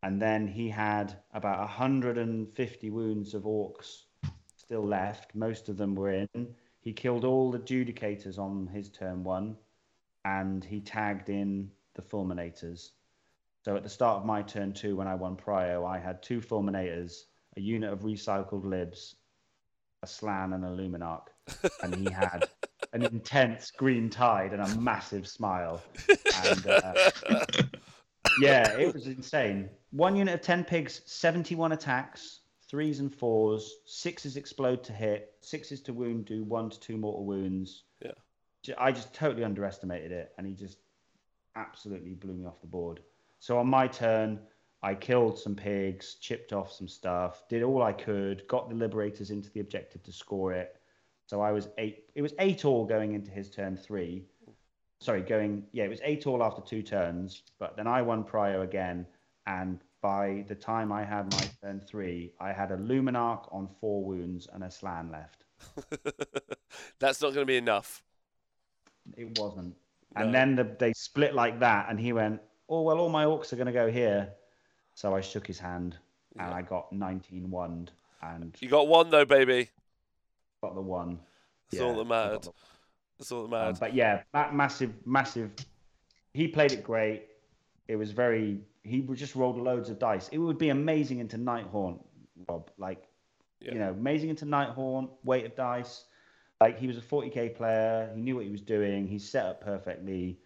And then he had about 150 wounds of orcs still left. Most of them were in. He killed all the Judicators on his turn one. And he tagged in the Fulminators. So at the start of my turn two, when I won Prio, I had two Fulminators, a unit of recycled libs, a Slann, and a Luminark. And he had an intense green tide and a massive smile. And uh, yeah, it was insane. One unit of 10 pigs, 71 attacks, threes and fours, sixes explode to hit, sixes to wound, do one to two mortal wounds. Yeah. I just totally underestimated it, and he just absolutely blew me off the board. So on my turn, I killed some pigs, chipped off some stuff, did all I could, got the liberators into the objective to score it. So I was eight. It was eight all going into his turn three. Sorry, going yeah, it was eight all after two turns. But then I won Prio again, and by the time I had my turn three, I had a Luminark on four wounds and a Slann left. That's not going to be enough. It wasn't. No. And then the, they split like that, and he went, "Oh well, all my orcs are going to go here." So I shook his hand, and Yeah. I got 19 wand and You got one though, baby. got the one. That's all Yeah, that I got mattered. the That's all that Um, mattered. but yeah, ma- massive, massive. He played it great. It was very. He would just rolled loads of dice. It would be amazing into Nighthaunt, Rob. Like, Yeah. you know, amazing into Nighthaunt, weight of dice. Like he was a 40k player. He knew what he was doing. He set up perfectly.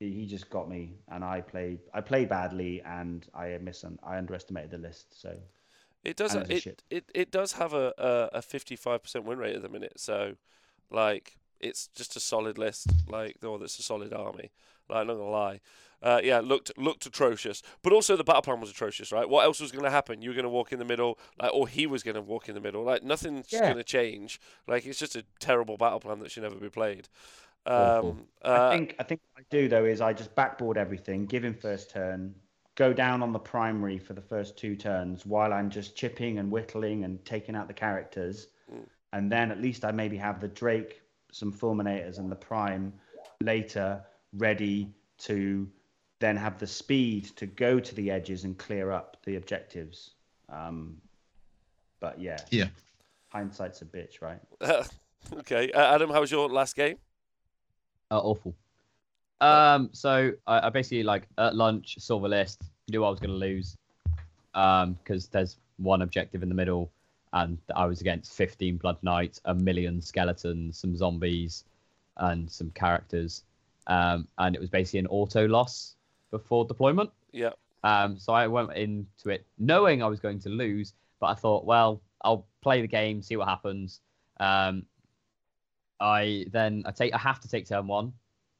He, just got me, and I played. I played badly, and I miss. I underestimated the list. So It does. and it It, it it does have a a fifty five percent win rate at the minute. So, like, it's just a solid list. Like, or that's a solid army. Like, I'm not gonna lie. Uh, yeah, looked looked atrocious, but also the battle plan was atrocious, right? What else was going to happen? You were going to walk in the middle, like, or he was going to walk in the middle. Like, nothing's Yeah. going to change. Like, it's just a terrible battle plan that should never be played. Awful. Um, I uh, think I think what I do though is I just backboard everything, give him first turn, go down on the primary for the first two turns while I'm just chipping and whittling and taking out the characters, Mm. and then at least I maybe have the Drake, some Fulminators, and the Prime later ready to then have the speed to go to the edges and clear up the objectives. Um, but yeah, Yeah. hindsight's a bitch, right? okay, uh, Adam, how was your last game? Uh, awful. Um, so I, I basically like at lunch saw the list, knew I was going to lose, um, because there's one objective in the middle, and I was against 15 blood knights, a million skeletons, some zombies, and some characters, um, and it was basically an auto loss before deployment. Yeah, Um, so I went into it knowing I was going to lose, but I thought, well, I'll play the game, see what happens. Um, I then I take I have to take turn one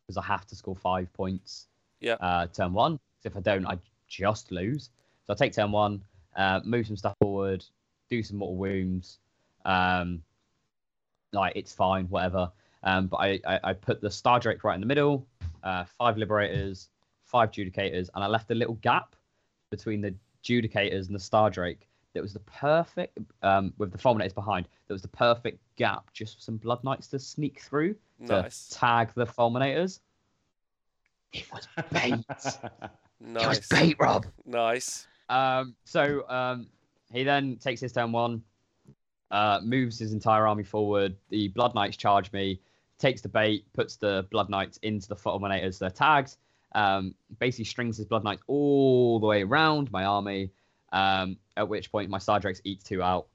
because I have to score five points. Yeah. Uh, turn one. if I don't, I just lose. So I take turn one, uh, move some stuff forward, do some mortal wounds. Um, like it's fine, whatever. Um, but I, I, I put the Star Drake right in the middle, uh, five Liberators, five Judicators, and I left a little gap between the Judicators and the Star Drake that was the perfect, um, with the Fulminators behind, that was the perfect gap just for some Blood Knights to sneak through to tag the Fulminators. It was bait. It was nice, bait, Rob. nice. Um, so um, he then takes his turn one, uh, moves his entire army forward. The Blood Knights charge me, takes the bait, puts the Blood Knights into the Fulminators, their tags, um, basically strings his Blood Knights all the way around my army. Um, at which point my Star Drakes eat two out.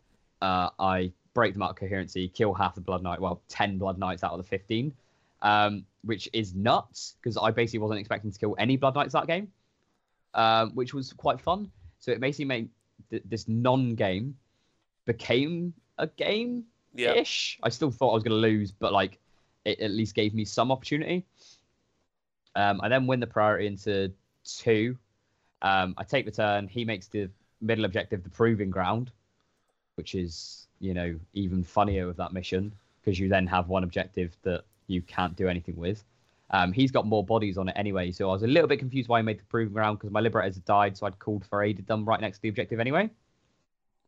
Uh, I break them out of coherency, kill half the Blood Knight, well, 10 Blood Knights out of the 15, um, which is nuts because I basically wasn't expecting to kill any Blood Knights that game, um, which was quite fun. So it basically made th- this non-game became a game Yeah, ish. I still thought I was going to lose, but like it at least gave me some opportunity. Um, I then win the priority into two. Um, I take the turn. He makes the middle objective the proving ground, which is you know even funnier with that mission because you then have one objective that you can't do anything with. Um, he's got more bodies on it anyway, so I was a little bit confused why he made the proving ground because my liberators had died, so I'd called for aided them right next to the objective anyway.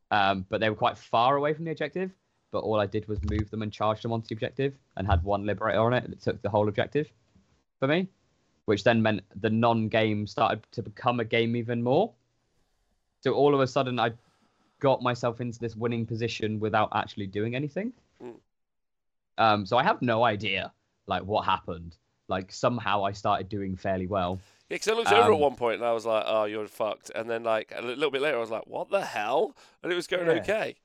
Um, but they were quite far away from the objective, but all I did was move them and charge them onto the objective, and had one liberator on it that took the whole objective for me, which then meant the non-game started to become a game even more. So all of a sudden, I got myself into this winning position without actually doing anything. Mm. Um, so I have no idea like what happened. Like somehow I started doing fairly well. Yeah, because I looked over at Um, one point and I was like, "Oh, you're fucked," and then like a little bit later, I was like, "What the hell?" And it was going Yeah. okay.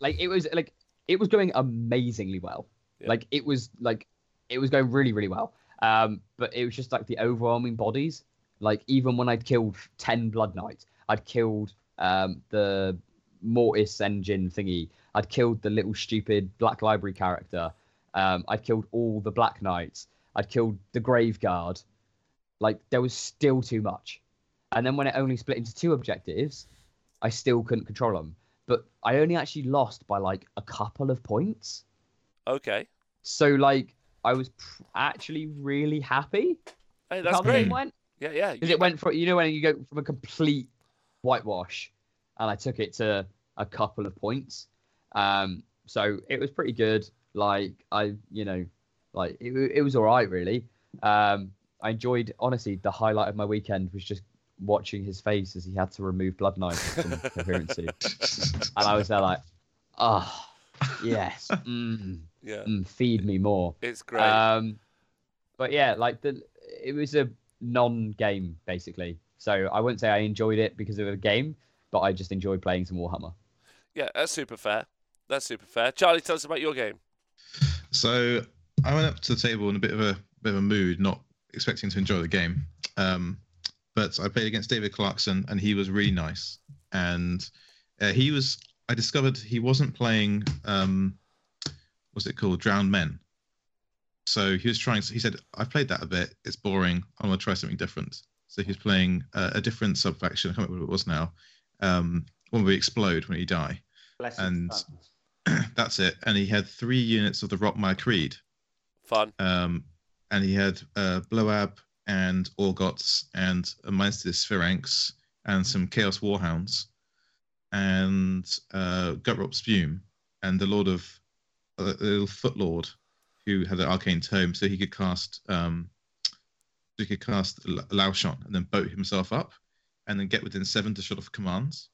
like it was like it was going amazingly well Yeah. like it was like it was going really really well um but it was just like the overwhelming bodies like even when i'd killed 10 blood knights i'd killed um the mortis engine thingy i'd killed the little stupid black library character um i'd killed all the black knights i'd killed the grave guard like there was still too much and then when it only split into two objectives i still couldn't control them but I only actually lost by like a couple of points. Okay. So like I was pr- actually really happy. Hey, that's great. went Yeah, yeah. because it went from you know when you go from a complete whitewash, and I took it to a couple of points. Um, so it was pretty good. Like I, you know, like it, it was all right really. Um, I enjoyed honestly the highlight of my weekend was just watching his face as he had to remove blood knights from coherency, and I was there like, oh yes, mm, Yeah, mm, feed me more. it's great. Um, but yeah, like the it was a non-game basically. So I wouldn't say I enjoyed it because of the game, but I just enjoyed playing some Warhammer. yeah, that's super fair. That's super fair. Charlie, tell us about your game. So I went up to the table in a bit of a bit of a mood, not expecting to enjoy the game. Um, but I played against David Clarkson, and he was really nice. And uh, he was. I discovered he wasn't playing. Um, what's it called? Drowned Men. So he was trying. He said, "I've played that a bit. It's boring. I want to try something different." So he's playing uh, a different sub faction. I can't remember what it was now. Um, one where we explode when you die. Blessed And- That's it. And he had three units of the Rotmire Creed. Fun. Um, and he had uh, Bloab and Orghotts and a Meister Sphinx and some Chaos Warhounds and uh, Gutrot Spume and the Lord of uh, the little Foot Lord who had an arcane tome, so he could cast um, he could cast L- Laushon and then boat himself up and then get within seven to shut off commands,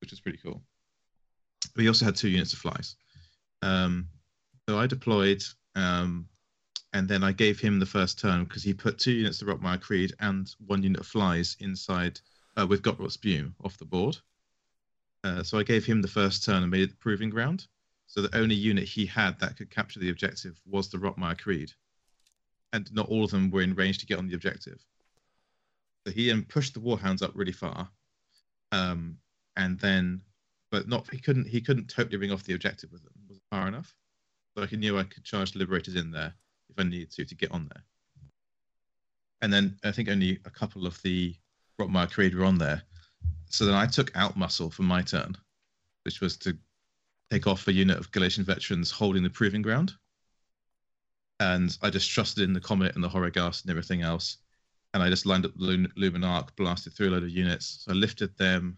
which is pretty cool. But he also had two units of flies. Um, so I deployed um, and then I gave him the first turn because he put two units of Rotmire Creed and one unit of flies inside uh, with Gutrot Spume off the board. Uh, so I gave him the first turn and made it the proving ground. So the only unit he had that could capture the objective was the Rotmire Creed, and not all of them were in range to get on the objective. So he then pushed the Warhounds up really far, um, and then, but not he couldn't he couldn't totally ring off the objective with them. Was far enough? So I knew I could charge the Liberators in there if I needed to to get on there. And then I think only a couple of the Rotmire Creed were on there. So then I took out muscle for my turn, which was to take off a unit of Galletian veterans holding the proving ground. And I just trusted in the Comet and the Horrorghast and everything else. And I just lined up the Lum- Luminark, blasted through a load of units. So I lifted them,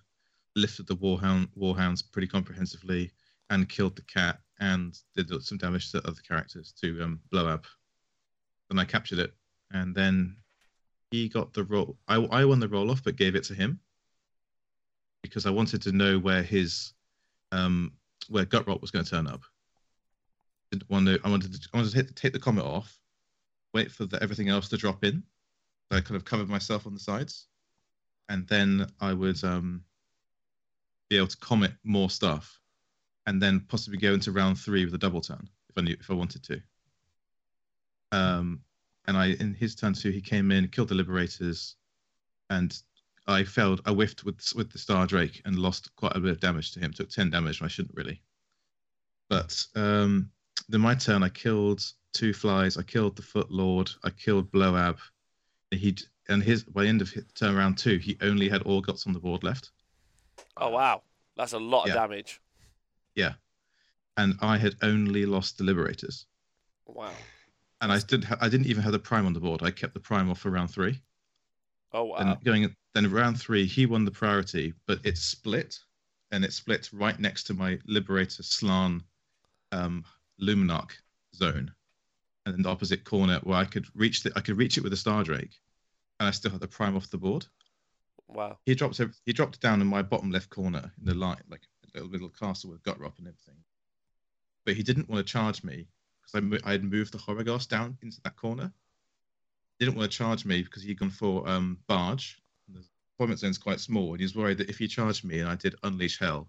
lifted the Warhound, Warhounds pretty comprehensively, and killed the cat and did some damage to other characters to um, blow up. Then I captured it, and then he got the roll. I, I won the roll off, but gave it to him because I wanted to know where his um, where Gutrot was going to turn up. Didn't want to, I wanted to, I wanted to hit, take the comet off, wait for the, everything else to drop in. So I kind of covered myself on the sides, and then I would um, be able to comet more stuff, and then possibly go into round three with a double turn if I knew if I wanted to. Um, and I in his turn two, he came in, killed the liberators, and I failed. I whiffed with with the Star Drake and lost quite a bit of damage to him. Took ten damage, I shouldn't really. But um, then my turn, I killed two flies. I killed the Foot Lord. I killed Bloab. He and his by the end of his turn round two, he only had Orghotts on the board left. Oh wow, that's a lot of damage. Yeah. and I had only lost the Liberators. Wow. And I did. Ha- I didn't even have the Prime on the board. I kept the Prime off for round three. Oh wow. And going then round three, he won the priority, but it split, and it split right next to my Liberator Slann um, Luminark zone, and then the opposite corner where I could reach the, I could reach it with a Star Drake, and I still had the prime off the board. Wow. He dropped ev- he dropped down in my bottom left corner in the line, like a little, little castle with Gutrot and everything. But he didn't want to charge me because I, mo- I had moved the Horrorghast down into that corner. He didn't want to charge me because he'd gone for um, barge. The deployment zone's quite small, and he was worried that if he charged me and I did unleash hell,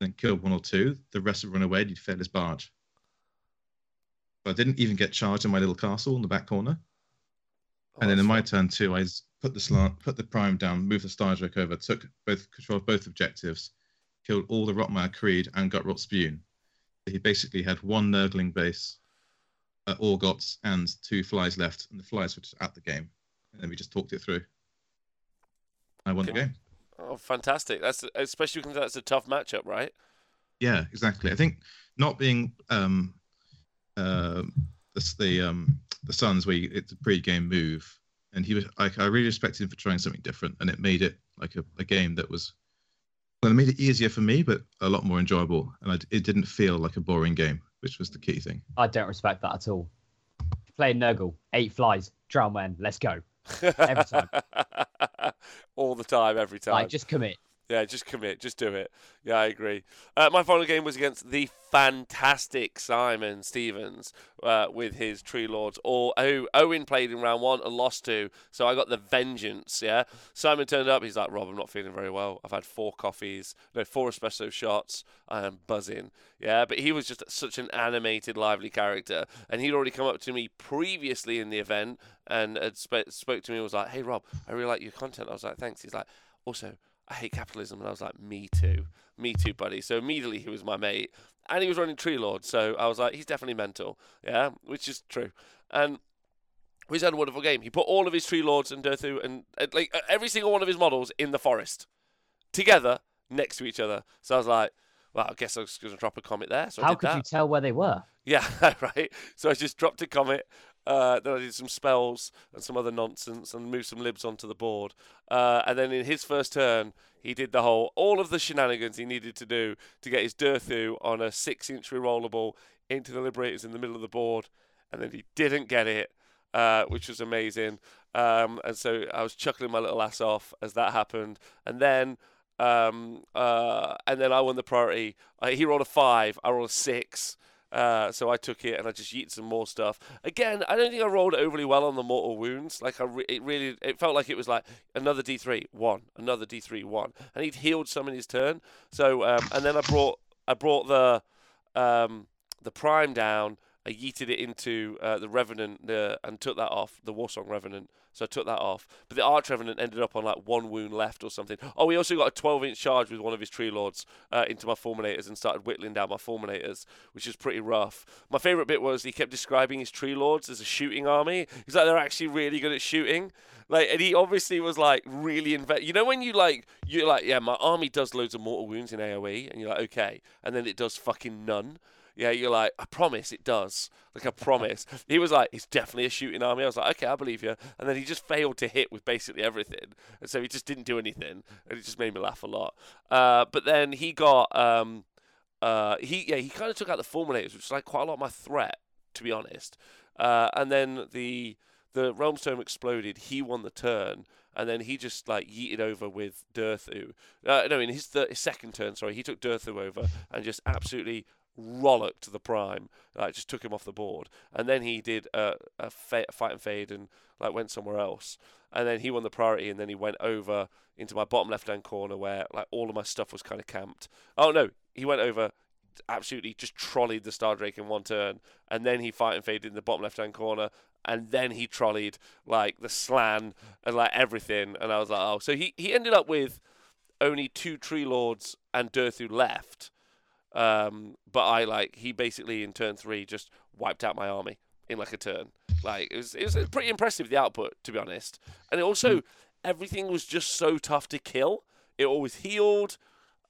then killed one or two, the rest would run away and he'd fail his barge. But I didn't even get charged in my little castle in the back corner. Oh, And then in my turn two, I put the slant, put the prime down, moved the Star over, took both control of both objectives, killed all the Rotmire Creed and Gutrot Spume. So he basically had one Nurgling base, uh, Orghotts, and two flies left, and the flies were just at the game. And then we just talked it through. I won the game. Oh, fantastic! That's especially because that's a tough matchup, right? Yeah, exactly. I think not being um, uh, the the um, the Suns, where you, it's a pre-game move, and he was like, I really respected him for trying something different, and it made it like a, a game that was, well, it made it easier for me, but a lot more enjoyable, and I, it didn't feel like a boring game, which was the key thing. I don't respect that at all. Playing Nurgle, eight flies, drown man, let's go. Every time. All the time, every time. Like, just commit. Yeah, just commit, just do it. Yeah, I agree. Uh, my final game was against the fantastic Simon Stevens uh, with his Tree Lords. Or who Owen played in round one and lost to, so I got the vengeance. Yeah, Simon turned up. He's like, Rob, I'm not feeling very well. I've had four coffees, no, four espresso shots. I am buzzing. Yeah, but he was just such an animated, lively character, and he'd already come up to me previously in the event and had sp- spoke to me and was like, "Hey, Rob, I really like your content." I was like, "Thanks." He's like, "Also." I hate capitalism. And I was like, me too. Me too, buddy. So immediately he was my mate. And he was running Tree Lord. So I was like, he's definitely mental. Yeah, which is true. And he's had a wonderful game. He put all of his Tree Lords and Durthu and uh, like uh, every single one of his models in the forest together next to each other. So I was like, well, I guess I was going to drop a comet there. So How could that. you tell where they were? Yeah, right. So I just dropped a comet. Uh, then I did some spells and some other nonsense and moved some libs onto the board. Uh, and then in his first turn, he did the whole, all of the shenanigans he needed to do to get his Durthu on a six inch rerollable into the Liberators in the middle of the board. And then he didn't get it, uh, which was amazing. Um, and so I was chuckling my little ass off as that happened. And then um, uh, and then I won the priority. He rolled a five, I rolled a six. Uh, so I took it and I just yeeted some more stuff. Again, I don't think I rolled overly well on the mortal wounds. Like I, re- it really, it felt like it was like another D3 one, another D3 one, and he'd healed some in his turn. So um, and then I brought, I brought the, um, the prime down. I yeeted it into uh, the Revenant uh, and took that off, the Warsong Revenant. So I took that off. But the Arch Revenant ended up on like one wound left or something. Oh, he also got a 12 inch charge with one of his Tree Lords uh, into my Fulminators and started whittling down my Fulminators, which is pretty rough. My favourite bit was he kept describing his Tree Lords as a shooting army. He's like, they're actually really good at shooting. Like, and he obviously was like really invested. You know, when you like, you're like, yeah, my army does loads of mortal wounds in AoE, and you're like, okay, and then it does fucking none. Yeah, you're like, I promise it does. Like, I promise. he was like, it's definitely a shooting army. I was like, okay, I believe you. And then he just failed to hit with basically everything. And so he just didn't do anything. And it just made me laugh a lot. Uh, but then he got, um, uh, he, yeah, he kind of took out the Fulminators, which is like quite a lot of my threat, to be honest. Uh, and then the, the Realm Stone exploded. He won the turn. And then he just like yeeted over with Durthu. Uh, no, in his, th- his second turn, sorry, he took Durthu over and just absolutely rollocked the prime, like just took him off the board, and then he did a, a fa- fight and fade and like went somewhere else, and then he won the priority, and then he went over into my bottom left hand corner where like all of my stuff was kind of camped. Oh no, he went over. Absolutely, just trolleyed the Star Drake in one turn, and then he fight and faded in the bottom left-hand corner, and then he trolleyed like the Slann and like everything, and I was like, oh, so he he ended up with only two Tree Lords and Durthu left, um, but I like he basically in turn three just wiped out my army in like a turn. Like it was it was pretty impressive the output to be honest, and it also everything was just so tough to kill. It always healed.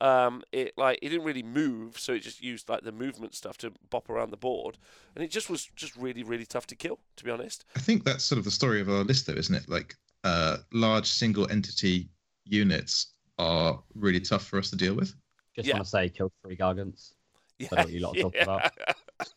Um, it like it didn't really move, so it just used like the movement stuff to bop around the board, and it just was just really really tough to kill. To be honest, I think that's sort of the story of our list, though, isn't it? Like, uh, large single entity units are really tough for us to deal with. Just Yeah. want to say, killed three gargants. yeah, know what you lot are talking about.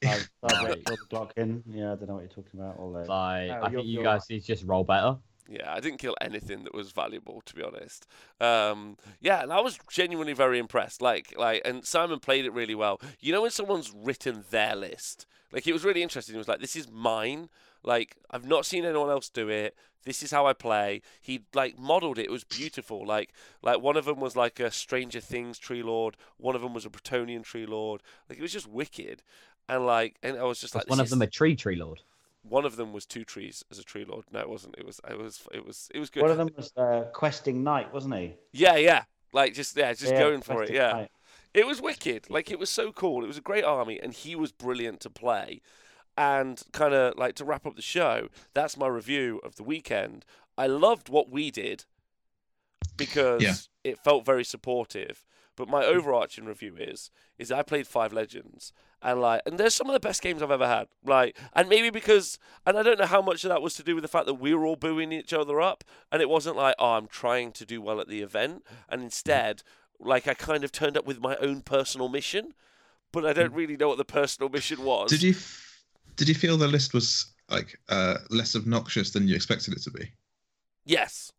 I've, I've the clock in. Yeah, I don't know what you're talking about. Although Like, No, I think you you're guys need to just roll better. Yeah, I didn't kill anything that was valuable, to be honest. Um, yeah, and I was genuinely very impressed. Like, like, and Simon played it really well. You know, when someone's written their list, like, it was really interesting. It was like, this is mine. Like, I've not seen anyone else do it. This is how I play. He like modeled it. It was beautiful. Like, like one of them was like a Stranger Things tree lord. One of them was a Bretonian tree lord. Like, it was just wicked. And like, and I was just Was like, one this of them a tree tree lord? one of them was two trees as a tree lord. No, it wasn't. It was. It was. It was. It was good. one of them was uh, questing knight, wasn't he? Yeah, yeah. Like just yeah, just Yeah, going for it. Yeah. knight. It was wicked. Like it was so cool. It was a great army and he was brilliant to play. And kind of like to wrap up the show, that's my review of the weekend. I loved what we did because Yeah. it felt very supportive. But my overarching review is is I played Five Legends and like and there's some of the best games I've ever had. Like and maybe because and I don't know how much of that was to do with the fact that we were all booing each other up and it wasn't like oh I'm trying to do well at the event and mm. instead like I kind of turned up with my own personal mission, but I don't really know what the personal mission was. Did you did you feel the list was like uh, less obnoxious than you expected it to be? Yes.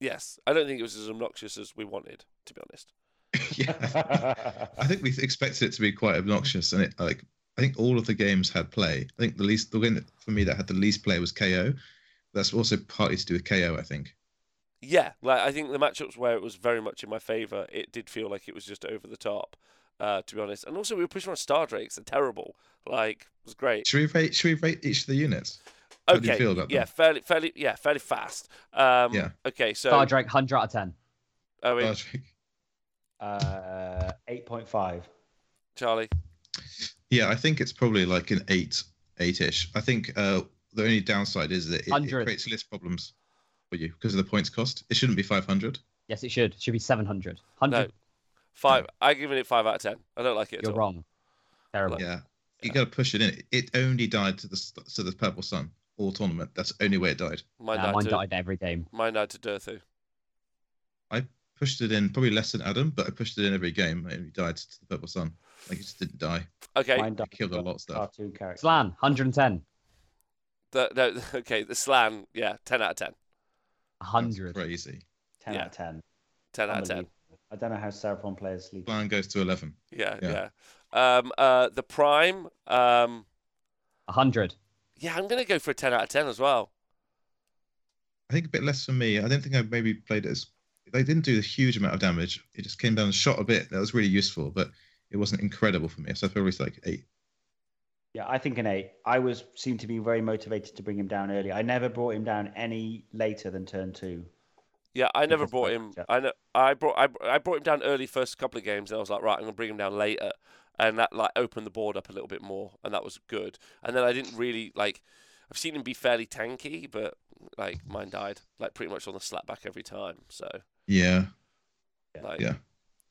Yes. I don't think it was as obnoxious as we wanted, to be honest. yeah, I think we expected it to be quite obnoxious, and it like I think all of the games had play. I think the least the win for me that had the least play was KO. That's also partly to do with KO, I think. Yeah, like I think the matchups where it was very much in my favour, it did feel like it was just over the top, uh, to be honest. And also we were pushing on Star Drakes, they're terrible. Like, it was great. Should we rate? Should we rate each of the units? How do you Okay, feel about yeah, them? fairly, fairly, yeah, fairly fast. Um, Yeah. Okay, so Star Drake, 100 out of 10. oh, wait, Star Trek. Uh, eight point five. Charlie. Yeah, I think it's probably like an eight, eight-ish. I think uh, the only downside is that it, it creates list problems for you because of the points cost. It shouldn't be 500. Yes, it should. It should be 700. 100. No, five. I'm giving it five out of ten. I don't like it. You're at all. wrong. Terrible. Yeah, you Yeah. got to push it in. It only died to the to the purple sun all tournament. That's the only way it died. Mine, Nah, died mine to, died every game. mine died to Durthu. I pushed it in probably less than Adam, but I pushed it in every game. It only died to the purple sun. Like it just didn't die. Okay, Mine died killed a lot of stuff. Cartoon character. Slann, 110. the, no, okay, the Slann, yeah, ten out of ten. That's 100. crazy. Ten yeah. out of ten. Ten out of ten. I don't know how Seraphon players sleep. Plan goes to 11. Yeah, Yeah. yeah. Um, uh, the prime, um, 100. yeah, I'm gonna go for a ten out of ten as well. I think a bit less for me. I don't think I maybe played it as. They didn't do a huge amount of damage. It just came down and shot a bit. That was really useful, but it wasn't incredible for me. So I feel it's like eight. Yeah, I think an eight. I was seemed to be very motivated to bring him down early. I never brought him down any later than turn two. Yeah, I never brought him. yeah. I know I brought I, I brought him down early first couple of games, and I was like, right, I'm gonna bring him down later, and that like opened the board up a little bit more, and that was good. And then I didn't really like. I've seen him be fairly tanky, but like mine died like pretty much on the slapback every time. So Yeah. like Yeah.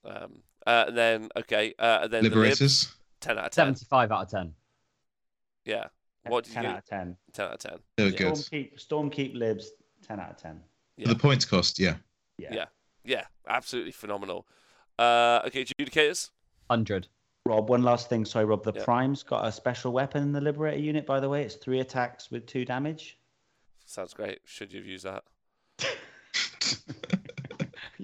Um, uh, and then okay, uh, and then the lib, Liberators. ten out of ten. 75 out of 10. Yeah, what did ten get? out of ten. Ten out of ten. They were Yeah. good. Stormkeep, Stormkeep libs. Ten out of ten. Yeah. The points cost, yeah. Yeah. Yeah. Yeah, absolutely phenomenal. Uh, okay, adjudicators. 100. Rob, one last thing. Sorry, Rob. The Yeah. Prime's got a special weapon in the Liberator unit, by the way. It's three attacks with two damage. Sounds great. Should you have used that?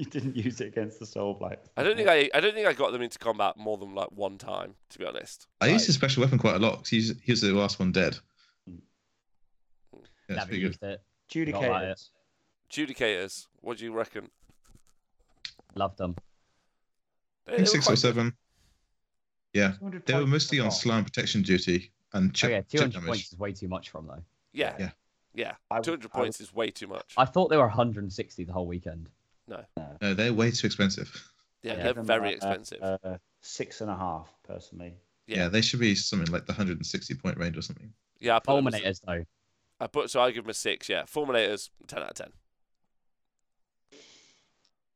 you didn't use it against the Soul Blight. I don't think I. I don't think I got them into combat more than like one time. To be honest. I used his special weapon quite a lot 'cause he's he was the last one dead. Mm. Yeah, it's Never pretty good. used it. Judicators. adjudicators. What do you reckon? Love them. They- they six quite or good. seven. Yeah, they were mostly on box. slam protection duty and check, okay, check 200 damage. points is way too much from though. Yeah. Yeah. Yeah. I Two hundred I would- points is way too much. I thought they were 160 the whole weekend. No, they're way too expensive. yeah, I they're very uh, expensive. Uh, six and a half, personally. Yeah. Yeah. they should be something like the 160 point range or something. yeah, I put, them Fulminators though. I put so I give them a six. Yeah, fulminators ten out of ten.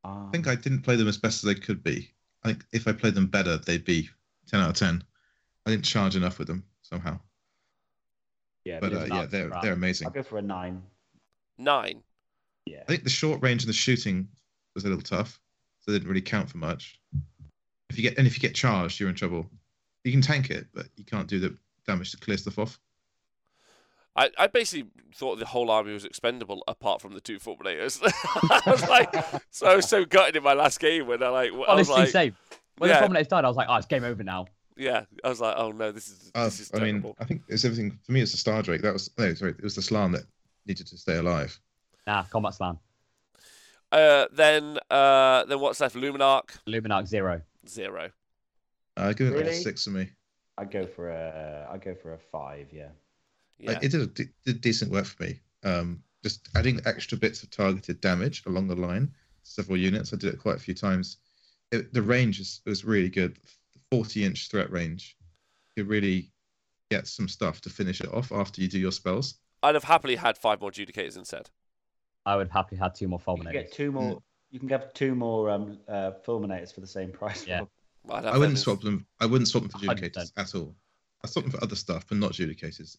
Um, I think I didn't play them as best as they could be. I think if I played them better, they'd be 10 out of 10. I didn't charge enough with them somehow. Yeah, But but uh, yeah, they're they're amazing. I'll go for a nine. Nine. Yeah. I think the short range and the shooting was a little tough, so they didn't really count for much. If you get and if you get charged, you're in trouble. You can tank it, but you can't do the damage to clear stuff off. I, I basically thought the whole army was expendable apart from the two Fulminators. I was like, so I was so gutted in my last game when I like, I was Honestly, like, same. When yeah. the Fulminators died, I was like, oh, it's game over now. yeah, I was like, oh no, this is Uh, this is I mean. I think it's everything for me. It's the Star Drake. That was no, sorry, it was the Slann that needed to stay alive. Nah, Combat Slam. Uh, then uh, then what's left? Luminark Luminark zero. zero. I give it like a six for me. I'd go for a I'd go for a five. Yeah. Yeah, Like, it did, a, d- did decent work for me. Um, just adding extra bits of targeted damage along the line, several units. I did it quite a few times. It, the range is, was really good. The 40 inch threat range. You really get some stuff to finish it off after you do your spells. I'd have happily had five more Judicators instead. I would happily had two more You can Fulminators. get two more. You can have two more um, uh, fulminators for the same price. Yeah. I'd have I wouldn't swap them. I wouldn't swap them for 100%. judicators at all. I swap them for other stuff, but not judicators.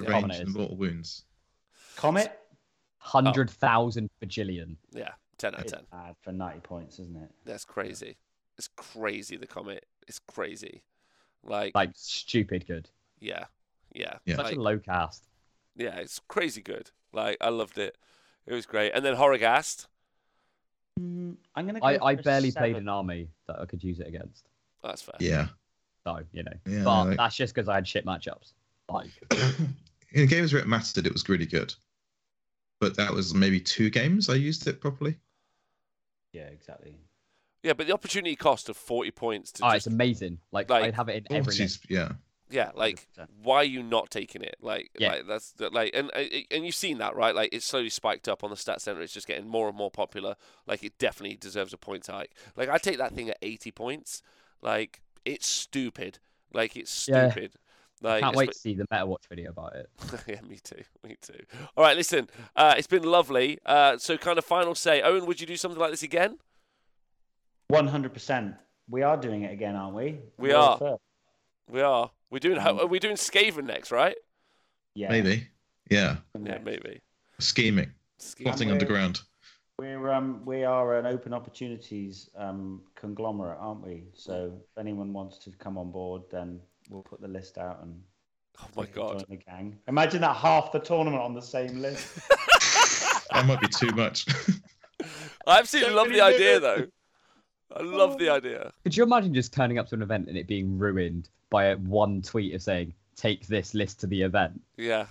Yeah. Range Dominators. and mortal wounds. Comet. Hundred thousand bajillion. Yeah, ten out of ten. bad for ninety points, isn't it? That's crazy. It's crazy. The comet. It's crazy. Like, Like stupid good. yeah, yeah, Yeah. Such like, a low cast. yeah. It's crazy good. Like, I loved it. It was great. And then Horrorghast. Mm, I'm gonna. Go I, I for a barely played an army that I could use it against. That's fair. Yeah. So, you know. Yeah. but like- that's just because I had shit matchups. Like in games where it mattered, it was really good. But that was maybe two games I used it properly. Yeah, exactly. Yeah, but the opportunity cost of forty points to oh, just it's amazing. Like, like, I'd have it in every Forties, yeah. Yeah, like 100%. why are you not taking it? Like, Yeah. like that's that- like, and and you've seen that, right? Like, it's slowly spiked up on the stat center. It's just getting more and more popular. Like, it definitely deserves a point hike. Like, I take that thing at eighty points. Like, it's stupid. Like, it's Yeah. stupid. Like, Can't wait to see the Meta Watch video about it. yeah, me too. Me too. All right, listen. Uh, it's been lovely. Uh, so, kind of final say, Owen, would you do something like this again? One hundred percent. We are doing it again, aren't we? We World are. first. We are. We're doing. Um, are we doing Skaven next? Right? Yeah. Maybe. Yeah. Yeah, maybe. Scheming. Skaven. Plotting underground. We're um we are an open opportunities um conglomerate, aren't we? So if anyone wants to come on board, then we'll put the list out and Oh my god. join the gang. Imagine that half the tournament on the same list. That might be too much. I absolutely So love many the idea, though. Minutes. I oh, love Oh. the idea. Could you imagine just turning up to an event and it being ruined by a one tweet of saying, take this list to the event? Yeah.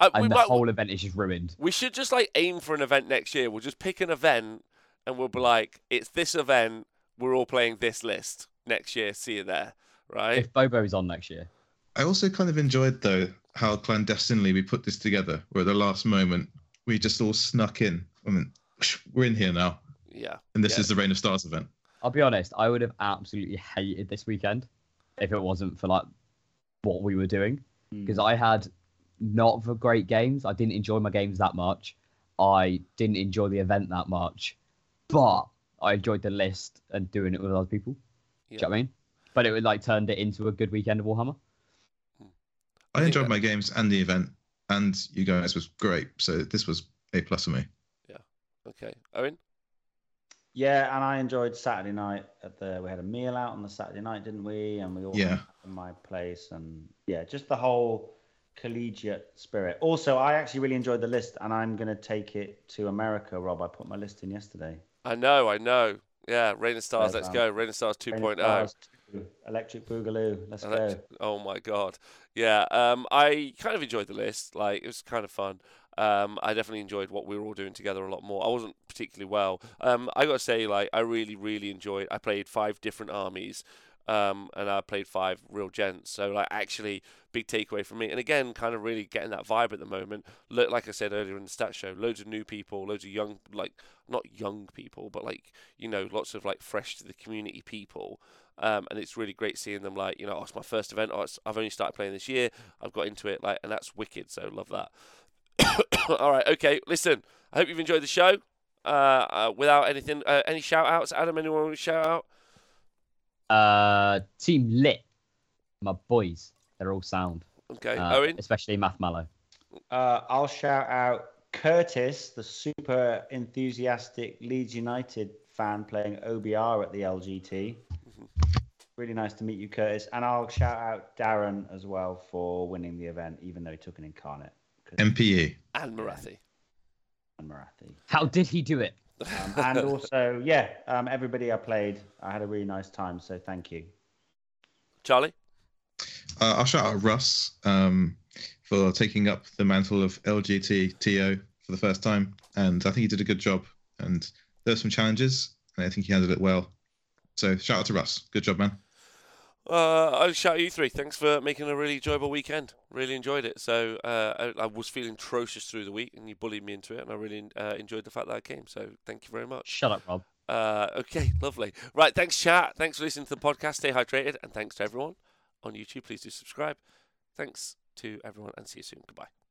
I, we And the might. whole event is just ruined. We should just like aim for an event next year. We'll just pick an event, and we'll be like, "It's this event. We're all playing this list next year. See you there." Right? If Bobo's on next year. I also kind of enjoyed though how clandestinely we put this together, where at the last moment we just all snuck in. I mean, we're in here now, yeah. and this Yeah. is the Reign of Stars event. I'll be honest, I would have absolutely hated this weekend if it wasn't for like what we were doing. Hmm. Because I had not for great games. I didn't enjoy my games that much. I didn't enjoy the event that much. But I enjoyed the list and doing it with other people. Do you know what I mean? But it would like turned it into a good weekend of Warhammer. I think enjoyed my games and the event, and you guys was great. So this was a plus for me. Yeah. Okay. Owen. Yeah, and I enjoyed Saturday night at the. We had a meal out on the Saturday night, didn't we? And we all Yeah. in my place, and yeah, just the whole collegiate spirit. Also, I actually really enjoyed the list, and I'm gonna take it to America, Rob. I put my list in yesterday. I know. I know. Yeah. Rain and Stars. Let's go. Rain and Stars 2.0. Electric Boogaloo. Let's Elect- go. Oh my god. Yeah. Um, I kind of enjoyed the list. Like it was kind of fun. Um, I definitely enjoyed what we were all doing together a lot more. I wasn't particularly well. Um, I gotta say, like I really, really enjoyed. I played five different armies. Um, and I played five real gents. So like actually big takeaway from me. And again, kind of really getting that vibe at the moment. Look, like I said earlier in the stat show, loads of new people, loads of young, like not young people, but like you know, lots of like fresh to the community people. Um, and it's really great seeing them like you know, oh, it's my first event. Oh, I've only started playing this year. I've got into it like, and that's wicked. So love that. All right, okay. Listen, I hope you've enjoyed the show. Uh, uh without anything, uh, any shout outs, Adam? Anyone want to shout out? Uh, Team Lit, my boys, they're all sound. Okay, Uh, Owen. especially Math Mallow. Uh, I'll shout out Curtis, the super enthusiastic Leeds United fan playing OBR at the LGT. Really nice to meet you, Curtis. And I'll shout out Darren as well for winning the event, even though he took an incarnate. 'Cause- MPE. And Morathi. and Morathi. How did he do it? Um, and also, yeah, um, everybody I played, I had a really nice time. So thank you. Charlie? Uh, I'll shout out Russ um, for taking up the mantle of LGT TO for the first time, and I think he did a good job. And there were some challenges, and I think he handled it well. So shout out to Russ. Good job, man. Uh, I'll shout you three. Thanks for making a really enjoyable weekend. Really enjoyed it. So uh, I, I was feeling atrocious through the week, and you bullied me into it, and I really uh, enjoyed the fact that I came. So thank you very much. Shut up, Rob. Uh, okay, lovely. Right, thanks, chat. Thanks for listening to the podcast. Stay hydrated, and thanks to everyone on YouTube. Please do subscribe. Thanks to everyone, and see you soon. Goodbye.